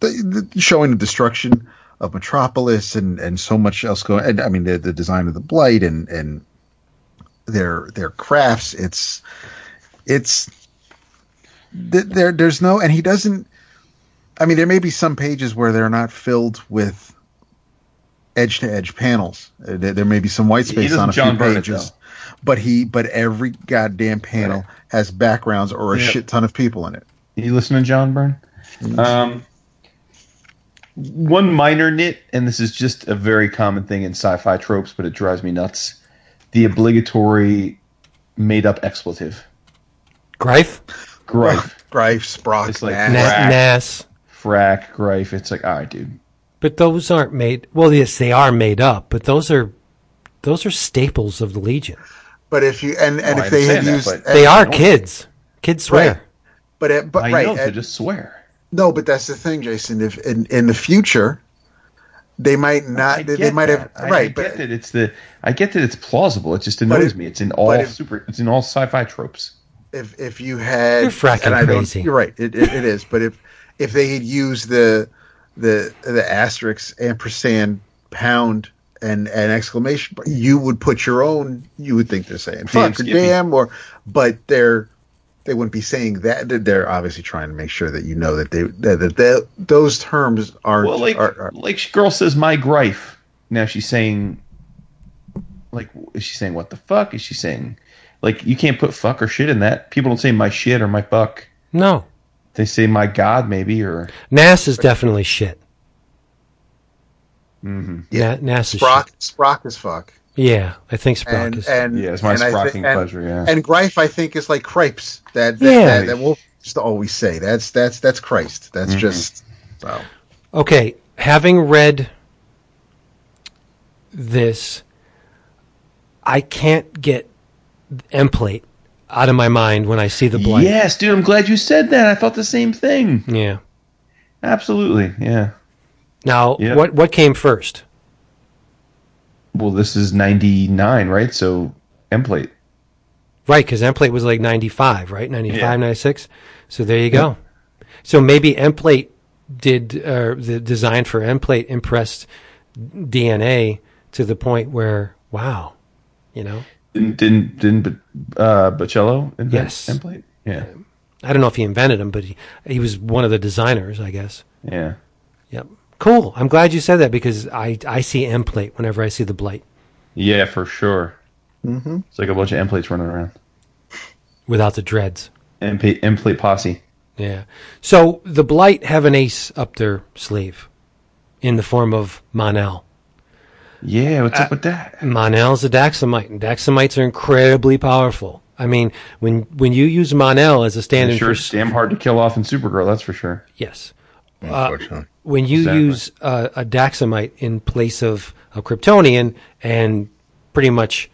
the, the showing the destruction of Metropolis and and so much else going. And I mean the the design of the blight and and their their crafts. It's it's there. There's no, and he doesn't. I mean, there may be some pages where they're not filled with edge to edge panels. There, there may be some white space on a John few pages. But he, but every goddamn panel has backgrounds or a Yeah. shit ton of people in it. You listen to John Byrne? Um, one minor nit, and this is just a very common thing in sci-fi tropes, but it drives me nuts. The obligatory made-up expletive. Greif? Grife, Grife, Sprock, It's like Nash. Na- Frack. Nas. frack, grife. It's like, all right, dude. But those aren't made. Well, yes, they are made up, but those are those are staples of the Legion. But if you and and Oh, if they had used, that, They are kids. Kids swear. Right. but it, but I right, know to and- just swear. no, but that's the thing, Jason. If in in the future, they might not. I they, get they might have that. I- right, I, but get that it's the. I get that it's plausible. It just annoys if- me. It's in all if- super. It's in all sci-fi tropes. if if you had You're fracking and I crazy. you're right it, it, it is but if if they had used the the the asterisk ampersand pound and an exclamation you would put your own you would think they're saying fuck or damn or but they're they wouldn't be saying that They're- they're obviously trying to make sure that you know that they that, that, that those terms aren't Well, like, are, are like girl says, my grife. Now she's saying, like, is she saying what the fuck? Is she saying, like, you can't put fuck or shit in that? People don't say my shit or my fuck. No. They say my god, maybe, or Nas is definitely shit. Mm-hmm. Yeah. Na- Nas is Sprock shit. Sprock is fuck Yeah, I think Sprock and is. and yeah, it's my and I thi- sprocking and- pleasure. Yeah, And Grife, I think, is like crepes. That that, Yeah. that, that we'll just always say. That's that's that's Christ. That's Mhm. just so. Okay, having read this, I can't get Emplate out of my mind when I see the blood. yes, dude. I'm glad you said that. I thought the same thing. Yeah. Absolutely. Yeah. Now, Yeah. what what came first? Well, this is 99, right? So emplate. Right, because Emplate was like 95, right? 95, Yeah. 96. So there you go. So maybe Emplate did, uh, the design for Emplate impressed DNA to the point where, wow, you know? Didn't didn't didn't uh, Bachalo invent Yes. emplate? Yeah. I don't know if he invented them, but he, he was one of the designers, I guess. Yeah. Yep. Cool. I'm glad you said that because I, I see Emplate whenever I see the blight Yeah, for sure. Mm-hmm. It's like a bunch of Emplates running around. without the dreads. Emplate posse. Yeah. So the blight have an ace up their sleeve in the form of Mon-El. Yeah, what's up with that? Mon-El's a Daxamite, and Daxamites are incredibly powerful. I mean, when when you use Mon-El as a stand-in sure, for it's damn hard to kill off in Supergirl. That's for sure. yes, Unfortunately, when you Exactly. use uh, a Daxamite in place of a Kryptonian, and pretty much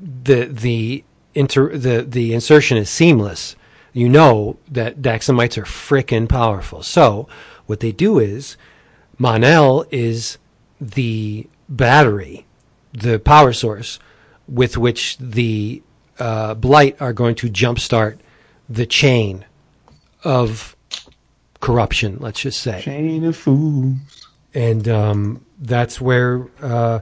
the the inter the the insertion is seamless, you know that Daxamites are frickin' powerful. So what they do is Mon-El is the battery, the power source with which the uh, blight are going to jumpstart the chain of corruption. Let's just say Chain of fools. and um, that's where uh,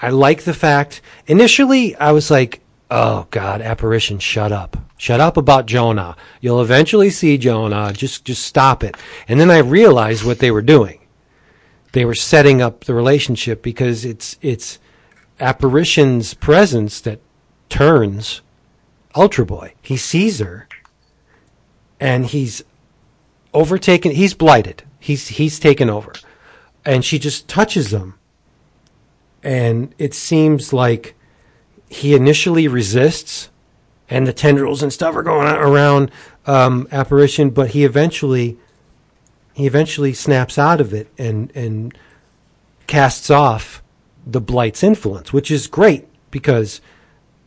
I like the fact. Initially, I was like, "Oh God, apparition, shut up, shut up about Jo Nah. You'll eventually see Jo Nah. Just, just stop it." And then I realized what they were doing. They were setting up the relationship because it's it's apparition's presence that turns Ultra Boy. He sees her, and he's overtaken. He's blighted. He's he's taken over, and she just touches him, and it seems like he initially resists, and the tendrils and stuff are going around um, apparition, but he eventually he eventually snaps out of it and and casts off the blight's influence, which is great because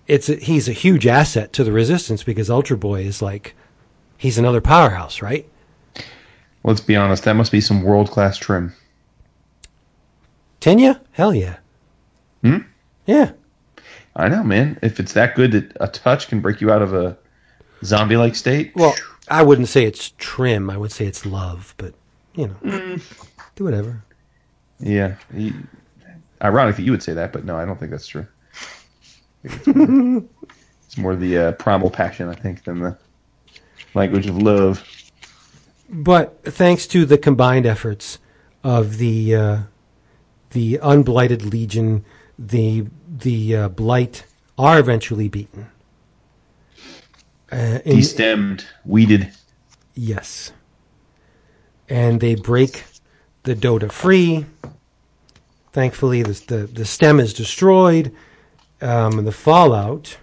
it's a, he's a huge asset to the resistance because Ultra Boy is like he's another powerhouse, right? Let's be honest, that must be some world class trim. Tinya, hell yeah, Hmm? yeah. I know, man. If it's that good that a touch can break you out of a zombie like state, Well, I wouldn't say it's trim. I would say it's love, but you know, do whatever. yeah. You, ironic that you would say that, but no, I don't think that's true. It's more, it's more the uh, primal passion, I think, than the language of love. But thanks to the combined efforts of the uh, the unblighted legion, the the uh, blight are eventually beaten. Uh, in- Destemmed, weeded. yes, and they break the Dota free. Thankfully, the the, the stem is destroyed. Um, the fallout,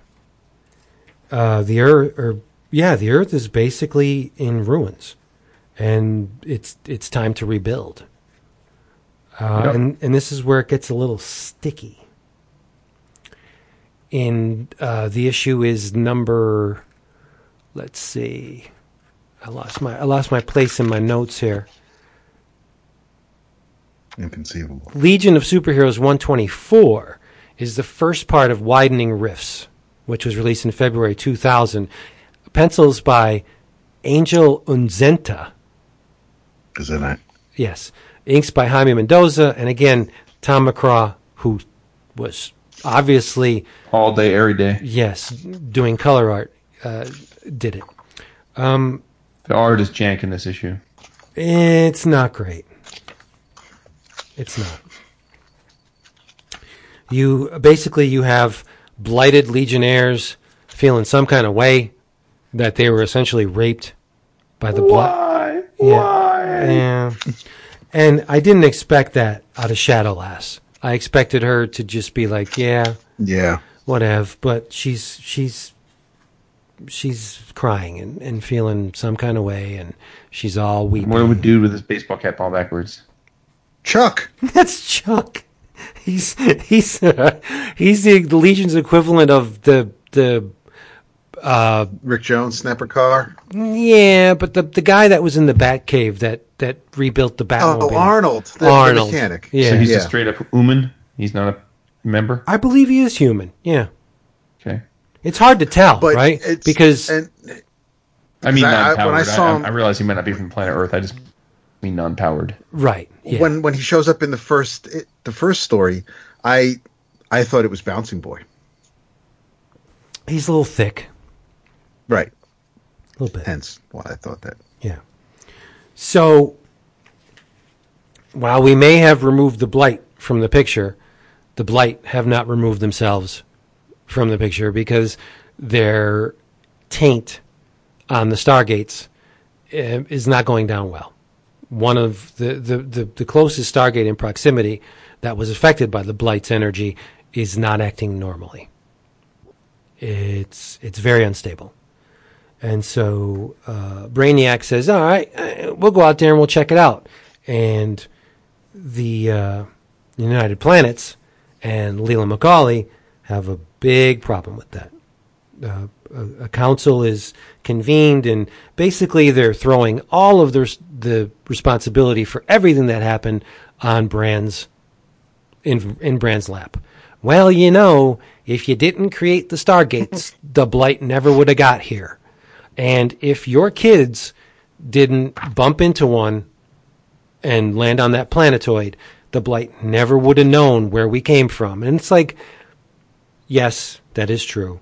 uh, the earth, or yeah, the earth is basically in ruins, and it's it's time to rebuild. Uh, Yep. And and this is where it gets a little sticky. And uh, the issue is number. Let's see. I lost my I lost my place in my notes here. Inconceivable. Legion of Superheroes 124 is the first part of Widening Rifts, which was released in February 2000. Pencils by Angel Unzueta. Is it not? Yes. Inks by Jaime Mendoza. And again, Tom McCraw, who was obviously, All day, every day. yes, doing color art, uh, did it. The art is jank in this issue. It's not great. It's not. You basically you have blighted legionnaires feeling some kind of way that they were essentially raped by the blight. Why? Yeah. Yeah. And I didn't expect that out of Shadowlass. I expected her to just be like, yeah, Yeah. whatever. But she's she's she's crying and, and feeling some kind of way, and she's all weeping. What would dude with his baseball cap all backwards? Chuck. That's Chuck. He's he's uh, he's the, the Legion's equivalent of the the uh Rick Jones, Snapper Carr. yeah, but the the guy that was in the Batcave that that rebuilt the Batmobile. Oh, Arnold, the, the Arnold. mechanic. Yeah. So he's Yeah. a straight up human. He's not a member. I believe he is human. Yeah, Okay. it's hard to tell, But right? it's, Because and I mean, I- I- non-powered. when I, I saw I, him- I realize he might not be from planet Earth. I just mean non-powered. right, yeah. when when he shows up in the first it, the first story, I I thought it was Bouncing Boy. he's a little thick, Right. a little bit. Hence why I thought that. Yeah. So, while we may have removed the blight from the picture, the blight have not removed themselves from the picture because their taint on the stargates uh, is not going down well. One of the, the, the, the closest stargate in proximity that was affected by the blight's energy is not acting normally. It's it's very unstable. And so uh, Brainiac says, "All right, uh, we'll go out there and we'll check it out." And the uh, United Planets and Leela McCauley have a big problem with that. Uh, a, a council is convened, and basically they're throwing all of the responsibility for everything that happened on Brand's in in Brand's lap. Well, you know, if you didn't create the Stargates, the blight never would have got here. And if your kids didn't bump into one and land on that planetoid, the blight never would have known where we came from. And it's like, yes, that is true.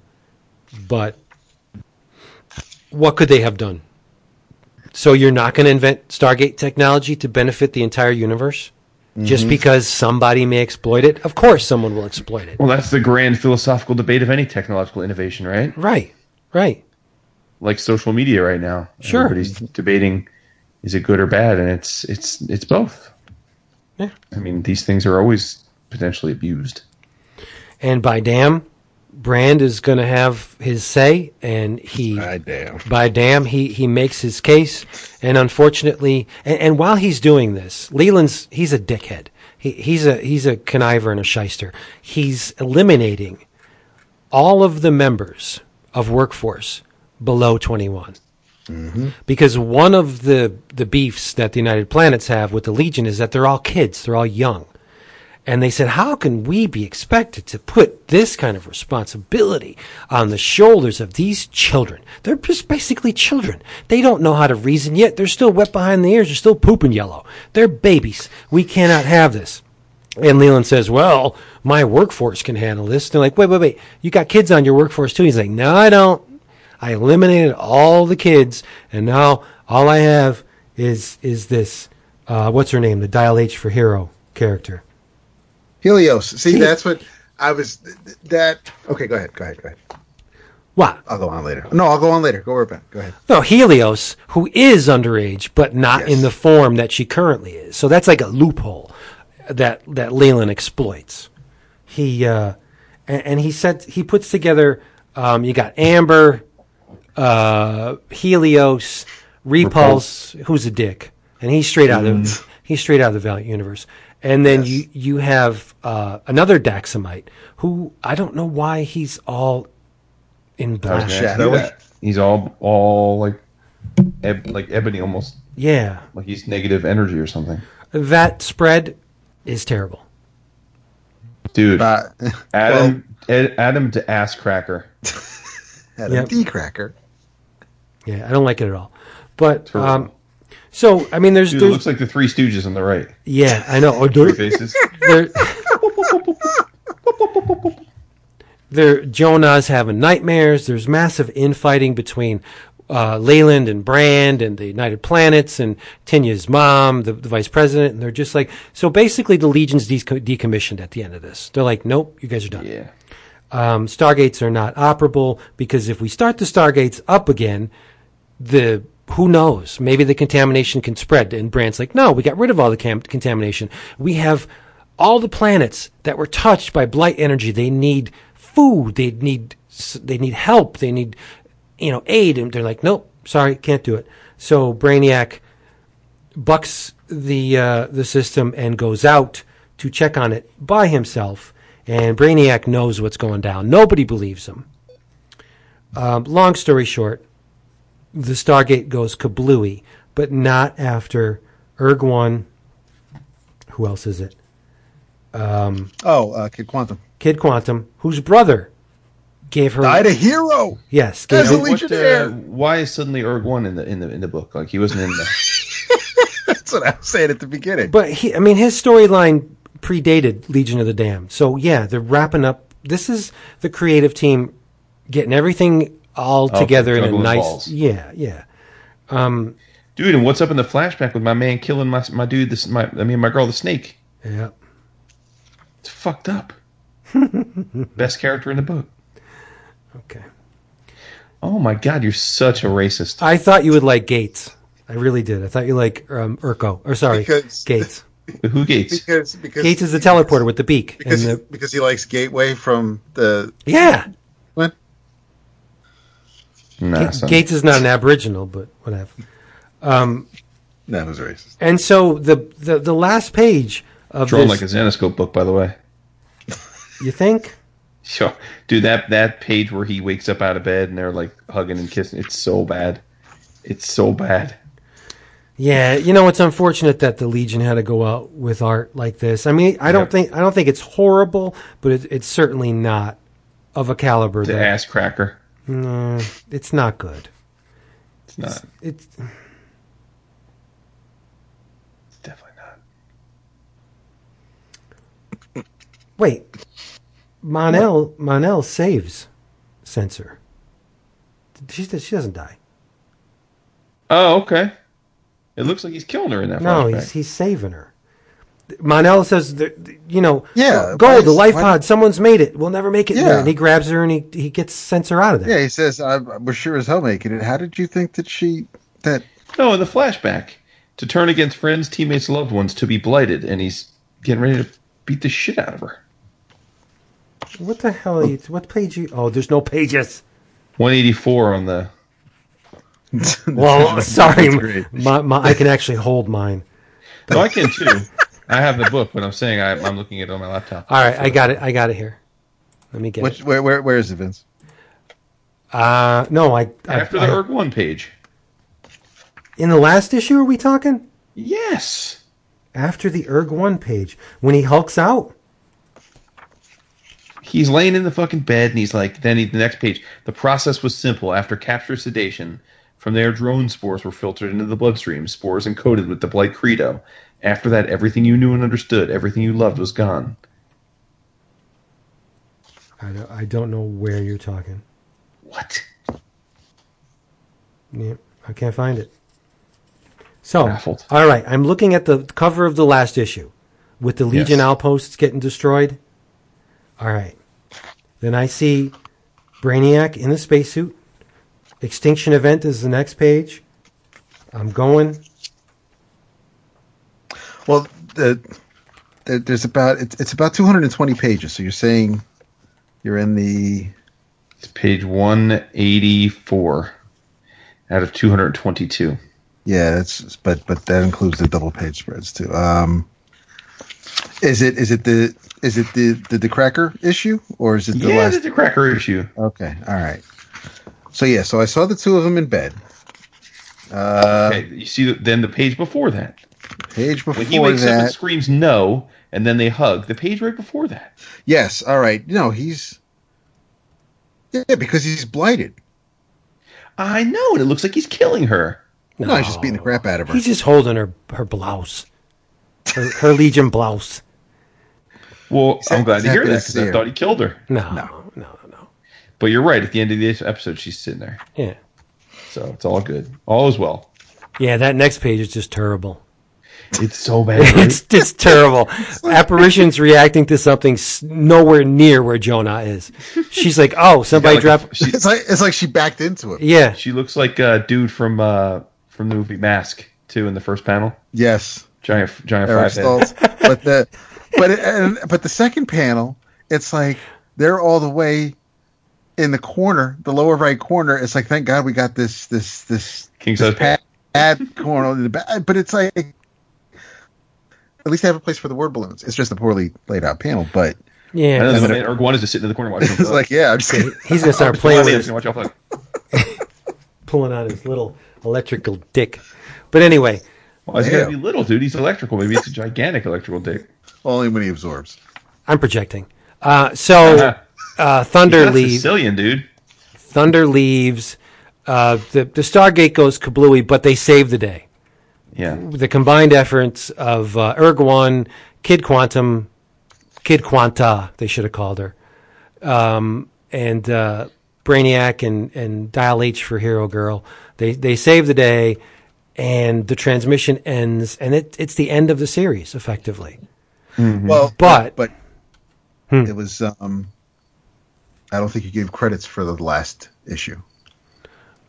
But what could they have done? So you're not going to invent Stargate technology to benefit the entire universe? Just mm-hmm. because somebody may exploit it, of course someone will exploit it. Well, that's the grand philosophical debate of any technological innovation, right? Right, right. Like social media right now. Sure. Everybody's debating is it good or bad, and it's it's it's both. Yeah. I mean, these things are always potentially abused. And by damn, Brand is going to have his say, and he I damn. by damn he he makes his case and unfortunately and, and while he's doing this leland's he's a dickhead he, he's a he's a conniver and a shyster he's eliminating all of the members of workforce below 21 mm-hmm. because one of the the beefs that the united planets have with the legion is that they're all kids they're all young and they said, How can we be expected to put this kind of responsibility on the shoulders of these children? They're just basically children. They don't know how to reason yet. They're still wet behind the ears. They're still pooping yellow. They're babies. We cannot have this. And Leland says, Well, my workforce can handle this. They're like, Wait, wait, wait. You got kids on your workforce too? He's like, No, I don't. I eliminated all the kids, and now all I have is is this. Uh, what's her name? The Dial H for Hero character. Helios. See, that's what I was. That okay? Go ahead. Go ahead. Go ahead. What? I'll go on later. No, I'll go on later. Go over back. Go ahead. No, Helios, who is underage, but not Yes. in the form that she currently is. So that's like a loophole that that Leland exploits. He uh, and, and he said he puts together. Um, you got Amber, uh, Helios, Repulse, who's a dick, and he's straight out of he's straight out of the Valiant universe. And then Yes. you you have uh, another Daxamite who I don't know why he's all in black. gonna ask you Shadowy. that. He's all all like eb- like ebony, almost Yeah, like he's negative energy or something. that spread is terrible. Dude, Uh, Adam Ed, Adam to ass cracker. had Yep. a D cracker. Yeah, I don't like it at all. But um, so I mean, there's, Dude, it looks like the Three Stooges on the right. yeah, I know. Or Three there, faces. there, there, Jo Nah's having nightmares. There's massive infighting between uh, Leland and Brand and the United Planets and Tinya's mom, the, the vice president, and they're just like so. Basically, the Legion's de- decommissioned at the end of this. They're like, nope, you guys are done. yeah. Um, Stargates are not operable because if we start the Stargates up again, the who knows? Maybe the contamination can spread. And Brand's like, no, we got rid of all the cam- contamination. We have all the planets that were touched by blight energy. They need food. They need they need help. They need you know aid. And they're like, nope, sorry, can't do it. So Brainiac bucks the uh, the system and goes out to check on it by himself. And Brainiac knows what's going down. Nobody believes him. Um, long story short, the Stargate goes kablooey, but not after Erg One. Who else is it? Oh, uh, Kid Quantum Kid Quantum, whose brother gave her died a hero. yes, gave As her, a What, uh, why is suddenly Erg one in the in the in the book? Like he wasn't in the. That's what I was saying at the beginning. But he, I mean, his storyline predated Legion of the Damned. So yeah, they're wrapping up. This is the creative team getting everything all Okay, together in a nice. balls. Yeah, yeah. Dude, and what's up in the flashback with my man killing my my dude? This my I mean my girl the snake. Yeah. It's fucked up. Best character in the book. Okay. Oh my god, you're such a racist. I thought you would like Gates. I really did. I thought you like um, Urko. Or sorry, Because- Gates. Who gates? because because Gates is the teleporter with the beak. because and he, the, because he likes Gateway from the yeah, what? Nah, son. Gates is not an Aboriginal, but whatever. Um, that was racist. And so the the, the last page of Drawn this, like a Xenoscope book, by the way. you think? Sure. Dude, that that page where he wakes up out of bed and they're like hugging and kissing, it's so bad. It's so bad. Yeah, you know it's unfortunate that the Legion had to go out with art like this. I mean, I don't Yep. think I don't think it's horrible, but it, it's certainly not of a caliber The that ass cracker. No, it's not good. It's not. It's It's definitely not. wait, Mon-El Mon-El saves Sensor. She she doesn't die. Oh, okay. It looks like he's killing her in that No, flashback. he's he's saving her. Mon-El says, that, you know, Yeah, oh, go, the is- life pod, someone's made it. We'll never make it Yeah. there. And he grabs her and he, he gets sends her out of there. Yeah, he says, I was sure as hell making it. How did you think that she, that, No, in the flashback, to turn against friends, teammates, loved ones, to be blighted, and he's getting ready to beat the shit out of her. What the hell are you, what page you, oh, there's no pages. 184 on the. Well, sorry, my, my, I can actually hold mine. No, I can too. I have the book, but I'm saying I, I'm looking at it on my laptop. All right, I got it. I got it here. Let me get which, it. where, where, where is it, Vince? Uh, no, I, I, After the I- Erg One page. in the last issue. Are we talking Yes. after the Erg One page when he hulks out? He's laying in the fucking bed, and he's like, then he, the next page. The process was simple. After capture sedation, from there, drone spores were filtered into the bloodstream, spores encoded with the blight credo. After that, everything you knew and understood, everything you loved, was gone. I don't, I don't know where you're talking. What? Yeah, I can't find it. So, Baffled. all right, I'm looking at the cover of the last issue with the Legion Yes. outposts getting destroyed. All right. Then I see Brainiac in the spacesuit. Extinction event is the next page. I'm going. Well, the, the, there's about, it's, it's about 220 pages. So you're saying you're in the, It's page 184 out of 222. yeah, that's but, but that includes the double page spreads too. Um, is it, is it the, is it the, the, the cracker issue or is it the yeah, last? the cracker issue. Okay, all right. So yeah, so I saw the two of them in bed. Uh, Okay, you see, the, then the page before that. Page before When he wakes up and screams no, and then they hug, the page right before that. yes, all right. No, he's yeah, because he's blighted. I know, and it looks like he's killing her. No, he's just beating the crap out of her. He's just holding her her blouse, her, her Legion blouse. Well, I'm glad to hear happy that because I thought he killed her. No, no, no, no. But you're right. At the end of this episode, she's sitting there, Yeah, so it's all good. All is well. yeah. That next page is just terrible. It's so bad. It's it's terrible. Apparitions reacting to something nowhere near where Jo Nah is. She's like, "Oh, somebody Like, dropped." she, It's like it's like she backed into it. Yeah, she looks like a dude from uh, from the movie Mask too in the first panel. Yes, Giant giant Eric five. Stoltz. but the but it, and, but the second panel, it's like they're all the way in the corner, the lower right corner. It's like thank God we got this this this King this size pad, pad corner in the back. But it's like at least they have a place for the word balloons. It's just a poorly laid out panel, but I know yeah. the man Erg One is just sitting in the corner watching. it's like yeah, I'm just gonna, He's gonna start playing with his, Watch y'all fuck. pulling out his little electrical dick. But anyway, Why is he gotta Damn. be little, dude? He's electrical. Maybe it's a gigantic electrical dick. only when he absorbs. I'm projecting. Uh, so uh, Thunder He's leaves. Sicilian, dude. Thunder leaves. Uh, the the Stargate goes kablooey, but they save the day. Yeah. the combined efforts of uh, Erg One, Kid Quantum, Kid Quanta, they should have called her, um, and uh, Brainiac and, and Dial H for Hero Girl. They they save the day, and the transmission ends, and it, it's the end of the series effectively. Well, But- but Hmm. it was. um I don't think you gave credits for the last issue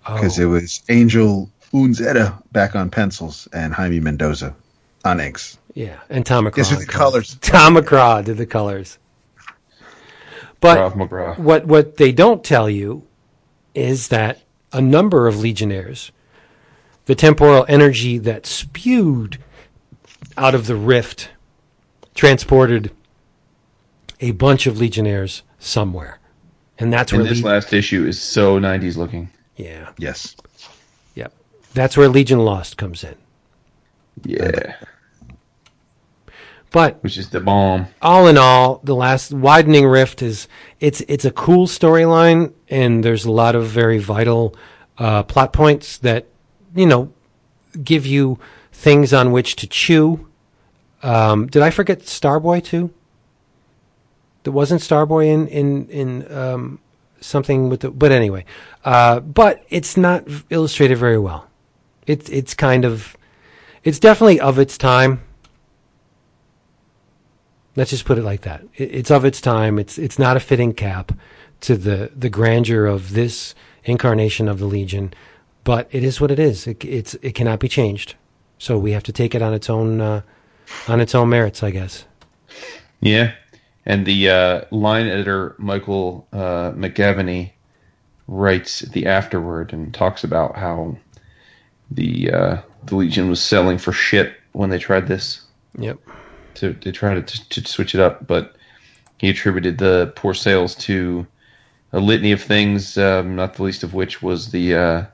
because Oh. it was Angel Unzueta back on pencils and Jaime Mendoza on inks. Yeah, and Tom McCraw. Guess who the colors? Tom McCraw did the colors. But Krav McCraw. what what they don't tell you is that a number of legionnaires, the temporal energy that spewed out of the rift, transported a bunch of legionnaires somewhere, and that's And where this Le- last issue is so 90s looking. yeah, Yes. yep, that's where Legion Lost comes in. Yeah. But Which is the bomb. all in all, the last widening rift is it's it's a cool storyline, and there's a lot of very vital uh, plot points that you know give you things on which to chew. Um, did I forget Starboy too? There wasn't Starboy in in in um, something with the but anyway, uh, but it's not illustrated very well. It's it's kind of it's definitely of its time Let's just put it like that. It, it's of its time. It's it's not a fitting cap to the the grandeur of this incarnation of the Legion, but it is what it is. It, it's it cannot be changed. So we have to take it on its own uh, on its own merits, I guess. Yeah, and the uh, line editor Michael uh, McAvennie writes the afterword and talks about how the uh, the Legion was selling for shit when they tried this. Yep. To they tried to, to switch it up, but he attributed the poor sales to a litany of things, um, not the least of which was the, uh,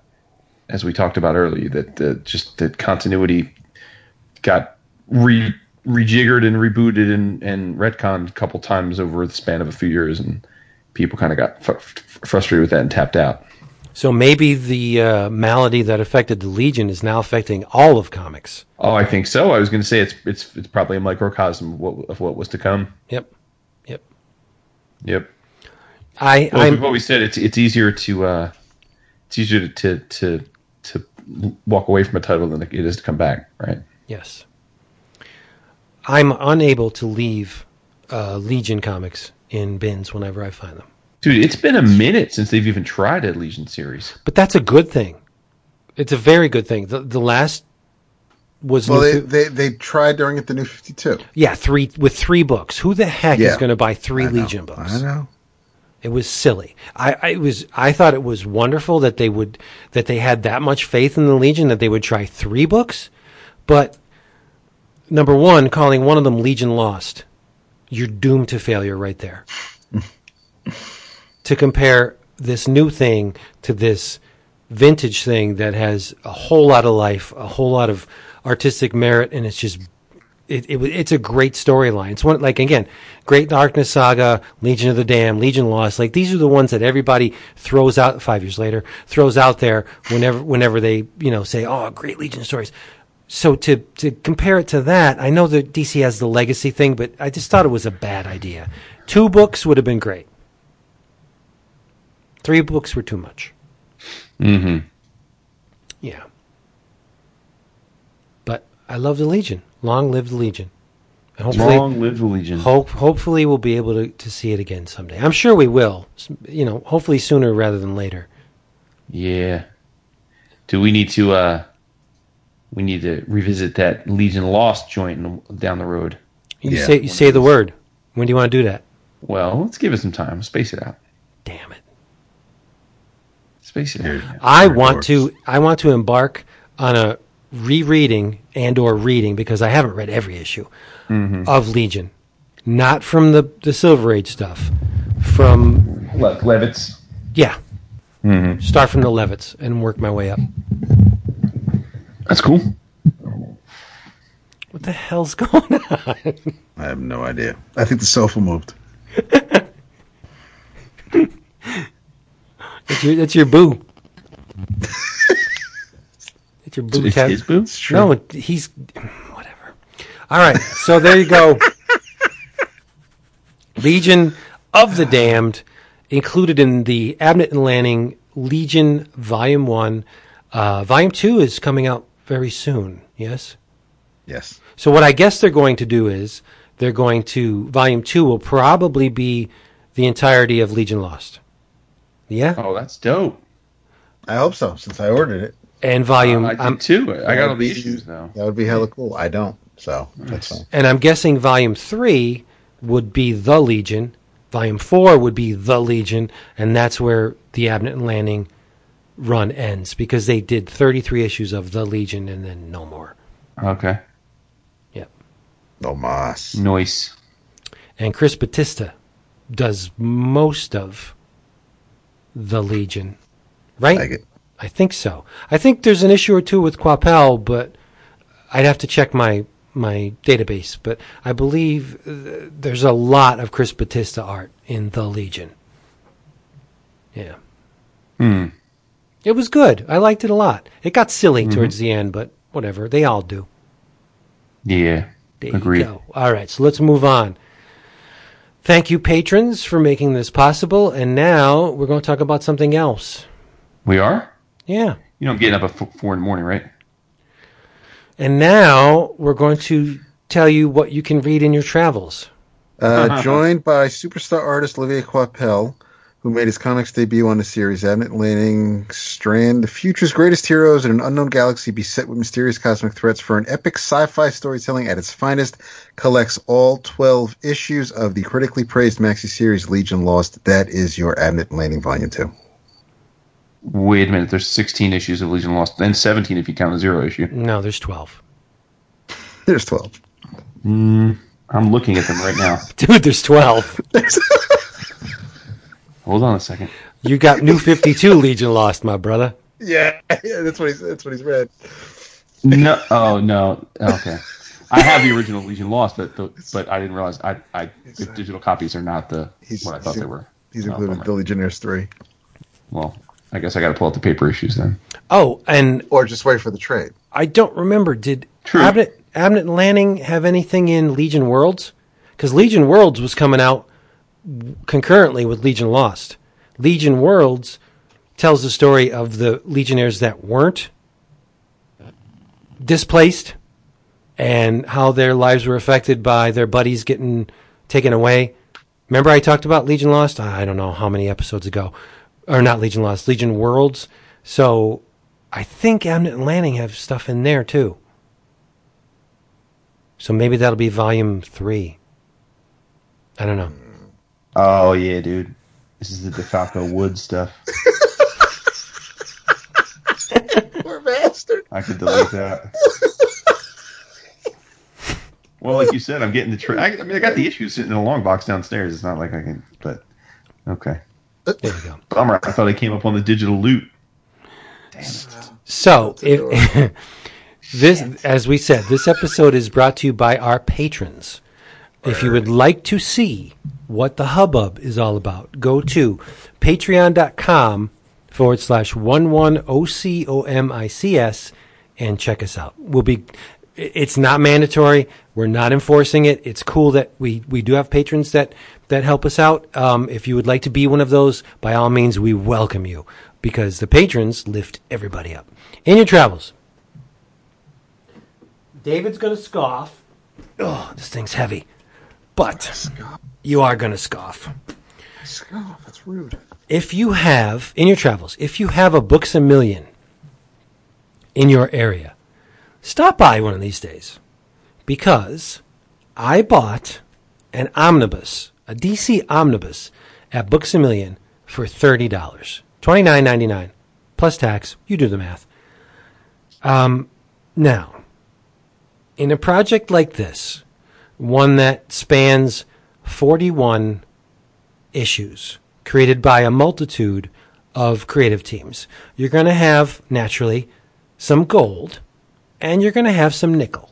as we talked about earlier, that the, just that continuity got re rejiggered and rebooted and, and retconned a couple times over the span of a few years, and people kind of got fr- frustrated with that and tapped out. So maybe the uh, malady that affected the Legion is now affecting all of comics. Oh, I think so. I was going to say it's it's it's probably a microcosm of what, of what was to come. Yep. Yep. Yep. I Well, we've always said it's it's easier to uh, it's easier to, to to to walk away from a title than it is to come back, right? yes. I'm unable to leave uh, Legion comics in bins whenever I find them. Dude, it's been a minute since they've even tried a Legion series. But that's a good thing. It's a very good thing. The the last was Well, New they, Fi- they they tried during it the new Fifty Two. yeah three with three books. Who the heck is going to buy three Legion books? I know. It was silly. I, I was I thought it was wonderful that they would that they had that much faith in the Legion that they would try three books, but number one, calling one of them Legion Lost, you're doomed to failure right there. to compare this new thing to this vintage thing that has a whole lot of life, a whole lot of artistic merit, and it's just it, it, it's a great storyline. It's one like again, Great Darkness Saga, Legion of the Damned, Legion Lost. Like these are the ones that everybody throws out five years later, throws out there whenever whenever they you know say, oh, great Legion stories. So to to compare it to that, I know that DC has the legacy thing, but I just thought it was a bad idea. Two books would have been great. Three books were too much. Mm-hmm. Yeah. But I love the Legion. Long live the Legion. And hopefully, Long live the Legion. hope hopefully we'll be able to, to see it again someday. I'm sure we will. You know, hopefully sooner rather than later. Yeah. Do we need to uh we need to revisit that Legion Lost joint down the road? You Yeah. say you say the word. When do you want to do that? Well, let's give it some time. Space it out. Damn it. Space it out. I want to I want to embark on a rereading and or reading because I haven't read every issue mm-hmm. of Legion. Not from the the Silver Age stuff. From Look, Levitz. yeah. Mm-hmm. Start from the Levitz and work my way up. That's cool. What the hell's going on? I have no idea. I think the sofa moved. That's your that's your boo. It's your boo It's his boo? It's true. No, he's whatever. All right, so there you go. Legion of the Damned, included in the Abnett and Lanning Legion Volume One. Uh, volume Two is coming out very soon. Yes. Yes. So what I guess they're going to do is they're going to Volume Two will probably be the entirety of Legion Lost. Yeah, Oh, that's dope. I hope so, since I ordered it. and Volume. Uh, I did I'm- too. I got all the That would be- issues now. That would be hella cool. I don't, so that's fine. And I'm guessing volume three would be the Legion. Volume four would be the Legion, and that's where the Abnett and Lanning run ends because they did 33 issues of the Legion and then no more. Okay. Yep. No mas. Noise. And Chris Batista does most of the Legion, right? Like it. I think so. I think there's an issue or two with Coipel, but I'd have to check my my database. But I believe uh, there's a lot of Chris Batista art in the Legion. Yeah, Hmm. It was good. I liked it a lot. It got silly towards the end, but whatever. They all do. Yeah. There Agreed. you go. All right, so let's move on. Thank you, patrons, for making this possible. And now we're going to talk about something else. We are? Yeah. You know I'm getting up at four in the morning, right? And now we're going to tell you what you can read in your travels. Uh, joined by superstar artist Olivier Coipel, who made his comics debut on the series. Abnett Lanning strand the future's greatest heroes in an unknown galaxy beset with mysterious cosmic threats for an epic sci-fi storytelling at its finest. Collects all 12 issues of the critically praised maxi series Legion Lost. That is your Abnett Lanning Volume 2. Wait a minute. There's 16 issues of Legion Lost, and 17 if you count the zero issue. No, there's 12. There's 12. Hmm, I'm looking at them right now. Dude, there's 12. Hold on a second. You got New 52 Legion Lost, my brother. Yeah, yeah, that's what he's that's what he's read. No. Oh no. Okay. I have the original Legion Lost, but the, but I didn't realize I, I the uh, digital copies are not the He's- what I thought they were. He's Oh, included the Legionnaires 3. Well, I guess I got to pull out the paper issues then. Oh, and Or just wait for the trade. I don't remember. Did True. Abnett, Abnett Lanning have anything in Legion Worlds? Because Legion Worlds was coming out concurrently with Legion Lost. Legion Worlds tells the story of the Legionnaires that weren't displaced and how their lives were affected by their buddies getting taken away. Remember, I talked about Legion Lost? I don't know how many episodes ago. Or not Legion Lost, Legion Worlds. So I think Abnett and Lanning have stuff in there too. So maybe that'll be volume three. I don't know. Oh yeah, dude. This is the DeFalco Wood stuff. Poor bastard. I could delete that. well, like you said, I'm getting the. Tra- I, I mean, I got the issue sitting in a long box downstairs. It's not like I can. But okay. There you go. Bummer. I thought I came up on the digital loot. Damn. So if this, as we said, this episode is brought to you by our patrons. If you would like to see what the hubbub is all about, go to patreon.com forward slash one one O C O M I C S and check us out. We'll be it's not mandatory. We're not enforcing it. It's cool that we, we do have patrons that, that help us out. Um, if you would like to be one of those, by all means, we welcome you because the patrons lift everybody up. In your travels, David's going to scoff. Oh, this thing's heavy. But you are going to scoff. Scoff, that's rude. If you have, in your travels, if you have a Books a Million in your area, stop by one of these days because I bought an omnibus, a DC omnibus at Books a Million for $30. $29.99 plus tax. You do the math. Um, now, in a project like this, one that spans 41 issues created by a multitude of creative teams, you're going to have, naturally, some gold and you're going to have some nickel.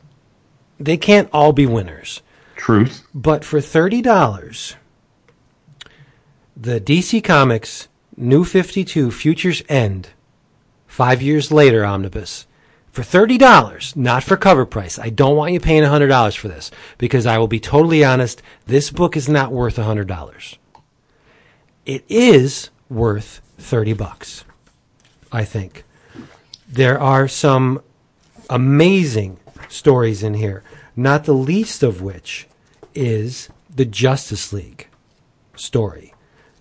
They can't all be winners. Truth. But for $30, the DC Comics New 52 Futures End, five years later omnibus, for $30, not for cover price. I don't want you paying $100 for this because I will be totally honest, this book is not worth $100. It is worth 30 bucks, I think. There are some amazing stories in here, not the least of which is the Justice League story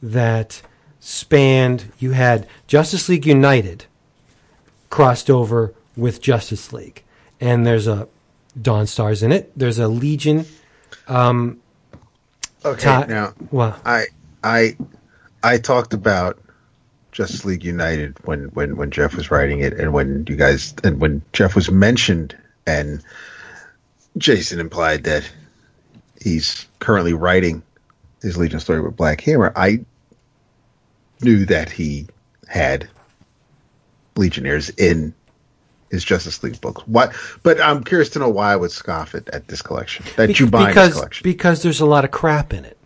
that spanned you had Justice League United crossed over with Justice League. And there's a Dawn Stars in it. There's a Legion Um, Okay, Ti- now well I I I talked about Justice League United when when when Jeff was writing it, and when you guys and when Jeff was mentioned, and Jason implied that he's currently writing his Legion story with Black Hammer. I knew that he had Legionnaires in his Justice League books. Why? But I'm curious to know why I would scoff at, at this collection that Be- you buy because this collection. because there's a lot of crap in it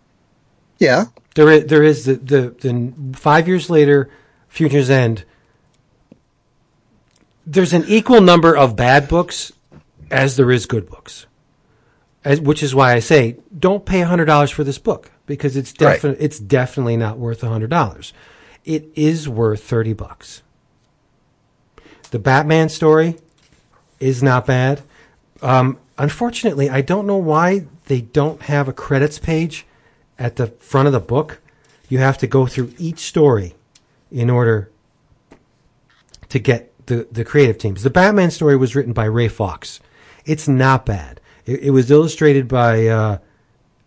yeah, There is, there is the, the, the five years later, Future's End. There's an equal number of bad books as there is good books, as, which is why I say don't pay hundred dollars for this book because it's Right. definitely it's definitely not worth hundred dollars. It is worth thirty bucks. The Batman story is not bad. Um, unfortunately, I don't know why they don't have a credits page at the front of the book. You have to go through each story in order to get the, the creative teams. The Batman story was written by Ray Fawkes. It's not bad. It, it was illustrated by uh,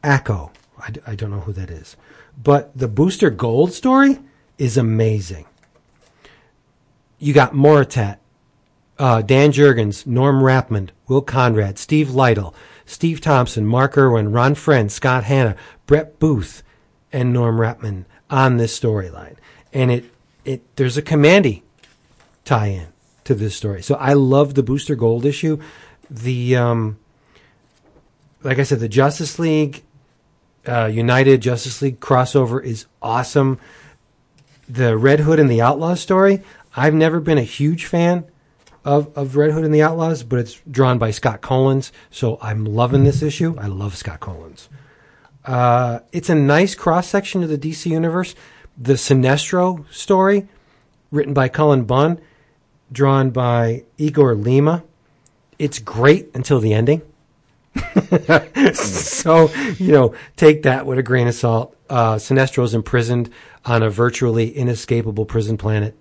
ACO. I, I don't know who that is. But the Booster Gold story is amazing. You got Moritat, uh, Dan Jurgens, Norm Rapmund, Will Conrad, Steve Lightle, Steve Thompson, Mark Irwin, Ron Frenz, Scott Hanna, Brett Booth, and Norm Rapmund on this storyline. And it, it there's a Kamandi tie-in to this story. So I love the Booster Gold issue. The um, like I said, the Justice League uh, United Justice League crossover is awesome. The Red Hood and the Outlaws story, I've never been a huge fan of, of Red Hood and the Outlaws, but it's drawn by Scott Kolins, so I'm loving this issue. I love Scott Kolins. Uh, it's a nice cross section of the DC universe. The Sinestro story, written by Cullen Bunn, drawn by Igor Lima. It's great until the ending. so, you know, take that with a grain of salt. Uh, Sinestro is imprisoned on a virtually inescapable prison planet,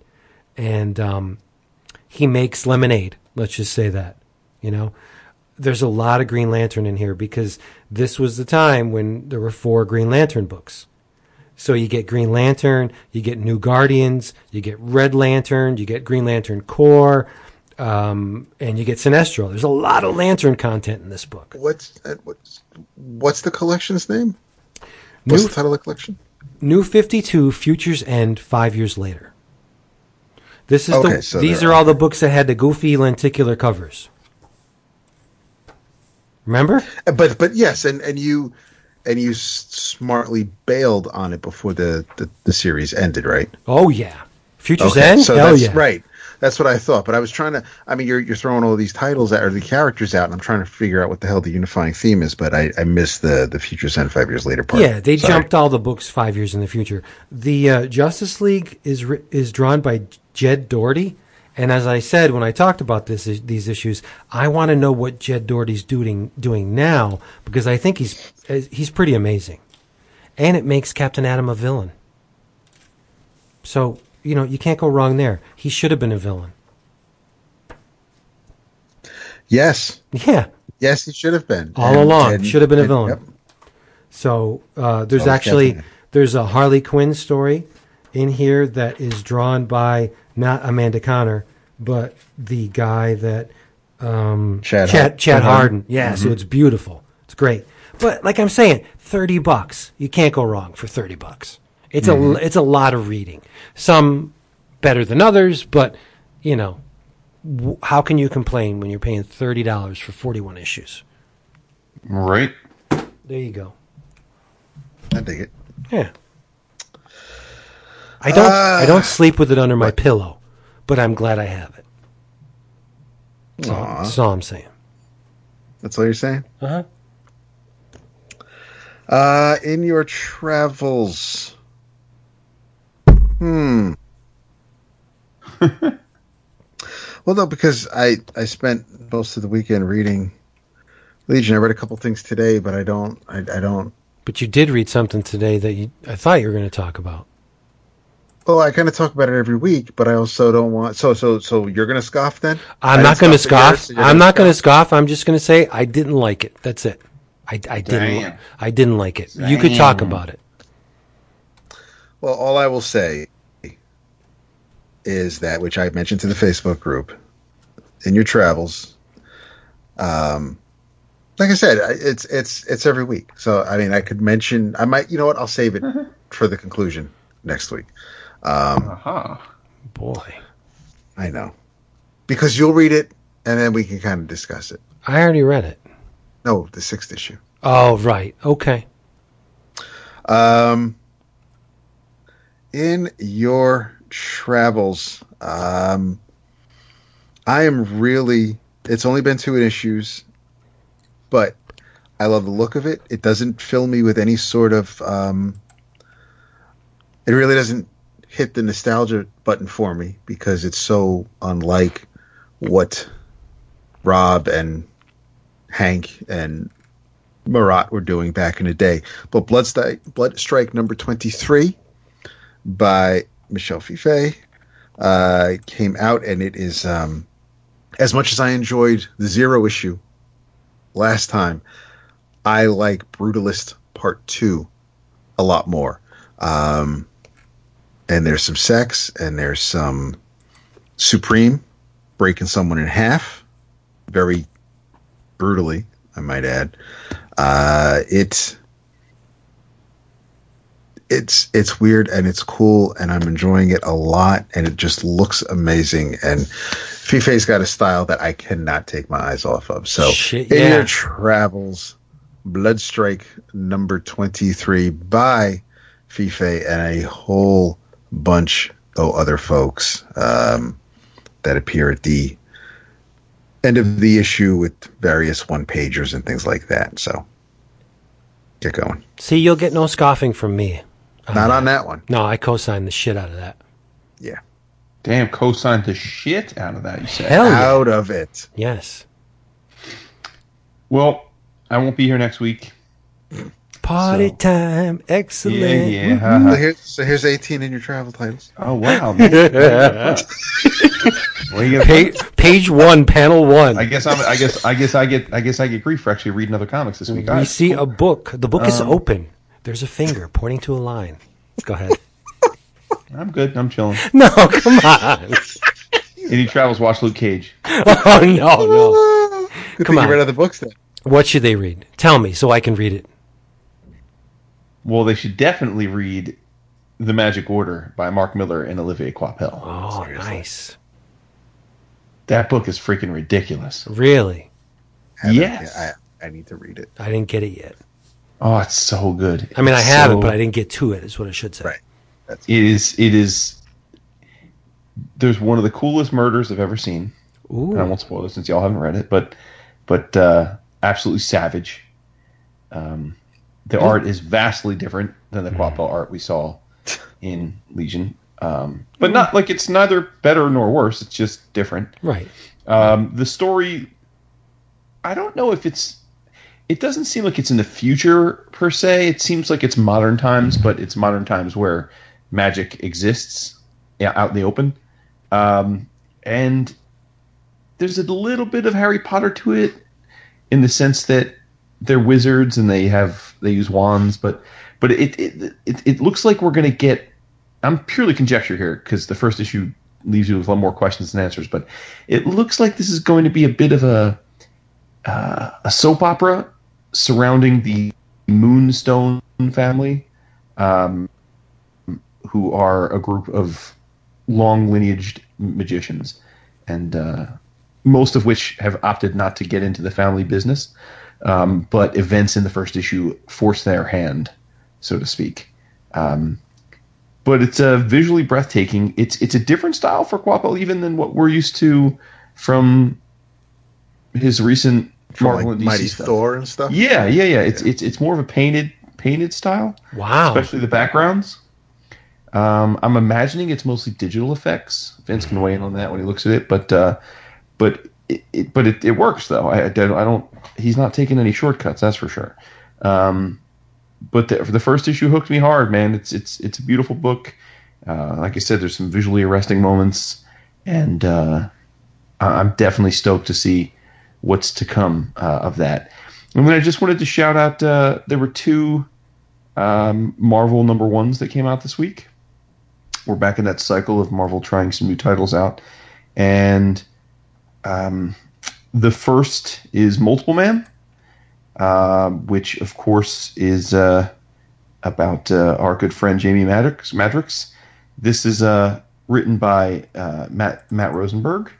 and um, he makes lemonade. Let's just say that. You know, there's a lot of Green Lantern in here because this was the time when there were four Green Lantern books. So you get Green Lantern, you get New Guardians, you get Red Lantern, you get Green Lantern Corps, um, and you get Sinestro. There's a lot of Lantern content in this book. What's uh, what's what's the collection's name? What's New, the title of the collection? New 52, Futures End, five years later. This is Okay, the. so these are all the books that had the goofy lenticular covers. Remember? But but yes, and and you and you smartly bailed on it before the the, the series ended, right? Oh yeah, Futures Okay, End. so Hell that's yeah. right. That's what I thought. But I was trying to. I mean, you're you're throwing all these titles out or the characters out, and I'm trying to figure out what the hell the unifying theme is. But I, I missed the the Futures End five years later part. Yeah, they Sorry. jumped all the books five years in the future. The uh, Justice League is is drawn by Jed Dougherty, and as I said when I talked about this these issues, I want to know what Jed Dougherty's doing doing now because I think he's uh, he's pretty amazing, and it makes Captain Atom a villain. So you know you can't go wrong there. He should have been a villain. Yes, Yeah, yes, he should have been all And- along and- should have been a villain. yep. So uh, there's actually definitely- there's a Harley Quinn story in here that is drawn by not Amanda Conner, but the guy that um, Chad Chad, Chad Hardin. Hardin. Yeah, so it's beautiful. It's great. But like I'm saying, thirty bucks. You can't go wrong for thirty bucks. It's a it's a lot of reading. Some better than others, but you know, w- how can you complain when you're paying thirty dollars for forty one issues? Right. There you go. I dig it. Yeah. I don't Uh, I don't sleep with it under my pillow, but I'm glad I have it. That's all, that's all I'm saying. That's all you're saying. Uh-huh. Uh, in your travels. Hmm. well, no, because I I spent most of the weekend reading Legion. I read a couple things today, but I don't. I, I don't. But you did read something today that you I thought you were going to talk about. Well, I kind of talk about it every week, but I also don't want. So, so, so you're going to scoff then? I'm I not going to scoff scoff. so I'm not going to scoff. I'm just going to say I didn't like it. That's it. I, I didn't. Damn. I didn't like it. You could talk about it. Well, all I will say is that, which I mentioned to the Facebook group, in your travels, um, like I said, it's it's it's every week. So I mean, I could mention. I might. You know what? I'll save it for the conclusion next week. Um, huh. Boy, I know because you'll read it, and then we can kind of discuss it. I already read it. No, the sixth issue. Oh right. Okay. Um, in your travels, um, I am really. It's only been two issues, but I love the look of it. It doesn't fill me with any sort of. Um, it really doesn't hit the nostalgia button for me because it's so unlike what Rob and Hank and Marat were doing back in the day. But Blood, Blood Strike number 23 by Michel Fiffe uh, came out, and it is, um, as much as I enjoyed the Zero issue last time, I like Brutalist Part 2 a lot more. Um, and there's some sex, and there's some Supreme breaking someone in half very brutally, I might add. Uh, it's it's it's weird and it's cool and I'm enjoying it a lot and it just looks amazing and Fiffe's got a style that I cannot take my eyes off of. So Shit, yeah. your travels, Bloodstrike number twenty three by Fiffe and a whole bunch of other folks um, that appear at the end of the issue with various one pagers and things like that. So get going. See, you'll get no scoffing from me. Not on that one. No, I co-signed the shit out of that. Yeah. Damn, co-signed the shit out of that. You said Hell yeah. Out of it. Yes. Well, I won't be here next week. Party So- time. Excellent. Yeah, yeah. So here's, so here's 18 in your travel titles. Oh wow. Man. You Pa- page one, panel one. I guess I'm. I guess. I guess I get. I guess I get grief for actually reading other comics this week. All we right. see a book. The book is Um, open. There's a finger pointing to a line. Go ahead. I'm good. I'm chilling. No, come on. Any travels? Watch Luke Cage. Oh no, no. Good Come thing on. you read other books then. What should they read? Tell me so I can read it. Well, they should definitely read The Magic Order by Mark Millar and Olivier Coipel. Oh, Seriously. nice. That book is freaking ridiculous. Really? Haven't- Yes. I, I need to read it. I didn't get it yet. Oh, it's so good. I mean, I have so- it, but I didn't get to it. Is what I should say. Right. That's It is. It is. There's one of the coolest murders I've ever seen. And I won't spoil it since y'all haven't read it, but but uh, absolutely savage. Um, the art is vastly different than the Coipel art we saw in Legion, um, but not like it's neither better nor worse. It's just different. Right. Um, the story, I don't know if it's. It doesn't seem like it's in the future per se. It seems like it's modern times, but it's modern times where magic exists out in the open. Um, and there's a little bit of Harry Potter to it, in the sense that they're wizards and they have they use wands, but but it it it, it looks like we're gonna get. I'm purely conjecture here because the first issue leaves you with a lot more questions than answers, but it looks like this is going to be a bit of a uh, a soap opera surrounding the Moonstone family, um, who are a group of long lineaged magicians, and uh, most of which have opted not to get into the family business. Um, but events in the first issue force their hand, so to speak. Um, but it's uh, visually breathtaking. It's it's a different style for Coipel even than what we're used to from his recent Marvel like and DC Mighty stuff. Thor and stuff. Yeah, yeah, yeah. It's it's it's more of a painted painted style, Wow. especially the backgrounds. Um, I'm imagining it's mostly digital effects. Vince can weigh in on that when he looks at it, but uh, but it, it but it, it works though. I, I don't I don't. He's not taking any shortcuts. That's for sure. Um, but the, the first issue hooked me hard, man. It's it's it's a beautiful book. Uh, like I said, there's some visually arresting moments, and uh, I'm definitely stoked to see what's to come uh, of that. And then I just wanted to shout out. Uh, there were two um, Marvel number ones that came out this week. We're back in that cycle of Marvel trying some new titles out, and um, the first is Multiple Man, uh, which of course is uh, about uh, our good friend Jamie. Madrox. This is uh, written by Matt Matt Rosenberg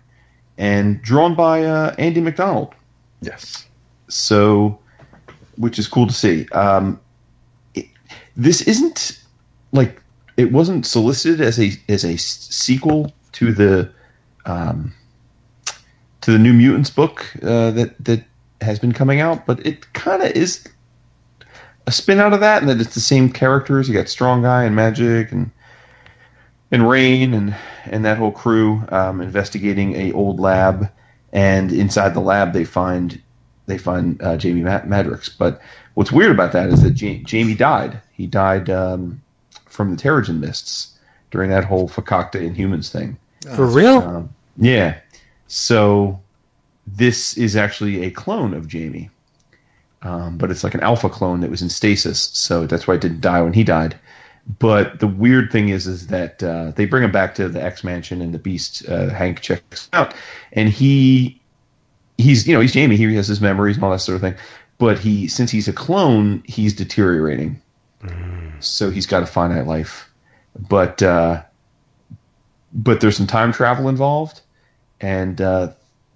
and drawn by uh, Andy MacDonald. Yes. so which is cool to see. Um it, this isn't like it wasn't solicited as a as a s- sequel to the um to the new mutants book uh, that that has been coming out but it kind of is a spin out of that and that it's the same characters. You got strong guy and magic and and rain and and that whole crew um, investigating a old lab and inside the lab they find they find uh, Jamie Mad- Madrox. But what's weird about that is that Ja- Jamie died. He died um, from the Terrigen mists during that whole Fakakta Inhumans thing. For real? Um, yeah. So this is actually a clone of Jamie, um, but it's like an alpha clone that was in stasis. So that's why it didn't die when he died. But the weird thing is, is that uh, they bring him back to the X Mansion, and the Beast uh, Hank checks out, and he he's you know he's Jamie. He has his memories and all that sort of thing. But he since he's a clone, he's deteriorating. So he's got a finite life. But uh, but there's some time travel involved, and uh,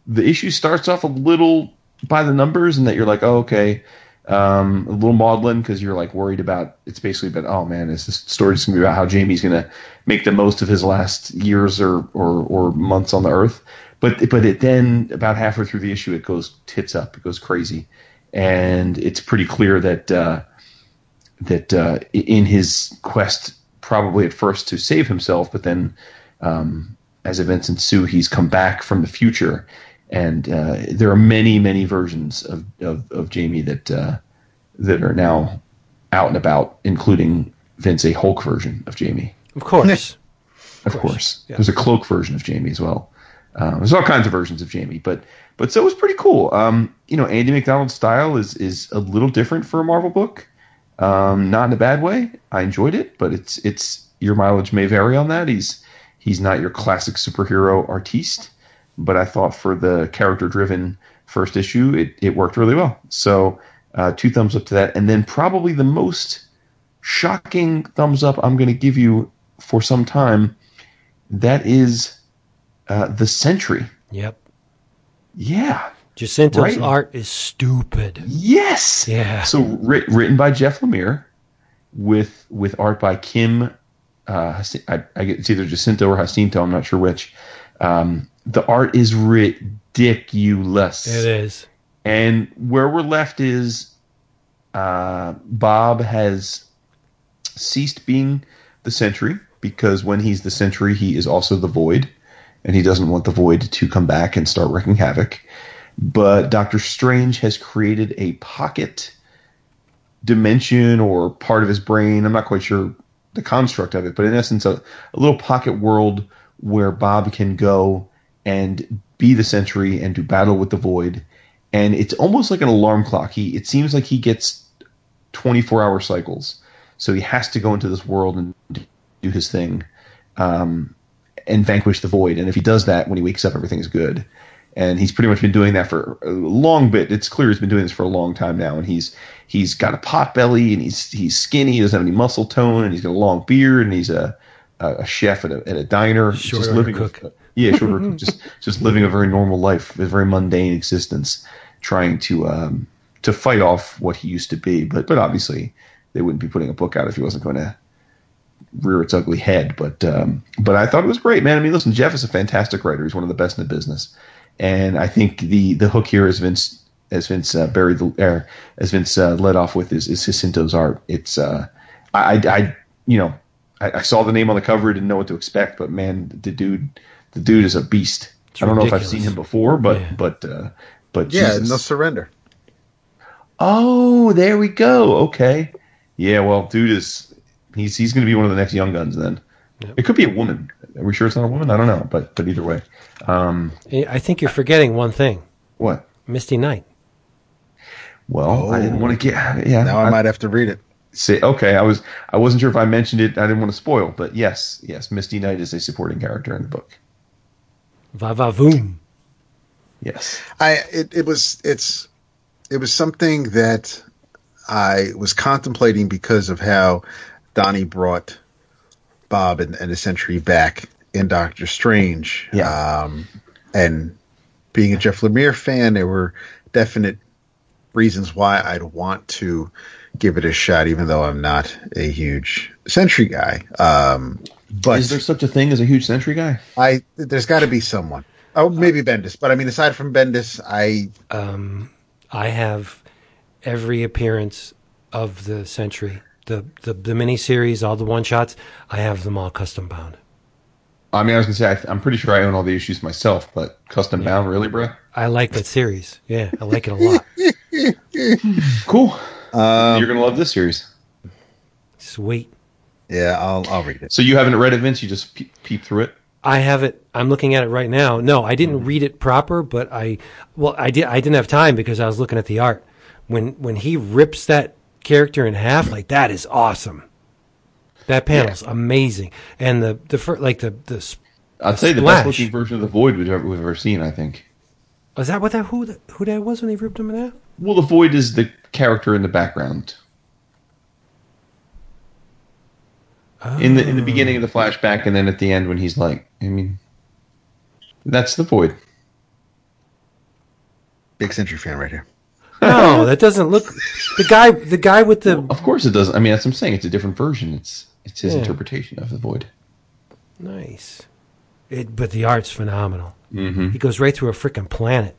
the issue starts off a little by the numbers, and that you're like, oh, okay, um, a little maudlin because you're like worried about. It's basically about, oh man, is this story just gonna be about how Jamie's gonna make the most of his last years or or, or months on the Earth? But but it then about halfway through the issue, it goes tits up, it goes crazy, and it's pretty clear that. Uh, that uh, in his quest, probably at first to save himself, but then um, as events ensue, he's come back from the future, and uh, there are many, many versions of of, of Jamie that uh, that are now out and about, including Vince a Hulk version of Jamie, Of course. of course. yeah. There's a cloak version of Jamie as well. Um, there's all kinds of versions of Jamie, but but so it was pretty cool. Um, you know, Andy MacDonald's style is is a little different for a Marvel book. Um, not in a bad way. I enjoyed it, but it's it's your mileage may vary on that. He's he's not your classic superhero artiste, but I thought for the character driven first issue, it, it worked really well. So uh, two thumbs up to that, and then probably the most shocking thumbs up I'm going to give you for some time. That is uh, the Sentry. Yep. Yeah. Jacinto's Right. art is stupid. Yes. Yeah. So writ, written by Jeff Lemire, with with art by Kim. Uh, I, I get it's either Jacinto or Jacinto. I'm not sure which. Um, the art is ridiculous. It is. And where we're left is uh, Bob has ceased being the Sentry because when he's the Sentry, he is also the Void, and he doesn't want the Void to come back and start wreaking havoc. But Doctor Strange has created a pocket dimension or part of his brain. I'm not quite sure the construct of it, but in essence, a, a little pocket world where Bob can go and be the Sentry and do battle with the Void. And it's almost like an alarm clock. He it seems like he gets 24 hour cycles, so he has to go into this world and do his thing, um, and vanquish the Void. And if he does that, when he wakes up, everything's good. And he's pretty much been doing that for a long bit. It's clear he's been doing this for a long time now. And he's he's got a pot belly, and he's he's skinny. He doesn't have any muscle tone, and he's got a long beard, and he's a a, chef at a, at a diner, Short just living a- cook. Yeah, short order just just living a very normal life, a very mundane existence, trying to um, to fight off what he used to be. But but obviously they wouldn't be putting a book out if he wasn't going to rear its ugly head. But um, but I thought it was great, man. I mean, listen, Jeff is a fantastic writer. He's one of the best in the business, and I think the the hook here is Vince as Vince uh, buried the er, as Vince uh, led off with is, is Jacinto's art. It's uh, I, I I you know I, I saw the name on the cover, didn't know what to expect, but man, the dude the dude is a beast. It's I don't know if I've seen him before, but Yeah. but uh, but Yeah, Jesus. no surrender. Oh, there we go. Okay. Yeah, well, dude is he's he's going to be one of the next young guns then. Yep. It could be a woman. Are we sure it's not a woman? I don't know, but but either way. Um, I think you're forgetting one thing. what? Misty Knight. Well, I didn't Oh. want to get yeah. Now I might have to read it. say okay. I was I wasn't sure if I mentioned it. I didn't want to spoil, but yes, yes, Misty Knight is a supporting character in the book. Va va voom. Yes. I it, it was it's it was something that I was contemplating because of how Donny brought Bob and, and the Sentry back in Doctor Strange. Yeah. Um, and being a Jeff Lemire fan, there were definite reasons why I'd want to give it a shot, even though I'm not a huge Sentry guy. Um, but is there such a thing as a huge Sentry guy? I there's got to be someone. Oh, maybe Bendis, but I mean, aside from Bendis, I Um, I have every appearance of the Sentry, the the the miniseries, all the one shots. I have them all custom bound. I mean, I was gonna say I, I'm pretty sure I own all the issues myself, but custom bound, really, bro? I like that series. Yeah, I like it a lot. Cool. Um, You're gonna love this series. Sweet. Yeah, I'll I'll read it. So you haven't read it, Vince? You just peep, peep through it. I have it. I'm looking at it right now. No, I didn't mm-hmm. read it proper, but I well, I did. I didn't have time because I was looking at the art. When when he rips that character in half, like that is awesome. That panel's amazing, and the the fir- like the the s- I'll tell you the Splash. best looking version of the Void we've ever, we've ever seen. I think. was that what that who that, who that was when he ripped him in half? Well, the Void is the character in the background. In the in the beginning of the flashback, and then at the end when he's like, I mean, that's the Void. Big Sentry fan right here. No, that doesn't look. The guy, the guy with the Of course, it doesn't. I mean, that's what I'm saying. It's a different version. It's it's his Yeah. interpretation of the Void. nice. It, but the art's phenomenal. Mm-hmm. He goes right through a freaking planet.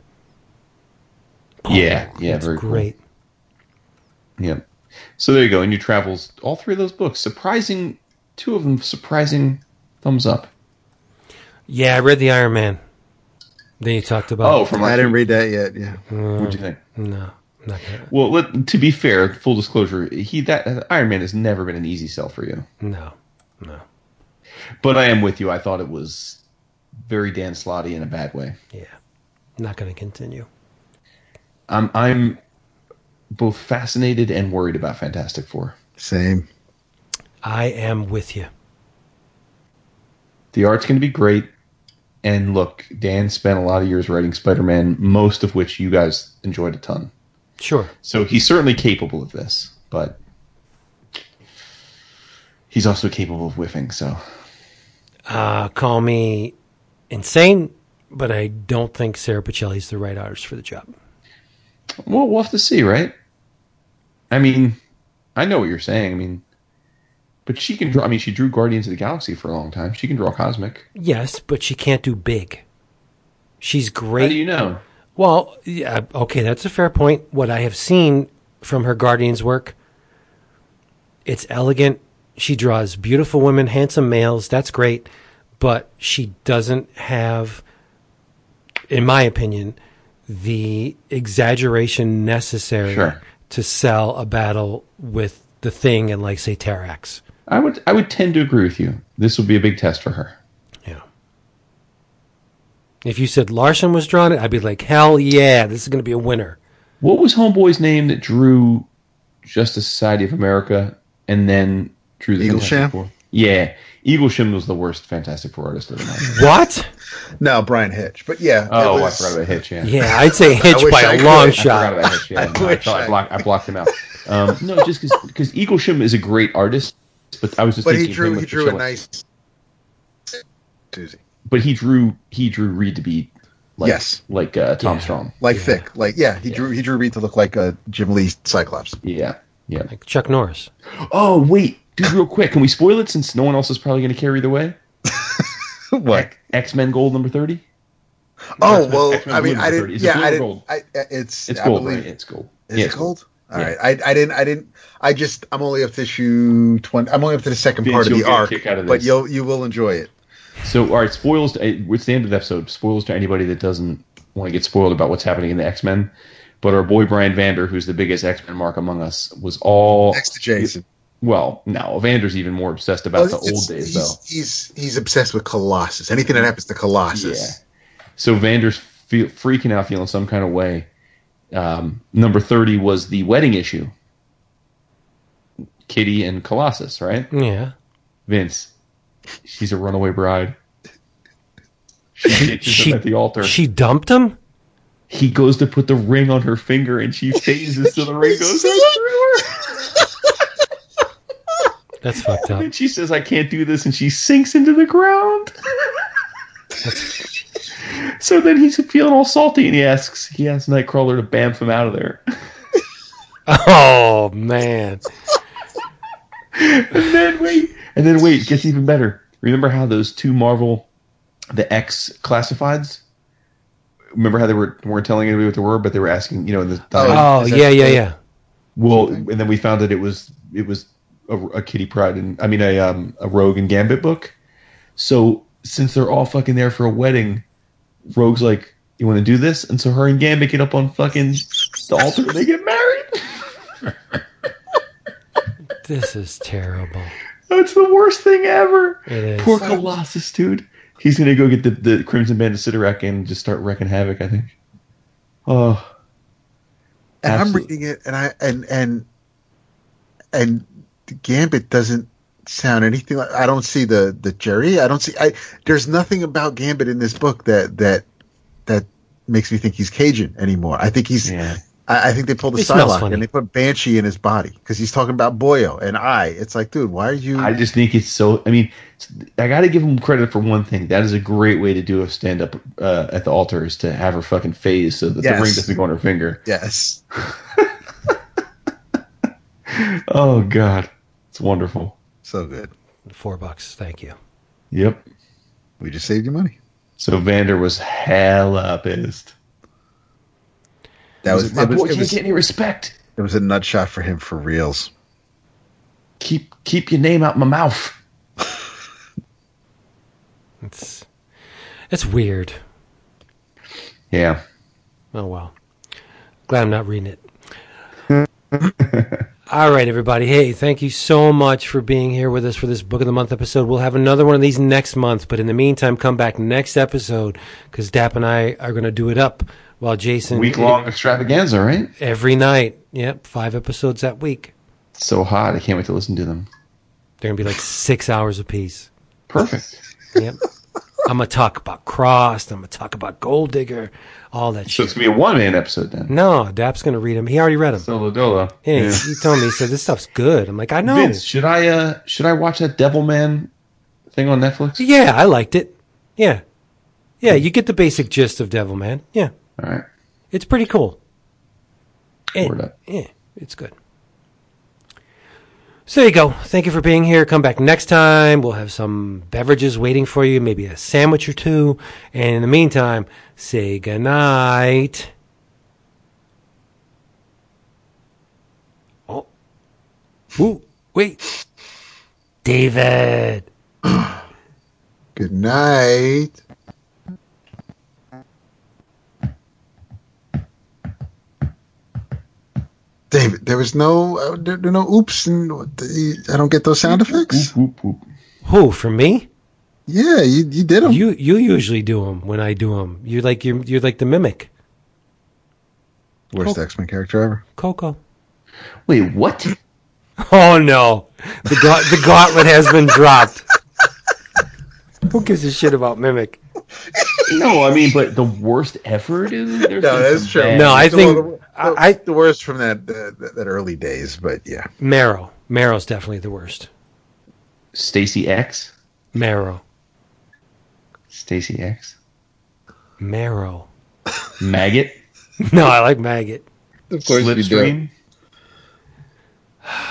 Yeah, yeah, It's very cool. great. Yeah. So there you go. And your travels, all three of those books, surprising, two of them surprising thumbs up. Yeah, I read the Iron Man. Then you talked about. Oh, from I didn't read that yet. Yeah. Uh, What'd you think? no, not gonna, Well, let, to be fair, full disclosure, he that Iron Man has never been an easy sell for you. no, no. But I am with you. I thought it was very Dan Slotty in a bad way. Yeah, not going to continue. I'm I'm both fascinated and worried about Fantastic Four. Same. I am with you. The art's going to be great. And look, Dan spent a lot of years writing Spider-Man, most of which you guys enjoyed a ton. Sure. So he's certainly capable of this, but he's also capable of whiffing. So Uh, call me insane, but I don't think Sara Pichelli's the right artist for the job. well, we'll have to see, right? I mean, I know what you're saying. I mean, but she can draw. I mean, she drew Guardians of the Galaxy for a long time. She can draw cosmic. Yes, but she can't do big. She's great. How do you know? Well, yeah, okay, that's a fair point. What I have seen from her Guardians work, it's elegant. She draws beautiful women, handsome males. That's great, but she doesn't have, in my opinion, the exaggeration necessary Sure. to sell a battle with the Thing and, like, say, Terrax. I would I would tend to agree with you. This will be a big test for her. Yeah. If you said Larson was drawing it, I'd be like, hell yeah, this is going to be a winner. What was Homeboy's name that drew Justice Society of America and then drew the Eaglesham? Fantastic Four? Yeah, Eaglesham was the worst Fantastic Four artist of the night. What? No, Bryan Hitch. But yeah. Oh, was- I forgot about Hitch. Yeah, Yeah, I'd say Hitch wish by I a could. long I I shot. forgot about Hitch. Yeah, I no, I, thought I, I- blocked, I blocked him out. Um, no, just because Eaglesham is a great artist, but I was just But thinking he drew him he drew a nice Susie. But he drew he drew Reed to be like Yes. like uh, Tom Yeah. Strong. Like Yeah. thick. Like yeah, he drew he drew Reed to look like a Jim Lee Cyclops. Yeah, yeah. Like Chuck Norris. Oh wait, dude, real quick, can we spoil it since no one else is probably going to carry the way? what? X Men Gold number thirty. Oh well, X-Men I mean, I didn't. 30. Is it Yeah, I didn't. I, it's It's I gold, believe- right? It's gold. Is Yeah, it it's gold? All Yeah. right. I, I didn't. I didn't. I just. I'm only up to issue twenty. I'm only up to the second Vince, part of the arc. of But you'll you will enjoy it. So, all right, spoils. To, uh, it's the end of the episode. Spoils to anybody that doesn't want to get spoiled about what's happening in the X Men. But our boy Brian Vander, who's the biggest X Men mark among us, was all Next to Jason. Well, no, Vander's even more obsessed about Well, the old days, he's, though. He's he's obsessed with Colossus. Anything that happens to Colossus. Yeah. So Vander's feel, freaking out, feeling some kind of way. Um, number thirty was the wedding issue. Kitty and Colossus, right? Yeah. Vince, she's a runaway bride. She She- him at the altar. She dumped him? he goes to put the ring on her finger, and she phases so the ring goes through her. That's fucked up. And she says, "I can't do this," and she sinks into the ground. So then he's feeling all salty, and he asks, he asks Nightcrawler to bamf him out of there. Oh, man. and then wait, and then wait, it gets even better. Remember how those two Marvel, the X classifieds? Remember how they were weren't telling anybody what they were, but they were asking, you know, the, the Oh, Is yeah, yeah, yeah. Well, and then we found that it was it was a, a Kitty Pryde and I mean a um, a Rogue and Gambit book. So since they're all fucking there for a wedding, Rogue's like, "You want to do this?" And so her and Gambit get up on fucking the altar and they get married. This is terrible. That's the worst thing ever. It is. Poor Colossus, dude. He's gonna go get the, the Crimson Band of Cyttorak and just start wrecking havoc. I think. Oh, and I'm reading it, and I and and and Gambit doesn't sound anything like. I don't see the the Jerry. I don't see. I there's nothing about Gambit in this book that that that makes me think he's Cajun anymore. I think he's. yeah. I, I think they pulled the Psylocke and they put Banshee in his body because he's talking about Boyo and I. It's like, dude, why are you? I just think it's so. I mean, I got to give him credit for one thing. That is a great way to do a stand up uh, at the altar is to have her fucking phase so that Yes. the ring doesn't go on her finger. yes. Oh God, it's wonderful. So good. Four bucks. Thank you. Yep. We just saved you money. So Vander was hella pissed. That was, my boy it, can't was get any respect. it was a nut shot for him for reals. Keep keep your name out my mouth. It's it's weird. Yeah. Oh well. Glad I'm not reading it. All right, everybody. Hey, thank you so much for being here with us for this Book of the Month episode. We'll have another one of these next month, but in the meantime, come back next episode because Dap and I are going to do it up while Jason Week long extravaganza, right? every night. Yep, five episodes that week. So hot. I can't wait to listen to them. They're going to be like six hours apiece. Perfect. Yep. I'm going to talk about Crossed. I'm going to talk about Gold Digger, all that So shit. it's gonna be a one man episode then. No, Dap's going to read them. He already read them. Solo Dolo. Yeah, Yeah. he told me, he said, this stuff's good. I'm like, I know. Vince, should I uh should I watch that Devilman thing on Netflix? Yeah, I liked it. Yeah. Yeah, you get the basic gist of Devilman. Yeah. All right. It's pretty cool. Word up. Yeah, it's good. So there you go. Thank you for being here. Come back next time. We'll have some beverages waiting for you, maybe a sandwich or two. And in the meantime, say goodnight. Oh. Ooh, wait. David. Good night. David, there was no, uh, there, there no oops, and the, I don't get those sound effects. Whoop, whoop. Who, for me? Yeah, you, you did them. You you usually do them when I do them. You're like you're you're like the mimic. Worst X Men character ever. Coco. Wait, what? Oh no, the ga- the gauntlet has been dropped. Who gives a shit about mimic? No, I mean, but the worst ever, dude. There's No, that's true. bad- No, I think the, I, I the worst from that, that that early days, but yeah. Marrow. Marrow's definitely the worst. Stacy X. Marrow. Stacy X. Marrow. Maggot. No, I like maggot. Of course Slipstream.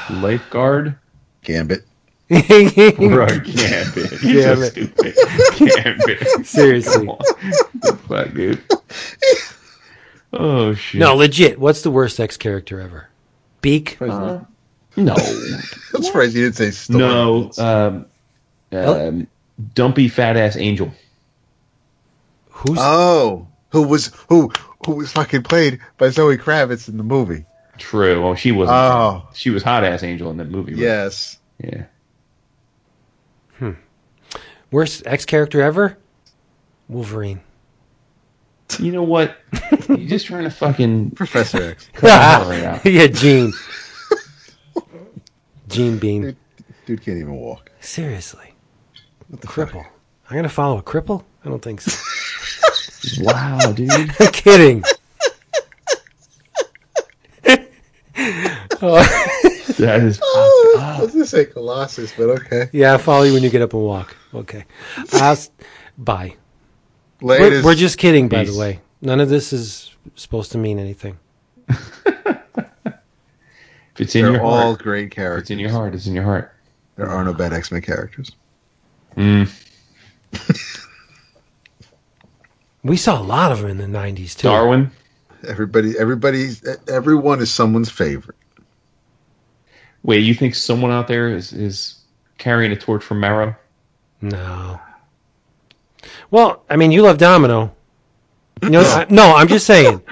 Lifeguard. Gambit. Right, Gambit. You're so stupid. Gambit. Seriously. Come on. Fuck, dude. Oh shit. No, legit. What's the worst X character ever? Beak. Uh, no. I'm surprised you didn't say Storm. No. Um, um, dumpy fat ass angel. Who's Oh, who was who who was fucking played by Zoe Kravitz in the movie? True. Well, she wasn't. Oh. She was hot ass angel in that movie. Right? Yes. Yeah. Hmm. Worst X character ever? Wolverine. You know what? You're just trying to fucking. Professor X. Right out. yeah, Gene. Gene Bean. Dude can't even walk. Seriously. The cripple. I'm gonna follow a cripple? I don't think so. Wow, dude. I'm kidding. That is. Oh, I was gonna say Colossus, but okay. Yeah, I'll follow you when you get up and walk. Okay. I'll uh, s- bye. We're, we're just kidding, by Peace. the way. None of this is supposed to mean anything. If it's in They're your all heart, great it's in your heart. It's in your heart. There are no bad X Men characters. Mm. We saw a lot of them in the 90s, too. Darwin. Everybody, everybody, everyone is someone's favorite. Wait, you think someone out there is is carrying a torch for Marrow? No. Well, I mean, you love Domino. You know, I, no, I'm just saying.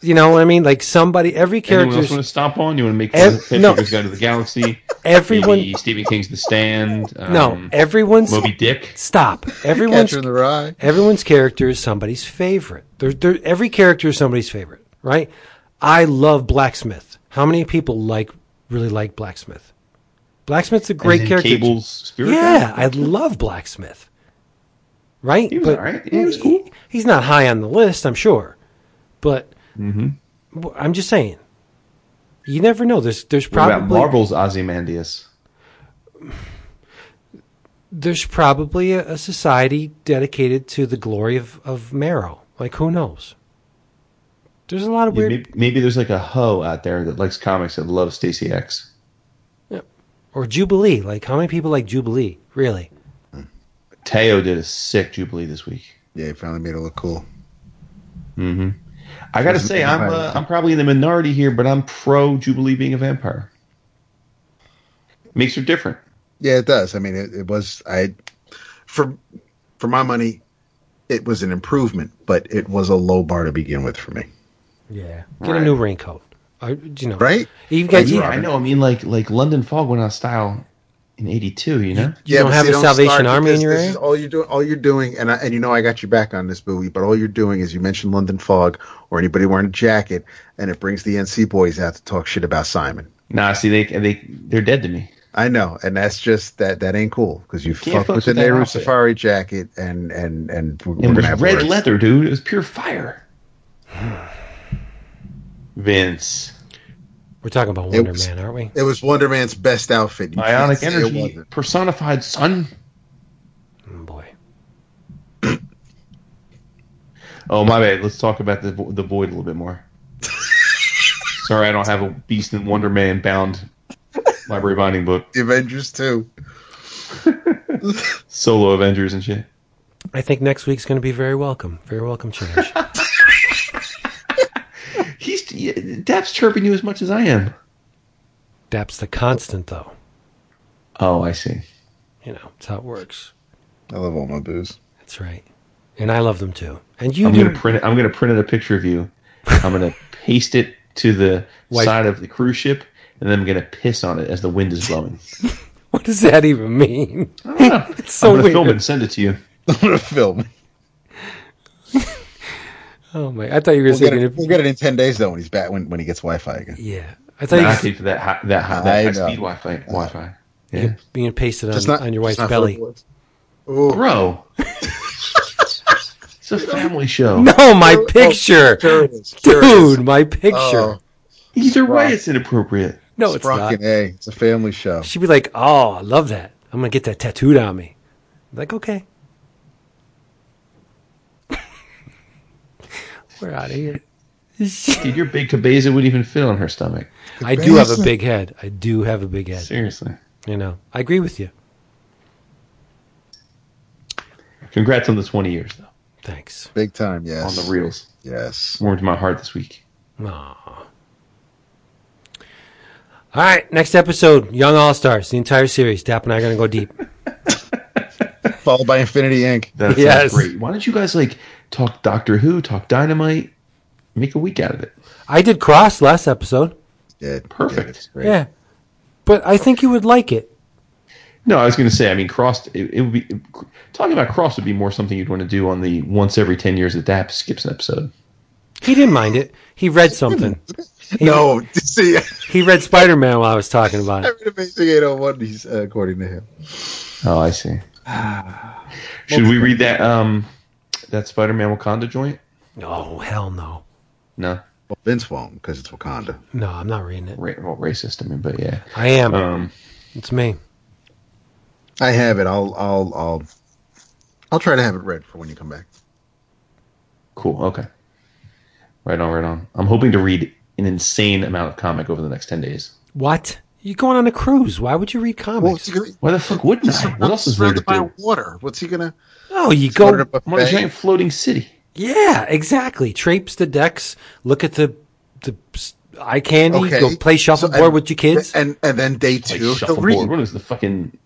You know what I mean? Like somebody, every Anyone else want to stomp on? You want to make Ev- Ev- no. Hitchhiker's Guide to the Galaxy? Everyone- Maybe Stephen King's The Stand. Um, No, everyone's Moby Dick. stop. Everyone's Catcher in the Rye. everyone's character is somebody's favorite. There, there, every character is somebody's favorite, right? I love Blaquesmith. How many people like really like Blaquesmith? Blaquesmith's a great character. Cable's Spirit Yeah, Guide? I love Blaquesmith. Right? He was alright. Yeah, he was cool. He's not high on the list, I'm sure. But Mm-hmm. I'm just saying. You never know. There's there's What about probably Marvel's Ozymandias? there's probably a, a society dedicated to the glory of, of Marrow. Like who knows? There's a lot of Yeah, weird maybe, maybe there's like a hoe out there that likes comics that loves Stacy X. or Jubilee. Like how many people like Jubilee? Really? Teo did a sick Jubilee this week. Yeah, he finally made it look cool. Mm-hmm. I gotta Doesn't say, I'm I- uh, I'm probably in the minority here, but I'm pro Jubilee being a vampire. Makes her different. Yeah, it does. I mean, it, it was I for for my money, it was an improvement, but it was a low bar to begin with for me. Yeah. Get a new raincoat. Or, you know, Right? You got Yeah, you, Yeah, I know. I mean, like like London Fog went out of style in '82. You know. you don't have see, a Salvation Army in your this area. is all you're doing. All you're doing, and I, and you know I got your back on this movie, but all you're doing is you mention London Fog or anybody wearing a jacket, and it brings the NC boys out to talk shit about Simon. Nah, see, they they they're dead to me. I know, and that's just that that ain't cool because you Can't fucked fuck with the with that Nehru. Safari jacket, and and and we're, we're was have red words. leather, dude. It was pure fire. Vince, We're talking about Wonder was- Man, aren't we? It was Wonder Man's best outfit. You can't ionic energy personified, son. Oh, mm, boy. Oh my bad. Let's talk about the vo- the void a little bit more. Sorry, I don't have a Beast and Wonder Man bound library binding book. The Avengers too. Solo Avengers and shit. I think next week's going to be very welcome. Very welcome change. He's yeah, Dap's chirping you as much as I am. That's the constant, though. Oh, I see. You know, that's how it works. I love all my booze. That's right. And I love them too. And you I'm do. gonna print it. I'm gonna print out a picture of you. I'm gonna paste it to the White- side of the cruise ship, and then I'm gonna piss on it as the wind is blowing. What does that even mean? I don't so I'm gonna film it and send it to you. I'm gonna film. Oh my! I thought you were We'll get, saying. it, we'll get it in ten days though when he's back when, when he gets Wi-Fi again. Yeah, I thought Nah, I you paid for that high, that high, that high speed Wi-Fi. Wi-Fi. Yeah, were being pasted on, not on your wife's not belly. for the boys. Ooh. bro. it's a family show. No, my oh, picture, Curious, dude, my picture. Oh, Either way, it's inappropriate. no, it's not. A. It's a family show. She'd be like, "Oh, I love that. I'm gonna get that tattooed on me." I'm like, okay, we're out of here. Dude, your big cabeza wouldn't even fit on her stomach. I do have a big head. I do have a big head. Seriously. You know, I agree with you. Congrats on the 20 years, though, Thanks. Big time, yes. on the reels. Yes. Warmed my heart this week. Aw. All right, next episode, Young All Stars, the entire series. Dap and I are gonna go deep. Followed by Infinity Inc. That Yes. great. Why don't you guys like talk Doctor Who, talk Dynamite, make a week out of it? I did Cross last episode. Yeah, Perfect. yeah. Yeah, but I think you would like it. No, I was going to say. I mean, Cross. It, it would be talking about Cross would be more something you'd want to do on the once every 10 years that Dap skips an episode. He didn't mind it. He read something. He, No, see, he read Spider Man while I was talking about it. every amazing 801, he's, uh, according to him. Oh, I see. Should we read that um that Spider-Man Wakanda joint? Oh hell no, No, Well, Vince won't because it's Wakanda. no, I'm not reading it. Ra- well, racist. I mean, but yeah. I am. Um, It's me. I have it. I'll, I'll, I'll, I'll try to have it read for when you come back. cool. Okay. Right on. Right on. I'm hoping to read an insane amount of comic over the next ten days. What? You're going on a cruise. Why would you read comics? what's he gonna, Why the fuck wouldn't I? What else is there to by do? water? What's he gonna? oh, you Order go. a I'm on a giant floating city. Yeah, exactly. Traipse the decks. Look at the the eye candy. Okay. Go play So, shuffleboard and- with your kids. And and then day Like two, he'll shuffleboard. What is the fucking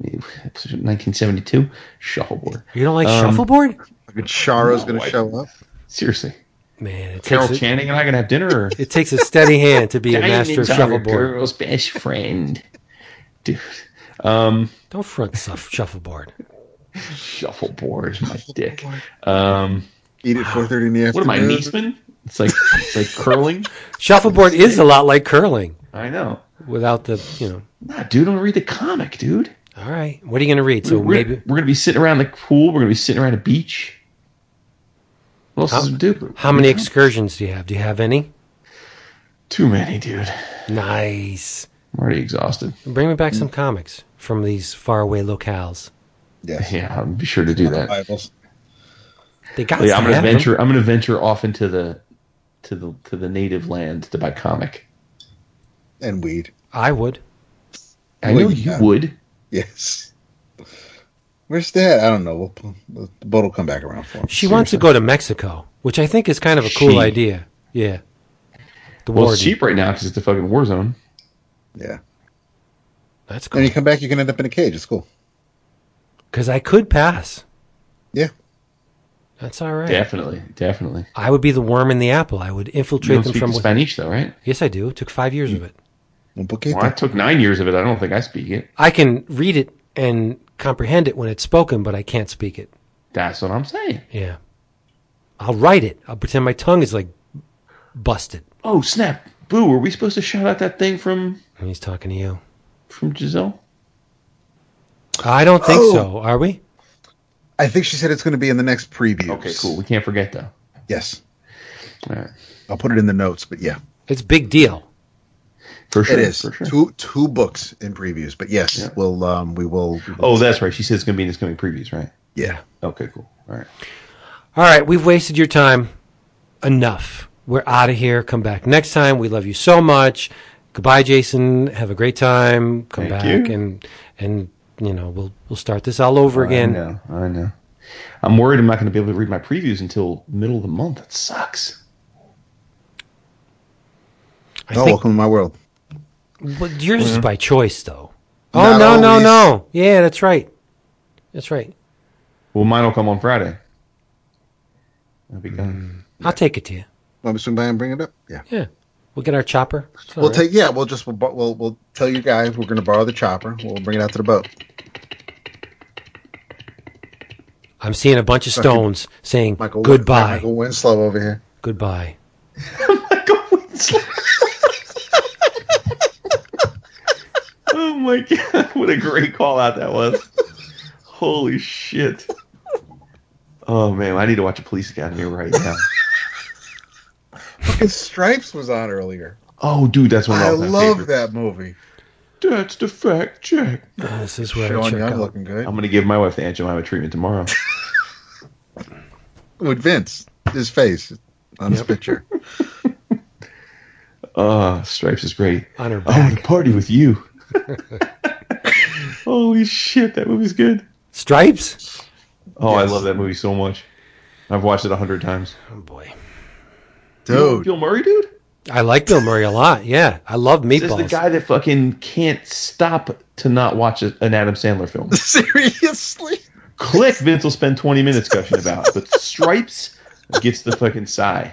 1972 shuffleboard. You don't like Um, shuffleboard? Fucking Charo's No, gonna I- show up. Seriously, Man, it Carol takes, a, Channing and I gonna have dinner. Or? it takes a steady hand to be a master of Diamonds are a shuffleboard. girl's best friend, dude. Um, Don't front suff- shuffleboard. shuffleboard, is my dick. Um, Eat at four thirty in the afternoon. what am I, afternoon. Niesman? It's like it's like curling. Shuffleboard is a lot like curling I know. without the, you know. Nah, dude, I'm gonna read the comic, dude. All right. What are you going to read? So we're, maybe. we're gonna be sitting around the pool. We're gonna be sitting around a beach. What else How- is there to do? How many excursions do you have? Do you have any? Too many, dude. Nice. I'm already exhausted. Bring me back some comics from these faraway locales. Yes. Yeah, I'll be sure to do that. Bibles. They got Yeah, I'm gonna have them. venture. I'm gonna venture off into the to the to the native land to buy comic. And weed. I would. I Well, know yeah. you would. Yes. Where's Dad? I don't know. We'll, the boat will come back around for him. She wants to go to Mexico, which I think is kind of a cool She. idea. Yeah. The Well, warden. it's cheap right now because it's a fucking war zone. Yeah. That's Then cool. you come back, you can end up in a cage. It's cool. Because I could pass. Yeah. That's all right. Definitely, definitely. I would be the worm in the apple. I would infiltrate don't them speak from. the with- Spanish though, right? yes, I do. It took five years of it. Well, I took nine years of it. I don't think I speak it. I can read it and comprehend it when it's spoken, but I can't speak it. That's what I'm saying. Yeah. I'll write it. I'll pretend my tongue is like busted. Oh snap! Boo! Were we supposed to shout out that thing from And he's talking to you. from Giselle? I don't think Oh. so. Are we? I think she said it's going to be in the next preview. Okay, cool. We can't forget though. Yes. All right, I'll put it in the notes, but yeah, It's big deal. For sure. it is for sure. two two books in previews. But yes, Yeah. we'll um we will. Oh, that's right. She said it's going to be in this coming previews, right? yeah. Okay, cool. All right. All right, we've wasted your time enough. We're out of here. Come back next time. We love you so much. Goodbye, Jason. Have a great time. Come Thank back you. and and you know we'll we'll start this all over again. I know. I know. I'm worried I'm not going to be able to read my previews until middle of the month. That sucks. I oh, think welcome to my world. But yours is by choice, though. Oh Not no no always. no! Yeah, that's right. That's right. Well, mine will come on Friday. I'll be done. Mm. I'll take it to you. Want me to swing by and bring it up? Yeah. Yeah, we'll get our chopper. It's all We'll right. take. Yeah, we'll just we'll bo- we'll, we'll tell you guys we're going to borrow the chopper. We'll bring it out to the boat. I'm seeing a bunch of Fucking stones saying Michael. goodbye, Michael Winslow over here. goodbye. oh my god! What a great call out that was. Holy shit! Oh man, I need to watch a Police Academy right now. Fucking Stripes was on earlier. Oh, dude, that's one I of my love favorites. that movie. That's the fact check. Uh, this is where I Sean check Young out. looking good I'm gonna give my wife the Aunt Jemima treatment tomorrow. with Vince. His face on his picture. Oh, Stripes is great. on her I want back. to party with you. Holy shit, that movie's good. Stripes. Oh, I love that movie so much. I've watched it a hundred times. Oh boy, Dude, Bill Murray, dude. I like Bill Murray a lot. Yeah, I love This is the guy that fucking can't stop to not watch a, an Adam Sandler film. seriously. Click, Vince will spend 20 minutes gushing about. But Stripes gets the fucking sigh.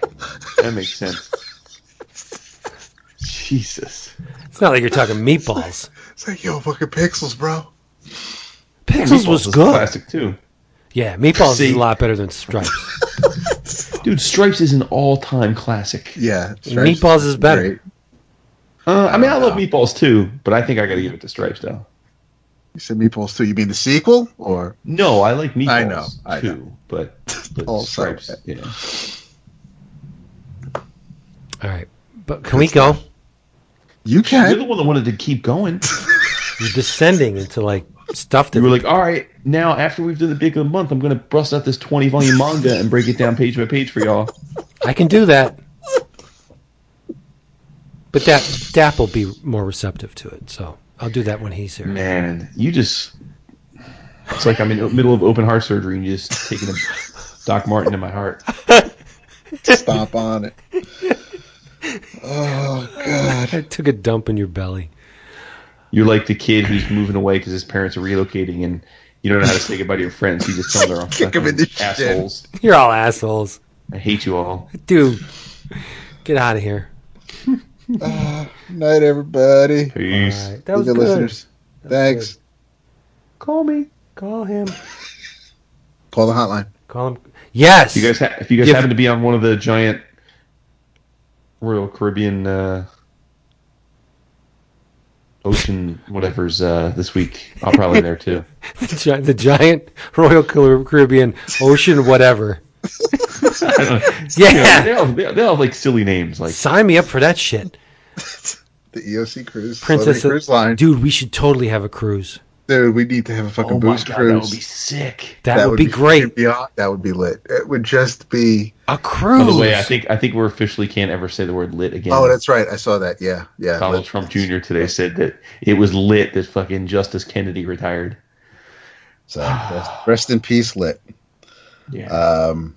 That makes sense. Jesus. It's not like you're talking meatballs. It's like yo, fucking pixels, bro. Pixels Meatballs was good. Classic too. Yeah, meatballs is a lot better than stripes. Dude, Stripes is an all-time classic. Yeah, Meatballs is better. great. Uh, I mean, I love Meatballs too, but I think I got to give it to Stripes though. You said Meatballs too. You mean the sequel or? No, I like Meatballs I know, I too, know. but, but Also, Stripes, yeah. All right, but can we go? You can. You're the one that wanted to keep going. You're descending into like stuff that You were like, all right, now after we've done the big of the month, I'm going to bust out this 20 volume manga and break it down page by page for y'all. I can do that. But that Dap will be more receptive to it, so I'll do that when he's here. Man, you just. It's like I'm in the middle of open heart surgery and you're just taking a Doc Martin in my heart. Stomp on it. Oh god. I took a dump in your belly. You're like the kid who's moving away because his parents are relocating, and you don't know how to say goodbye to your friends. You just tell them they're all Kick 'em in the shin. assholes. You're all assholes. I hate you all. Dude, get out of here. Ah, night, everybody. Peace. All right, that was Good good. listeners. Thanks. Call me. Call him. Call the hotline. Call him. Yes. If you guys, ha- if you guys Give- happen to be on one of the giant Royal Caribbean uh, ocean whatever's uh, this week, I'll probably be there too. Gi- the giant Royal Caribbean Ocean, whatever. I don't know. Yeah. they all, they all- they all have like silly names, like Sign me up for that shit. The EOC cruise. Princess Celebrity Cruise Line. Dude, we should totally have a cruise. Dude, we need to have a fucking oh my boost god, cruise. that would be sick. That, would, be, great. fucking beyond- that would be lit. It would just be. A cruise. By the way, I think I think we officially can't ever say the word lit again. Oh, that's right. I saw that. Yeah, yeah. Donald Lit. Trump Jr. today said that it was lit that fucking Justice Kennedy retired. So rest, rest in peace, lit. Yeah. Um,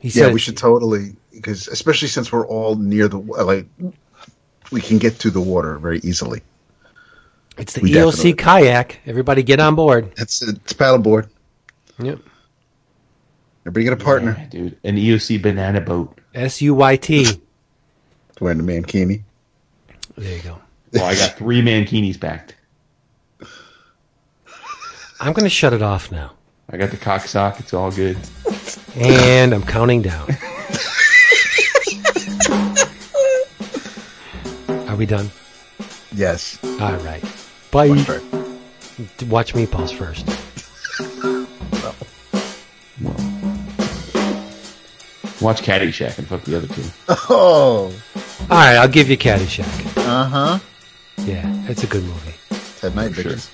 he yeah, we should totally because especially since we're all near the like, we can get to the water very easily. It's the we EOC definitely- kayak. Everybody get on board. It's it's paddleboard. Yep. Everybody get a partner. Yeah, dude. An EOC banana boat. S U Y T. Wearing the mankini. There you go. Well, I got three mankinis packed. I'm going to shut it off now. I got the cock sock. It's all good. And I'm counting down. Are we done? Yes. All right. Bye. Watch her. Watch me pause first. Watch Caddyshack and fuck the other two. Oh. All right, I'll give you Caddyshack. Uh huh. Yeah, it's a good movie. Ted Knight, Sure. bitches.